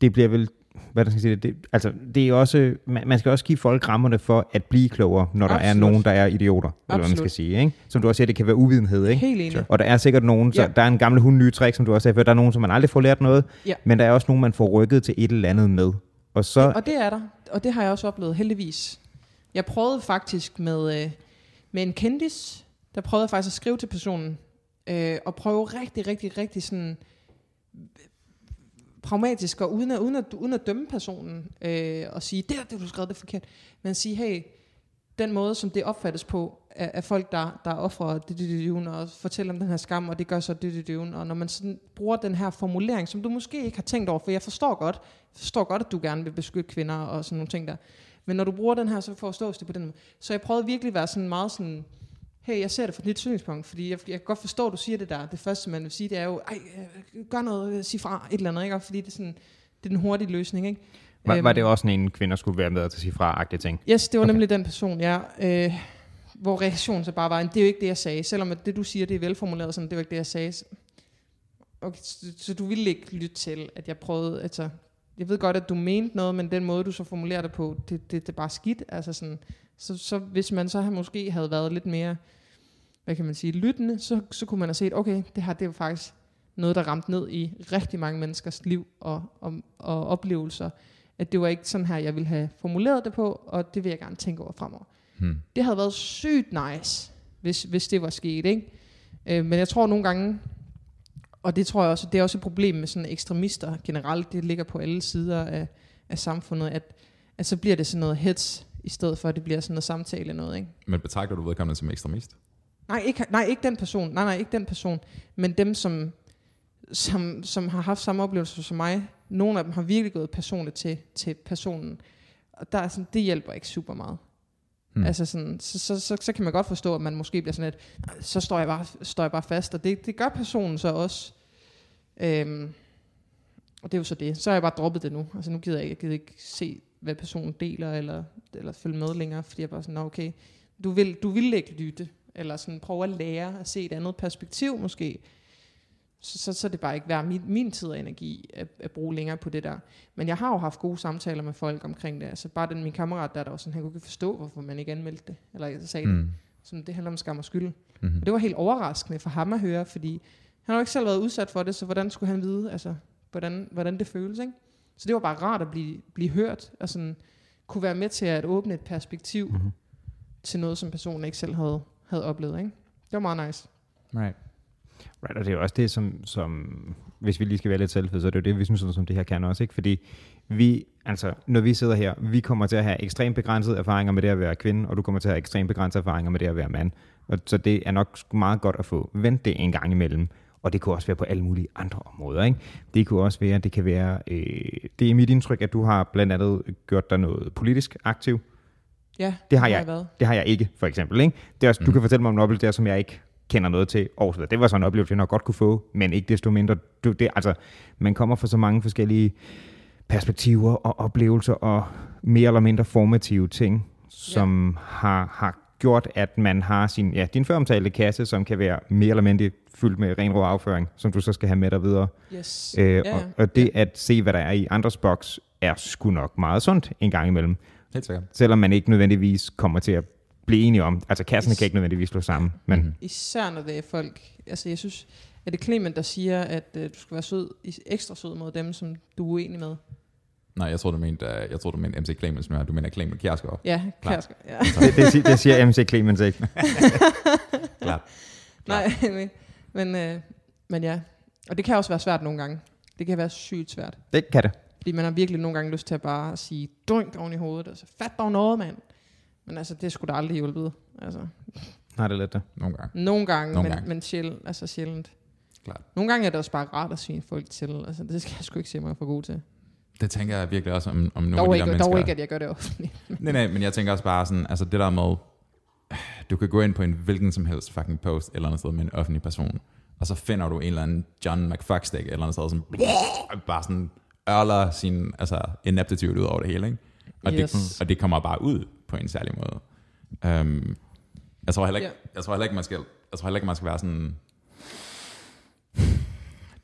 Det bliver vel... Hvad der skal sige, det, altså, det er også, man, man skal også give folk rammerne for at blive klogere, når der er Absolut. nogen, der er idioter, eller hvad man skal Absolut. sige. Ikke? Som du også siger, det kan være uvidenhed. Ikke? Helt enig. Og der er sikkert nogen, så Ja. der er en gammel hund nye trick, som du også sagde før, der er nogen, som man aldrig får lært noget, Ja. men der er også nogen, man får rykket til et eller andet med. Og så, Og det er der, og det har jeg også oplevet, heldigvis. Jeg prøvede faktisk med, øh, med en kendis, der prøvede jeg faktisk at skrive til personen, øh, og prøve rigtig, rigtig, rigtig sådan pragmatisk, og uden at, uden at, uden at dømme personen, øh, og sige, det er det, du har skrevet, det forkert, men sige, hey, den måde, som det opfattes på af, af folk, der, der offrer det, det, det, og fortæller om den her skam, og det gør så det, det, det, og når man sådan bruger den her formulering, som du måske ikke har tænkt over, for jeg forstår godt, forstår godt, at du gerne vil beskytte kvinder og sådan nogle ting der, men når du bruger den her, så forstås det på den måde. Så jeg prøvede virkelig at være sådan meget sådan, hey, jeg ser det fra dit synspunkt, fordi jeg, jeg kan godt forstå, at du siger det der. Det første, man vil sige, det er jo, ej, øh, gør noget, øh, sig fra, et eller andet, ikke? Og fordi det er sådan, det er den hurtige løsning, ikke? var, var Øhm, det også sådan en, kvinder skulle være med til at sige fra agtige ting? Yes, det var okay. nemlig den person, ja. Øh, hvor reaktionen så bare var, det er jo ikke det, jeg sagde. Selvom at det, du siger, det er velformuleret sådan, det var ikke det, jeg sagde. Okay, så, så du ville ikke lytte til, at jeg prøvede, altså, jeg ved godt, at du mente noget, men den måde, du så formulerer det på, det, det, det er bare skidt. Altså sådan, så, så hvis man så måske havde været lidt mere, hvad kan man sige, lyttende, så, så kunne man have set, okay, det her, det jo faktisk noget, der ramte ned i rigtig mange menneskers liv og, og, og oplevelser. At det var ikke sådan her, jeg ville have formuleret det på, og det vil jeg gerne tænke over fremover. Hmm. Det havde været sygt nice, hvis, hvis det var sket, ikke? Øh, men jeg tror nogle gange, og det tror jeg også, det er også et problem med sådan ekstremister generelt, det ligger på alle sider af, af samfundet, at, at så bliver det sådan noget hets, i stedet for at det bliver sådan noget samtale noget, ikke? Men betragter du vedkommende som ekstremist? Nej, ikke, nej, ikke den person. Nej, nej, ikke den person. Men dem, som, som, som har haft samme oplevelse som mig, nogle af dem har virkelig gået personligt til, til personen. Og der er sådan, det hjælper ikke super meget. Hmm. Altså sådan, så, så, så, så kan man godt forstå, at man måske bliver sådan lidt, "Nej, så står jeg bare, står jeg bare fast. Og det, det gør personen så også. Øhm, og det er jo så det. Så har jeg bare droppet det nu. Altså nu gider jeg, ikke- jeg gider ikke se, hvad personen deler, eller, eller følge med længere, fordi jeg bare sådan, "Nå, okay, du vil, du vil ikke lytte, eller sådan prøve at lære at se et andet perspektiv måske, så, så, så det bare ikke værd min, min tid og energi at, at bruge længere på det der. Men jeg har jo haft gode samtaler med folk omkring det. Altså bare den min kammerat der, der var sådan, han kunne ikke forstå, hvorfor man ikke anmeldte det, eller jeg sagde mm. det. Sådan, det handler om skam og skyld. Mm-hmm. Og det var helt overraskende for ham at høre, fordi han har jo ikke selv været udsat for det, så hvordan skulle han vide, altså, hvordan, hvordan det føles, ikke? Så det var bare rart at blive, blive hørt, og sådan, kunne være med til at åbne et perspektiv Mhm. til noget, som personen ikke selv havde, havde oplevet, ikke? Det var meget nice. Right. Right, og det er jo også det, som, som hvis vi lige skal være lidt selvfede, så er det jo det, vi synes, som det her kan også, ikke? Fordi vi, altså, når vi sidder her, vi kommer til at have ekstremt begrænsede erfaringer med det at være kvinde, og du kommer til at have ekstremt begrænsede erfaringer med det at være mand. Og så det er nok meget godt at få vendt det en gang imellem. Og det kunne også være på alle mulige andre områder. Ikke? Det kunne også være, det kan være, øh, det er mit indtryk, at du har blandt andet gjort dig noget politisk aktiv. Ja, Det har jeg. været. Det har jeg ikke, for eksempel. Ikke? Det er også, mm. Du kan fortælle mig om en oplevelse der, som jeg ikke kender noget til. Og så det var sådan en oplevelse, jeg nok godt kunne få, men ikke desto mindre. Du, det, altså, man kommer fra så mange forskellige perspektiver og oplevelser og mere eller mindre formative ting, som ja. har, har gjort, at man har sin, ja, din føromtalte kasse, som kan være mere eller mindre fyldt med ren rå afføring, som du så skal have med dig videre. Yes. Øh, ja, og, og det at se, hvad der er i andres boks, er sgu nok meget sundt en gang imellem. Helt sikkert. Selvom man ikke nødvendigvis kommer til at blive enige om, altså kassen Yes. kan ikke nødvendigvis slå sammen, men Mhm. Især når det er folk, altså jeg synes, er det Clement, der siger, at øh, du skal være sød, is- ekstra sød mod dem, som du er uenig med? Nej, jeg tror du mente, uh, jeg tror du mente MC Clemens, men du mener Clemens Kjærsgaard. Ja. Kjærsgaard. Ja. Det, det, siger- det siger MC Clemens ikke. Klart. Nej, men, men, øh, men ja. Og det kan også være svært nogle gange. Det kan være sygt svært. Det kan det. Fordi man har virkelig nogle gange lyst til at bare sige, dunk oven i hovedet, altså fat dog noget, mand. Men altså, det skulle da aldrig hjulpet. Altså, Nej, det er lidt det. Nogle gange. nogle gange, Nogle men, gange. men sjældent, altså sjældent. Klart. Nogle gange er det også bare rart at sige folk til. Altså, det skal jeg sgu ikke se mig for god til. Det tænker jeg virkelig også om, om nogle Dog af de ikke, der dog mennesker. ikke, at jeg gør det offentligt. Nej, nej, men jeg tænker også bare sådan, altså det der med, du kan gå ind på en hvilken som helst fucking post eller andet sted med en offentlig person, og så finder du en eller anden John McFuckstick eller andet sted, som bare sådan ørler sin altså, ineptitude ud over det hele, ikke? Og, Yes. det, og det kommer bare ud på en særlig måde. Um, jeg tror heller ikke, Ja. jeg tror heller ikke, man skal, jeg tror heller ikke, man skal være sådan,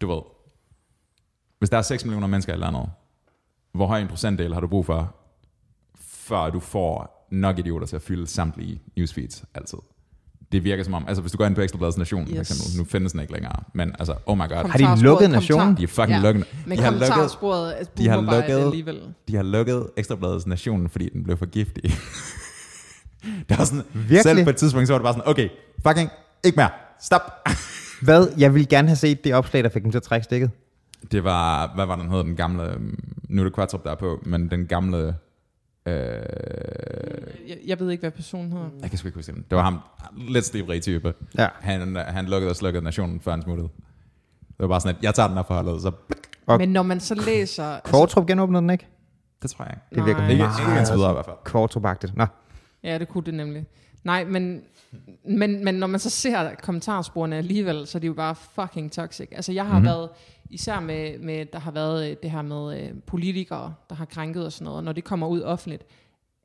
du ved, hvis der er 6 millioner mennesker i landet, hvor høj en procentdel har du brug for, før du får nok idioter til at fylde samtlige newsfeeds altid. Det virker som om, altså hvis du går ind på Ekstrabladets Nation, yes. for eksempel, nu findes den ikke længere, men altså, oh my god, Har de lukket Nationen? de er fucking Ja. lukket. Men de har lukket, altså, de har lukket- alligevel. de har lukket Ekstrabladets Nation, fordi den blev for giftig. det var sådan, Virkelig? selv på et tidspunkt, så var det bare sådan, okay, fucking, ikke mere, stop. Hvad? Jeg ville gerne have set det opslag, der fik dem til at trække stikket. Det var, hvad var den hed, den gamle, nu er det Quattrup der er på, men den gamle, øh, Jeg, jeg ved ikke, hvad personen hedder. jeg kan sgu ikke huske den. Det var ham, lidt stivrig type. Ja. Han, han lukkede og slukkede nationen, før han smuttede. Det var bare sådan, at jeg tager den af forholdet, så Og- Men når man så læser... Altså, Kvartrup genåbnede den ikke? det tror jeg ikke. Det virker Nej. Ikke, meget ikke indtil videre i hvert fald. Kvartrup-agtigt. Nå, Ja, det kunne det nemlig. Nej, men, men, men når man så ser kommentarsporene alligevel, så er de jo bare fucking toxic. Altså jeg har Mhm. mm-hmm. været, især med, med, der har været øh, det her med øh, politikere, der har krænket og sådan noget, og når det kommer ud offentligt.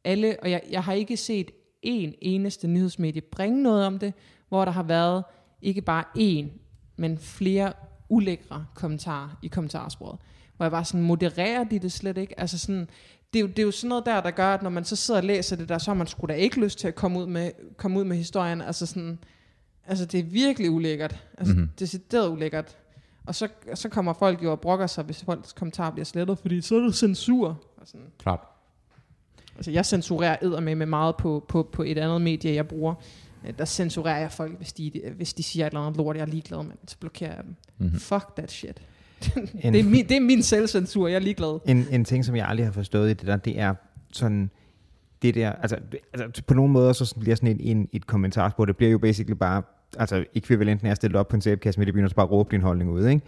Alle, og jeg, jeg har ikke set en eneste nyhedsmedie bringe noget om det, hvor der har været ikke bare én, men flere ulækre kommentarer i kommentarsporet. Hvor jeg bare sådan, modererer de det slet ikke? Altså sådan, det er, jo, det er jo sådan noget der, der gør, at når man så sidder og læser det der, så har man sgu da ikke lyst til at komme ud med, komme ud med historien. Altså sådan, altså det er virkelig ulækkert. Altså Mhm. mm-hmm. decideret ulækkert. Og så, så kommer folk jo og brokker sig, hvis folks kommentarer bliver slettet, fordi så er det censur. Og sådan. Klart. Altså jeg censurerer æder med, med meget på, på, på et andet medie, jeg bruger. Øh, Der censurerer jeg folk, hvis de, hvis de siger et eller andet lort, jeg er ligeglad med, så blokerer jeg dem. Mhm. Mm-hmm. Fuck that shit. En- det, er min, det er min selvcensur, jeg er ligeglad. En, en ting, som jeg aldrig har forstået i det der, det er sådan, det der, altså, altså på nogle måder, så bliver sådan en, en, et kommentarspor, det bliver jo basically bare, altså ekvivalenten er at stille op på en sæbekasse midt i byen, og så bare råbe din holdning ud, ikke?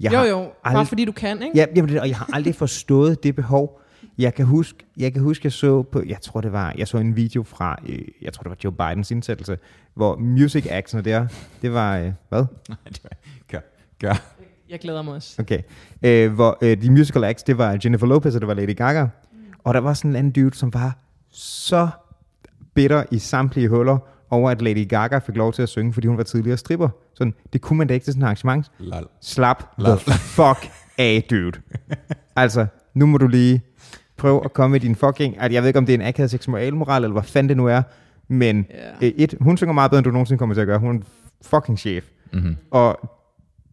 Jeg jo jo, bare aldrig- fordi du kan, ikke? Ja, jamen, det- og jeg har aldrig forstået det behov. Jeg kan huske, jeg kan huske, jeg så på, jeg tror det var, jeg så en video fra, øh, jeg tror det var Joe Bidens indsættelse, hvor music actsene der, det var, øh, hvad? Nej, det var, gør, gør. Jeg glæder mig også. Okay. Øh, hvor øh, de musical acts, det var Jennifer Lopez, og det var Lady Gaga. Og der var sådan en anden dude, som var så bitter i samtlige huller over, at Lady Gaga fik lov til at synge, fordi hun var tidligere stripper. Sådan, det kunne man da ikke til sådan en arrangement. Lol. Slap the Lol. fuck af, dude. altså, nu må du lige prøve at komme med din fucking... Altså, jeg ved ikke, om det er en akavet seksualmoral, eller hvad fanden det nu er, men øh, et, hun synger meget bedre, end du nogensinde kommer til at gøre. Hun er en fucking chef. Mm-hmm. Og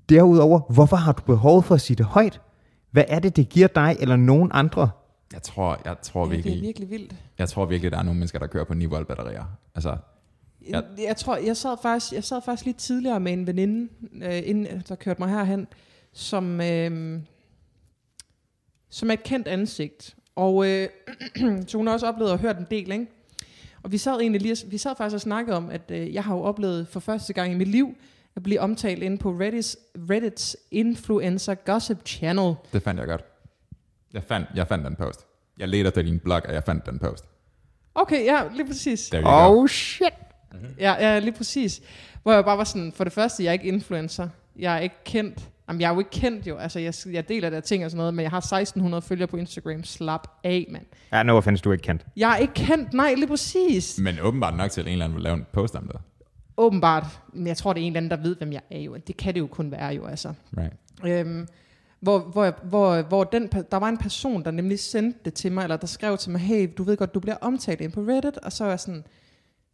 derudover, hvorfor har du behov for at sige det højt? Hvad er det, det giver dig eller nogen andre? Jeg tror, jeg tror Ja, det er virkelig, virkelig vildt. jeg tror virkelig, der er nogle mennesker, der kører på 9 volt batterier. Altså, Ja. Jeg, jeg tror, jeg sad faktisk, jeg sad faktisk lidt tidligere med en veninde, øh, inden der kørte mig herhen, som, øh, som er et kendt ansigt. Og øh, så hun har også oplevet at høre en del, ikke? Og vi sad egentlig lige, vi sad faktisk og snakkede om, at øh, jeg har jo oplevet for første gang i mit liv, at blive omtalt inde på Reddit's, Reddit's Influencer Gossip Channel. det fandt jeg godt. Jeg fandt, jeg fandt den post. Jeg ledte efter din blog, og jeg fandt den post. Okay, ja, lige præcis. You go. Oh shit! Ja, ja, lige præcis. Hvor jeg bare var sådan, for det første, jeg er ikke influencer. Jeg er ikke kendt. Jamen, jeg er jo ikke kendt jo. Altså, jeg, jeg deler der ting og sådan noget, men jeg har 1600 følgere på Instagram. Slap af, mand. Ja, no offense, du er ikke kendt. Jeg er ikke kendt, nej, lige præcis. Men åbenbart nok til, at en eller anden vil lave en post om det. Åbenbart. Men jeg tror, det er en eller anden, der ved, hvem jeg er jo. Det kan det jo kun være jo, altså. Right. Øhm, hvor, hvor, hvor, hvor den, der var en person, der nemlig sendte det til mig, eller der skrev til mig, hey, du ved godt, du bliver omtalt ind på Reddit, og så var jeg sådan,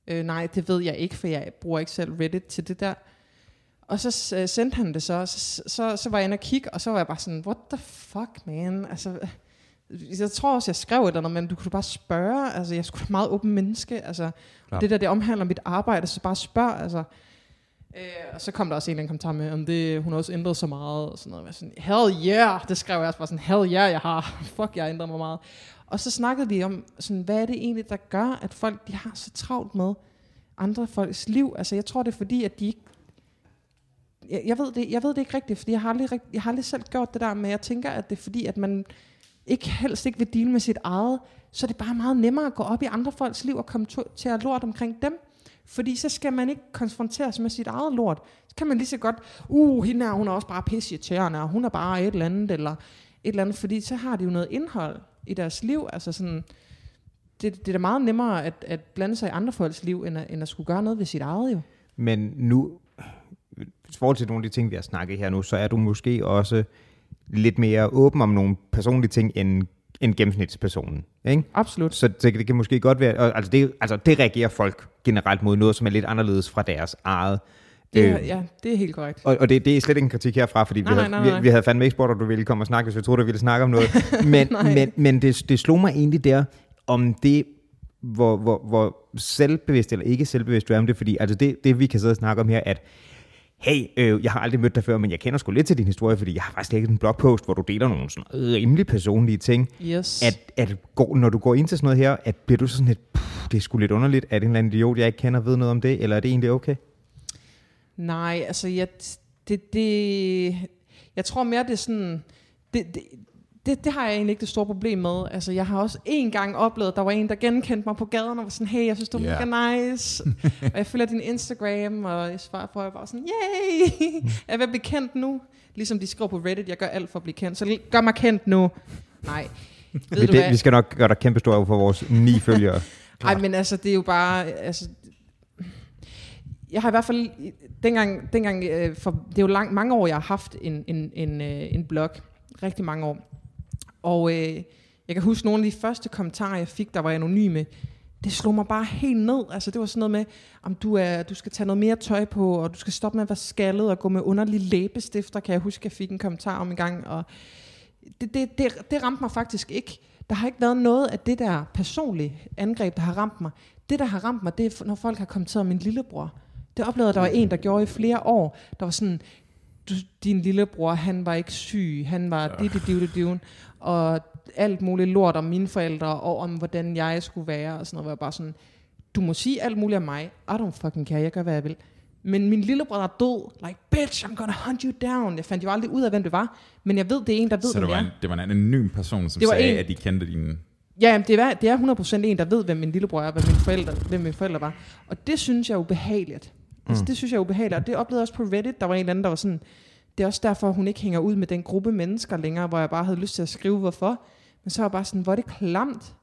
øh, nej, det ved jeg ikke, for jeg bruger ikke selv Reddit til det der. Og så øh, sendte han det så, og så, så, så var jeg inde og kigge, og så var jeg bare sådan, what the fuck, man? Altså, Jeg tror også, jeg skrev et eller andet, men du kunne bare spørge. Altså, jeg er sgu da meget åben menneske. Altså, Klart. det der, det omhandler mit arbejde, så bare spørg. Altså, Øh, og så kom der også en eller anden kommentar med, om det, hun har også ændret så meget, og sådan noget. Jeg sådan, hell yeah, det skrev jeg også bare sådan, hell yeah, jeg har, fuck, jeg ændret mig meget. Og så snakkede vi om, sådan, hvad er det egentlig, der gør, at folk de har så travlt med andre folks liv? Altså, jeg tror, det er fordi, at de ikke jeg, jeg, ved det, jeg ved det ikke rigtigt, fordi jeg har, aldrig, jeg har aldrig selv gjort det der, men jeg tænker, at det er fordi, at man ikke helst ikke vil dele med sit eget, så er det bare meget nemmere at gå op i andre folks liv og komme to, til at lort omkring dem. Fordi så skal man ikke konfronteres med sit eget lort. Så kan man lige så godt, uh, hende her, hun er også bare pisseirriterende, og hun er bare et eller andet, eller et eller andet, fordi så har de jo noget indhold i deres liv. Altså sådan, det, det er da meget nemmere at, at blande sig i andre folks liv, end at, end at skulle gøre noget ved sit eget jo. Men nu, i forhold til nogle af de ting, vi har snakket her nu, så er du måske også lidt mere åben om nogle personlige ting end, end gennemsnitspersonen. Ikke? Absolut. Så det, det kan måske godt være, og altså det, altså det reagerer folk generelt mod noget, som er lidt anderledes fra deres eget. Det er, Øh, ja, det er helt korrekt. Og, og det, det er slet ikke en kritik herfra, fordi Nej, vi, havde, nej, nej. Vi, vi havde fandme ikke spurgt, at du ville komme og snakke, hvis vi troede, du ville snakke om noget. Men, men, men det, det slog mig egentlig der, om det, hvor, hvor, hvor selvbevidst eller ikke selvbevidst du er om det, fordi altså det, det vi kan sidde og snakke om her, at hey, øh, jeg har aldrig mødt dig før, men jeg kender sgu lidt til din historie, fordi jeg har faktisk læst en blogpost, hvor du deler nogle sådan rimelig personlige ting. Yes. At, at går, når du går ind til sådan noget her, at bliver du så sådan lidt, "Puh, det er sgu lidt underligt, at en eller anden idiot, jeg ikke kender, ved noget om det, eller er det egentlig okay? Nej, altså jeg, det, det, jeg tror mere, det er sådan, det, det, det, det har jeg egentlig ikke det store problem med. Altså, jeg har også en gang oplevet, at der var en, der genkendte mig på gaden, og var sådan, hey, jeg synes, du er Ja. mega nice. og jeg følger din Instagram, og jeg svarer på, og jeg var sådan, yay, jeg er ved at blive kendt nu. Ligesom de skriver på Reddit, jeg gør alt for at blive kendt, så gør mig kendt nu. Nej, ved Vi, du det, vi skal nok gøre dig kæmpe stor for vores ni følgere. Nej, men altså, det er jo bare... Altså, jeg har i hvert fald... Dengang, dengang øh, for, det er jo lang, mange år, jeg har haft en, en, en, øh, en blog. Rigtig mange år. Og øh, jeg kan huske nogle af de første kommentarer, jeg fik, der var anonyme. Det slog mig bare helt ned. Altså, det var sådan noget med, om du, er, du skal tage noget mere tøj på, og du skal stoppe med at være skaldet og gå med underlige læbestifter, kan jeg huske, jeg fik en kommentar om en gang. Og det, det, det, det ramte mig faktisk ikke. Der har ikke været noget af det der personlige angreb, der har ramt mig. Det, der har ramt mig, det er, når folk har kommenteret om min lillebror. Det oplevede jeg, der var en, der gjorde i flere år. Der var sådan, du, din lillebror, han var ikke syg, han var det, det, det, det, det, og alt muligt lort om mine forældre, og om hvordan jeg skulle være, og sådan noget, var bare sådan, du må sige alt muligt om mig, I don't fucking care, jeg gør, hvad jeg vil. Men min lillebror er død, like, bitch, I'm gonna hunt you down. Jeg fandt jo aldrig ud af, hvem det var, men jeg ved, det er en, der ved, Så hvem det var, en, det var en anonym person, som Det sagde, en- at de kendte dine... Ja, det er, det er 100% en, der ved, hvem min lillebror er, hvem mine forældre, hvem mine forældre var. Og det synes jeg er ubehageligt. Mm. Altså, det synes jeg er ubehageligt. Og det oplevede jeg også på Reddit. Der var en eller anden, der var sådan, det er også derfor, hun ikke hænger ud med den gruppe mennesker længere, hvor jeg bare havde lyst til at skrive, hvorfor. Men så var jeg bare sådan, hvor er det klamt.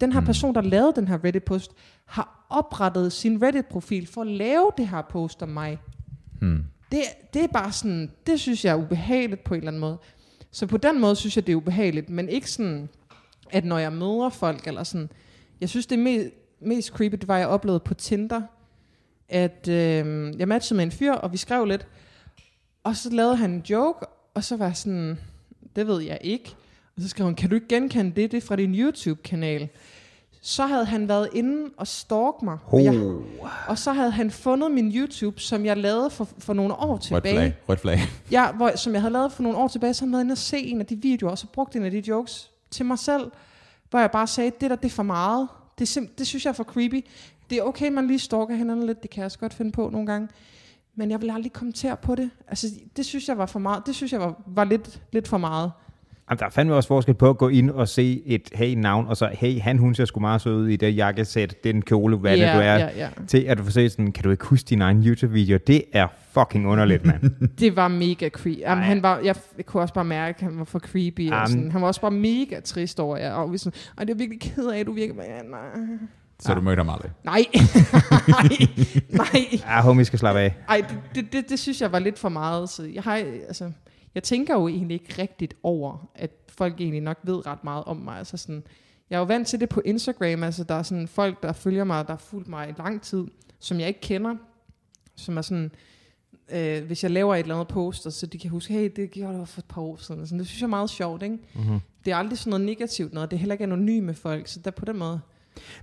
Den her person, der lavede den her Reddit-post, har oprettet sin Reddit-profil for at lave det her post om mig. Hmm. Det, det er bare sådan, det synes jeg er ubehageligt på en eller anden måde. Så på den måde synes jeg, det er ubehageligt, men ikke sådan, at når jeg møder folk, eller sådan, jeg synes, det mest, mest creepy, det var, jeg oplevede på Tinder, at øh, jeg matchede med en fyr, og vi skrev lidt, og så lavede han en joke, og så var jeg sådan, det ved jeg ikke. Og så skrev hun, kan du ikke genkende det, det er fra din YouTube-kanal? Så havde han været inde og stalk mig. Og, jeg, og så havde han fundet min YouTube, som jeg lavede for, for nogle år Rødt tilbage. flag. Rødt flag. Ja, hvor, som jeg havde lavet for nogle år tilbage, så havde han været inde og se en af de videoer, og så brugte en af de jokes til mig selv, hvor jeg bare sagde, det der, det er for meget. Det, simp- det synes jeg er for creepy. Det er okay, man lige stalker hinanden lidt, det kan jeg også godt finde på nogle gange. Men jeg vil aldrig kommentere på det. Altså, det synes jeg var for meget. Det synes jeg var, var lidt, lidt for meget. Jamen, der er fandme også forskel på at gå ind og se et hey-navn, og så hey, han, hun ser sgu meget sød ud i det jakkesæt, den kjole, hvad ja, det du er, Ja, ja. til at du får set sådan, kan du ikke huske din egen YouTube-video? Det er fucking underligt, mand. Det var mega creepy. Jamen, han var, jeg, jeg kunne også bare mærke, at han var for creepy. Og sådan. Han var også bare mega trist over jer. Og sådan, Ej, det er virkelig ked af, at du virker... Ja, nej. Så du mødte ham aldrig. Nej. nej. Nej. ja, homie skal slappe af. Ej, det, det, det, det synes jeg var lidt for meget. Så jeg, har, altså, jeg tænker jo egentlig ikke rigtigt over, at folk egentlig nok ved ret meget om mig. Altså sådan, jeg er jo vant til det på Instagram. Altså, der er sådan folk, der følger mig, der har fulgt mig i lang tid, som jeg ikke kender. Som er sådan... øh, hvis jeg laver et eller andet post, så de kan huske, hey, det gjorde jeg for et par år siden. Sådan, det synes jeg er meget sjovt, ikke? Mm-hmm. Det er aldrig sådan noget negativt noget. Det er heller ikke anonyme folk, så der på den måde.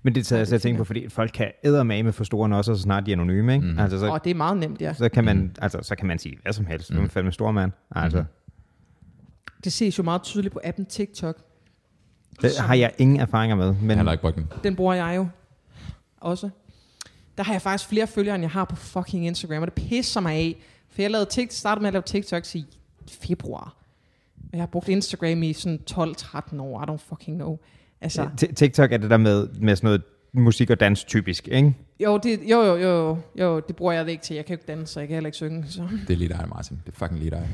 Men det tager jeg at tænke på, fordi folk kan ædermame for store nosser, så snart de er anonyme, ikke? Mm. Altså, så, Og det er meget nemt, ja. så, kan man, altså, så kan man sige hvad som helst. Mm. Du er fandme stor mand. Altså, Mhm. Det ses jo meget tydeligt på appen TikTok. det har jeg ingen erfaringer med. Men, jeg har ikke brugt den. Den bruger jeg jo også. Der har jeg faktisk flere følgere, end jeg har på fucking Instagram, og det pisser mig af. For jeg lavede TikTok, startede med at lave TikToks i februar. Og jeg har brugt Instagram i sådan 12-13 år. I don't fucking know. Altså, TikTok er det der med, med sådan noget musik og dans typisk, ikke? jo, det, jo, jo, jo, jo, det bruger jeg det ikke til. Jeg kan jo ikke danse, så jeg kan heller ikke synge. Så, Det er lige dig, Martin. Det er fucking lige dig.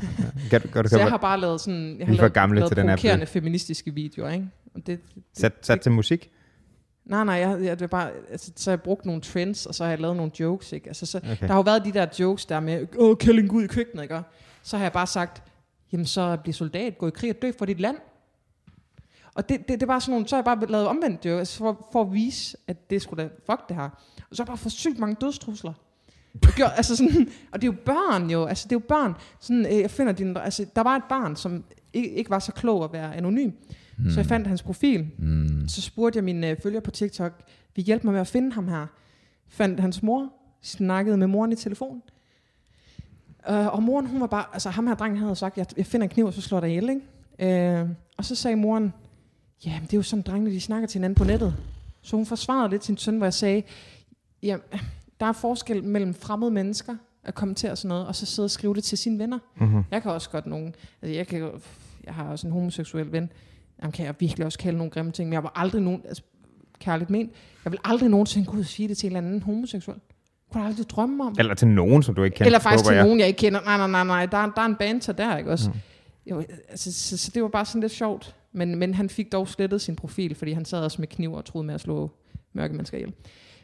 Kan du, kan du, så jeg har bare lavet sådan, jeg har for lavet, gamle lavet til den provokerende feministiske videoer, ikke? Og det, sat, sat til musik? Nej, nej, jeg, jeg, det bare, altså, så har jeg brugt nogle trends, og så har jeg lavet nogle jokes, ikke? Altså, så, Okay. Der har jo været de der jokes der med, åh, kælling ud i køkkenet, ikke? Så har jeg bare sagt, jamen så bliv soldat, gå i krig og dø for dit land. Og det, det, det var sådan nogle, så har jeg bare lavet omvendt jokes, for, for at vise, at det skulle da, fuck det her. Og så har jeg bare fået sygt mange dødstrusler. Jeg gjorde, altså sådan, og det er jo børn jo, altså det er jo børn. Sådan, øh, jeg finder din, altså, der var et barn, som ikke, ikke var så klog at være anonym. Mm. Så jeg fandt hans profil, Mm. så spurgte jeg mine øh, følgere på TikTok, vi hjælpe mig med at finde ham her. Fandt hans mor, snakkede med moren i telefon. Øh, og moren, hun var bare, altså ham her drengen havde sagt, jeg, jeg finder en kniv, og så slår dig ihjel, ikke? Øh, og så sagde moren, ja, det er jo sådan, drengene de snakker til hinanden på nettet. Så hun forsvarede lidt sin søn, hvor jeg sagde, ja, der er forskel mellem fremmede mennesker, at kommentere sådan noget, og så sidde og skrive det til sine venner. Mm-hmm. Jeg kan også godt nogen, altså jeg, kan, jeg har også en homoseksuel ven, ham kan jeg virkelig også kalde nogle grimme ting, men jeg var aldrig nogen, altså kærligt ment, jeg vil aldrig nogensinde og sige det til en eller anden homoseksuel. Kunne jeg aldrig drømme om. Eller til nogen, som du ikke kender. Eller faktisk til jeg. nogen, jeg ikke kender. Nej, nej, nej, nej. Der, er- der er en banter der, ikke også? Mm. Jo, altså, så, så, det var bare sådan lidt sjovt. Men, men han fik dog slettet sin profil, fordi han sad også med kniv og troede med at slå mørke mennesker ihjel.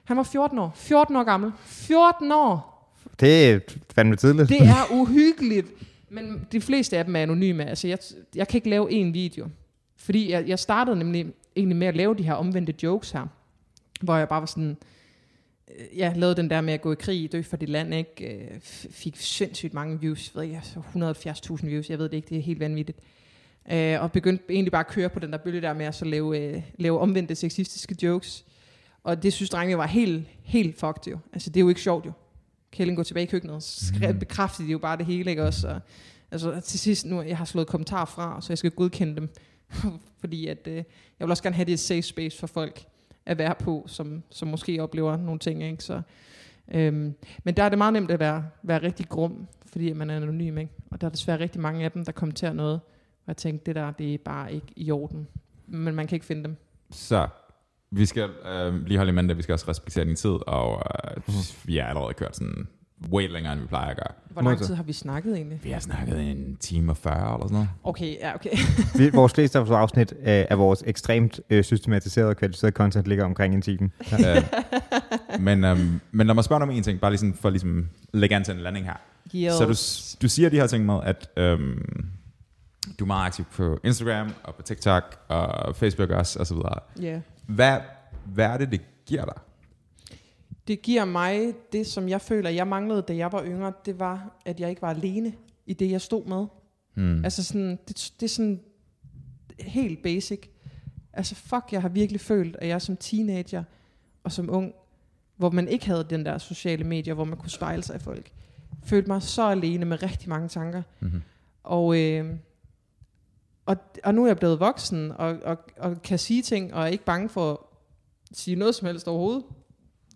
Han var 14 år. 14 år gammel. 14 år! Det er fandme tidligt. Det er uhyggeligt. Men de fleste af dem er anonyme. Altså, jeg, jeg kan ikke lave en video. Fordi jeg, jeg startede nemlig egentlig med at lave de her omvendte jokes her. Hvor jeg bare var sådan... øh, Jeg lavede den der med at gå i krig, dø for dit land, ikke? Øh, Fik sindssygt mange views. Jeg ved altså 170.000 views. Jeg ved det ikke, det er helt vanvittigt. Øh, og begyndte egentlig bare at køre på den der bølge der med at så lave, øh, lave omvendte sexistiske jokes. Og det synes drengene var helt, helt fucked jo. Altså det er jo ikke sjovt jo. Kælling går tilbage i køkkenet, så skrev, Mhm. bekræftede de jo bare det hele, ikke også? Og, altså til sidst nu, jeg har slået kommentarer fra, så jeg skal godkende dem. Fordi at, øh, jeg vil også gerne have det et safe space for folk at være på, som, som måske oplever nogle ting, ikke? Så, øhm, men der er det meget nemt at være, være rigtig grum, fordi man er anonym, ikke? Og der er desværre rigtig mange af dem, der kommenterer noget, og jeg tænkte, det der, det er bare ikke i orden. Men man kan ikke finde dem. Så vi skal øh, lige holde i mente, at vi skal også respektere din tid, og øh, vi har allerede kørt sådan way længere, end vi plejer at gøre. Hvor lang tid har vi snakket egentlig? Vi har snakket en time og 40 eller sådan noget. Okay, ja, okay. Vi, vores fleste afsnit øh, af vores ekstremt øh, systematiserede og kvalificerede content ligger omkring en time. Ja. Øh, men, øhm, men lad mig spørge dig om en ting, bare lige sådan for ligesom lægge an til en landing her. Yes. Så du, du siger de her ting med, at øhm, du er meget aktiv på Instagram og på TikTok og Facebook også, og så videre. Ja. Hvad, hvad er det, det giver dig? Det giver mig det, som jeg føler, jeg manglede, da jeg var yngre, det var, at jeg ikke var alene i det, jeg stod med. Hmm. Altså sådan, det, det er sådan helt basic. Altså fuck, jeg har virkelig følt, at jeg som teenager og som ung, hvor man ikke havde den der sociale medier, hvor man kunne spejle sig af folk, følte mig så alene med rigtig mange tanker. Mm-hmm. Og, øh, og, og nu er jeg blevet voksen, og, og, og kan sige ting, og er ikke bange for at sige noget som helst overhovedet.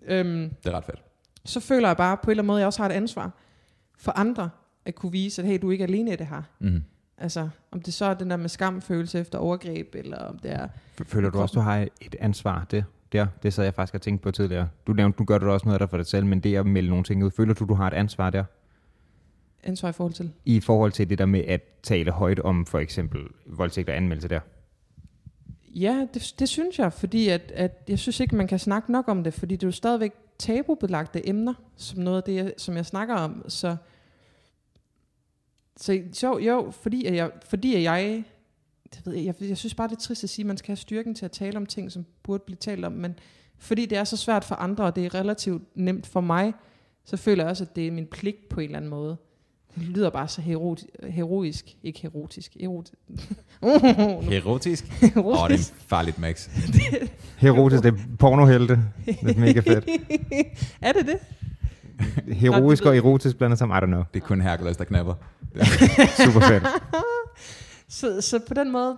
Øhm, Det er ret fedt. så føler jeg bare på en eller anden måde, at jeg også har et ansvar for andre, at kunne vise, at hey, du er ikke alene i det her. Mm-hmm. Altså, om det så er den der med skamfølelse efter overgreb, eller om det er... Føler du også, du har et ansvar det? Der, det sad jeg faktisk og tænkte på tidligere. Du nævnte, nu gør du da også noget af det for dig selv, men det er at melde nogle ting ud. Føler du, du har et ansvar der? Ansvar i forhold til. I forhold til det der med at tale højt om for eksempel voldtægt og anmeldelse der. Ja, det, det synes jeg, fordi at, at jeg synes ikke, man kan snakke nok om det, fordi det er jo stadigvæk tabubelagte emner, som noget af det, jeg, som jeg snakker om. Så, så jo, jo fordi, at jeg, fordi at jeg, det ved jeg, jeg, jeg synes bare, det er trist at sige, at man skal have styrken til at tale om ting, som burde blive talt om, men fordi det er så svært for andre, og det er relativt nemt for mig, så føler jeg også, at det er min pligt på en eller anden måde. Det lyder bare så herot, heroisk. Ikke erotisk. Erot, Erotisk? Åh, oh, det er farligt mix. Herotisk, det er pornohelte. Det er mega fedt. er det det? Heroisk Nå, det ved og erotisk blandet sammen, I don't know. Det er kun Hercules, der knapper. Super fedt. Så, så på den måde,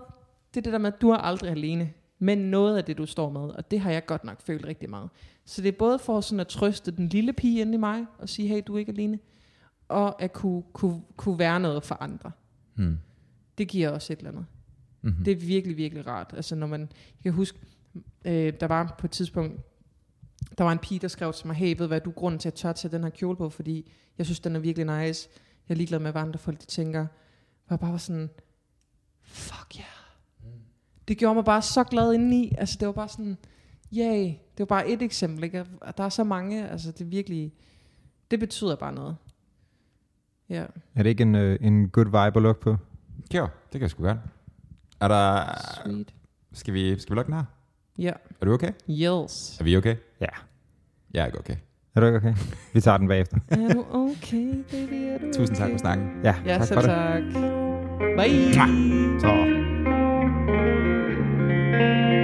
det er det der med, at du er aldrig alene. Men noget af det, du står med, og det har jeg godt nok følt rigtig meget. Så det er både for sådan at trøste den lille pige inde i mig, og sige, hey, du er ikke alene. Og at kunne, kunne, kunne være noget for andre. Hmm. Det giver også et eller andet. Mm-hmm. Det er virkelig, virkelig rart. Altså når man, jeg kan huske, øh, der var på et tidspunkt, der var en pige, der skrev til mig, hey, ved hvad, du er grunden til at tør tage den her kjole på, fordi jeg synes, den er virkelig nice. Jeg er ligeglad med, hvad andre folk de tænker. Og jeg bare var sådan, fuck ja. Yeah. Det gjorde mig bare så glad indeni. Altså det var bare sådan, yay. Det var bare et eksempel, ikke? Og Der er så mange, altså det virkelig, det betyder bare noget. Ja. Er det ikke en, øh, en good vibe at lukke på? Jo, det kan jeg sgu gerne. Er der... Sweet. Skal vi, skal vi lukke den her? Ja. Er du okay? Yes. Er vi okay? Ja. Jeg er ikke okay. Er du ikke okay? Vi tager den bagefter. er du okay, baby? Er du Tusind okay? tak for snakken. Ja, ja tak selv for tak. det. tak. Bye. Så. thank you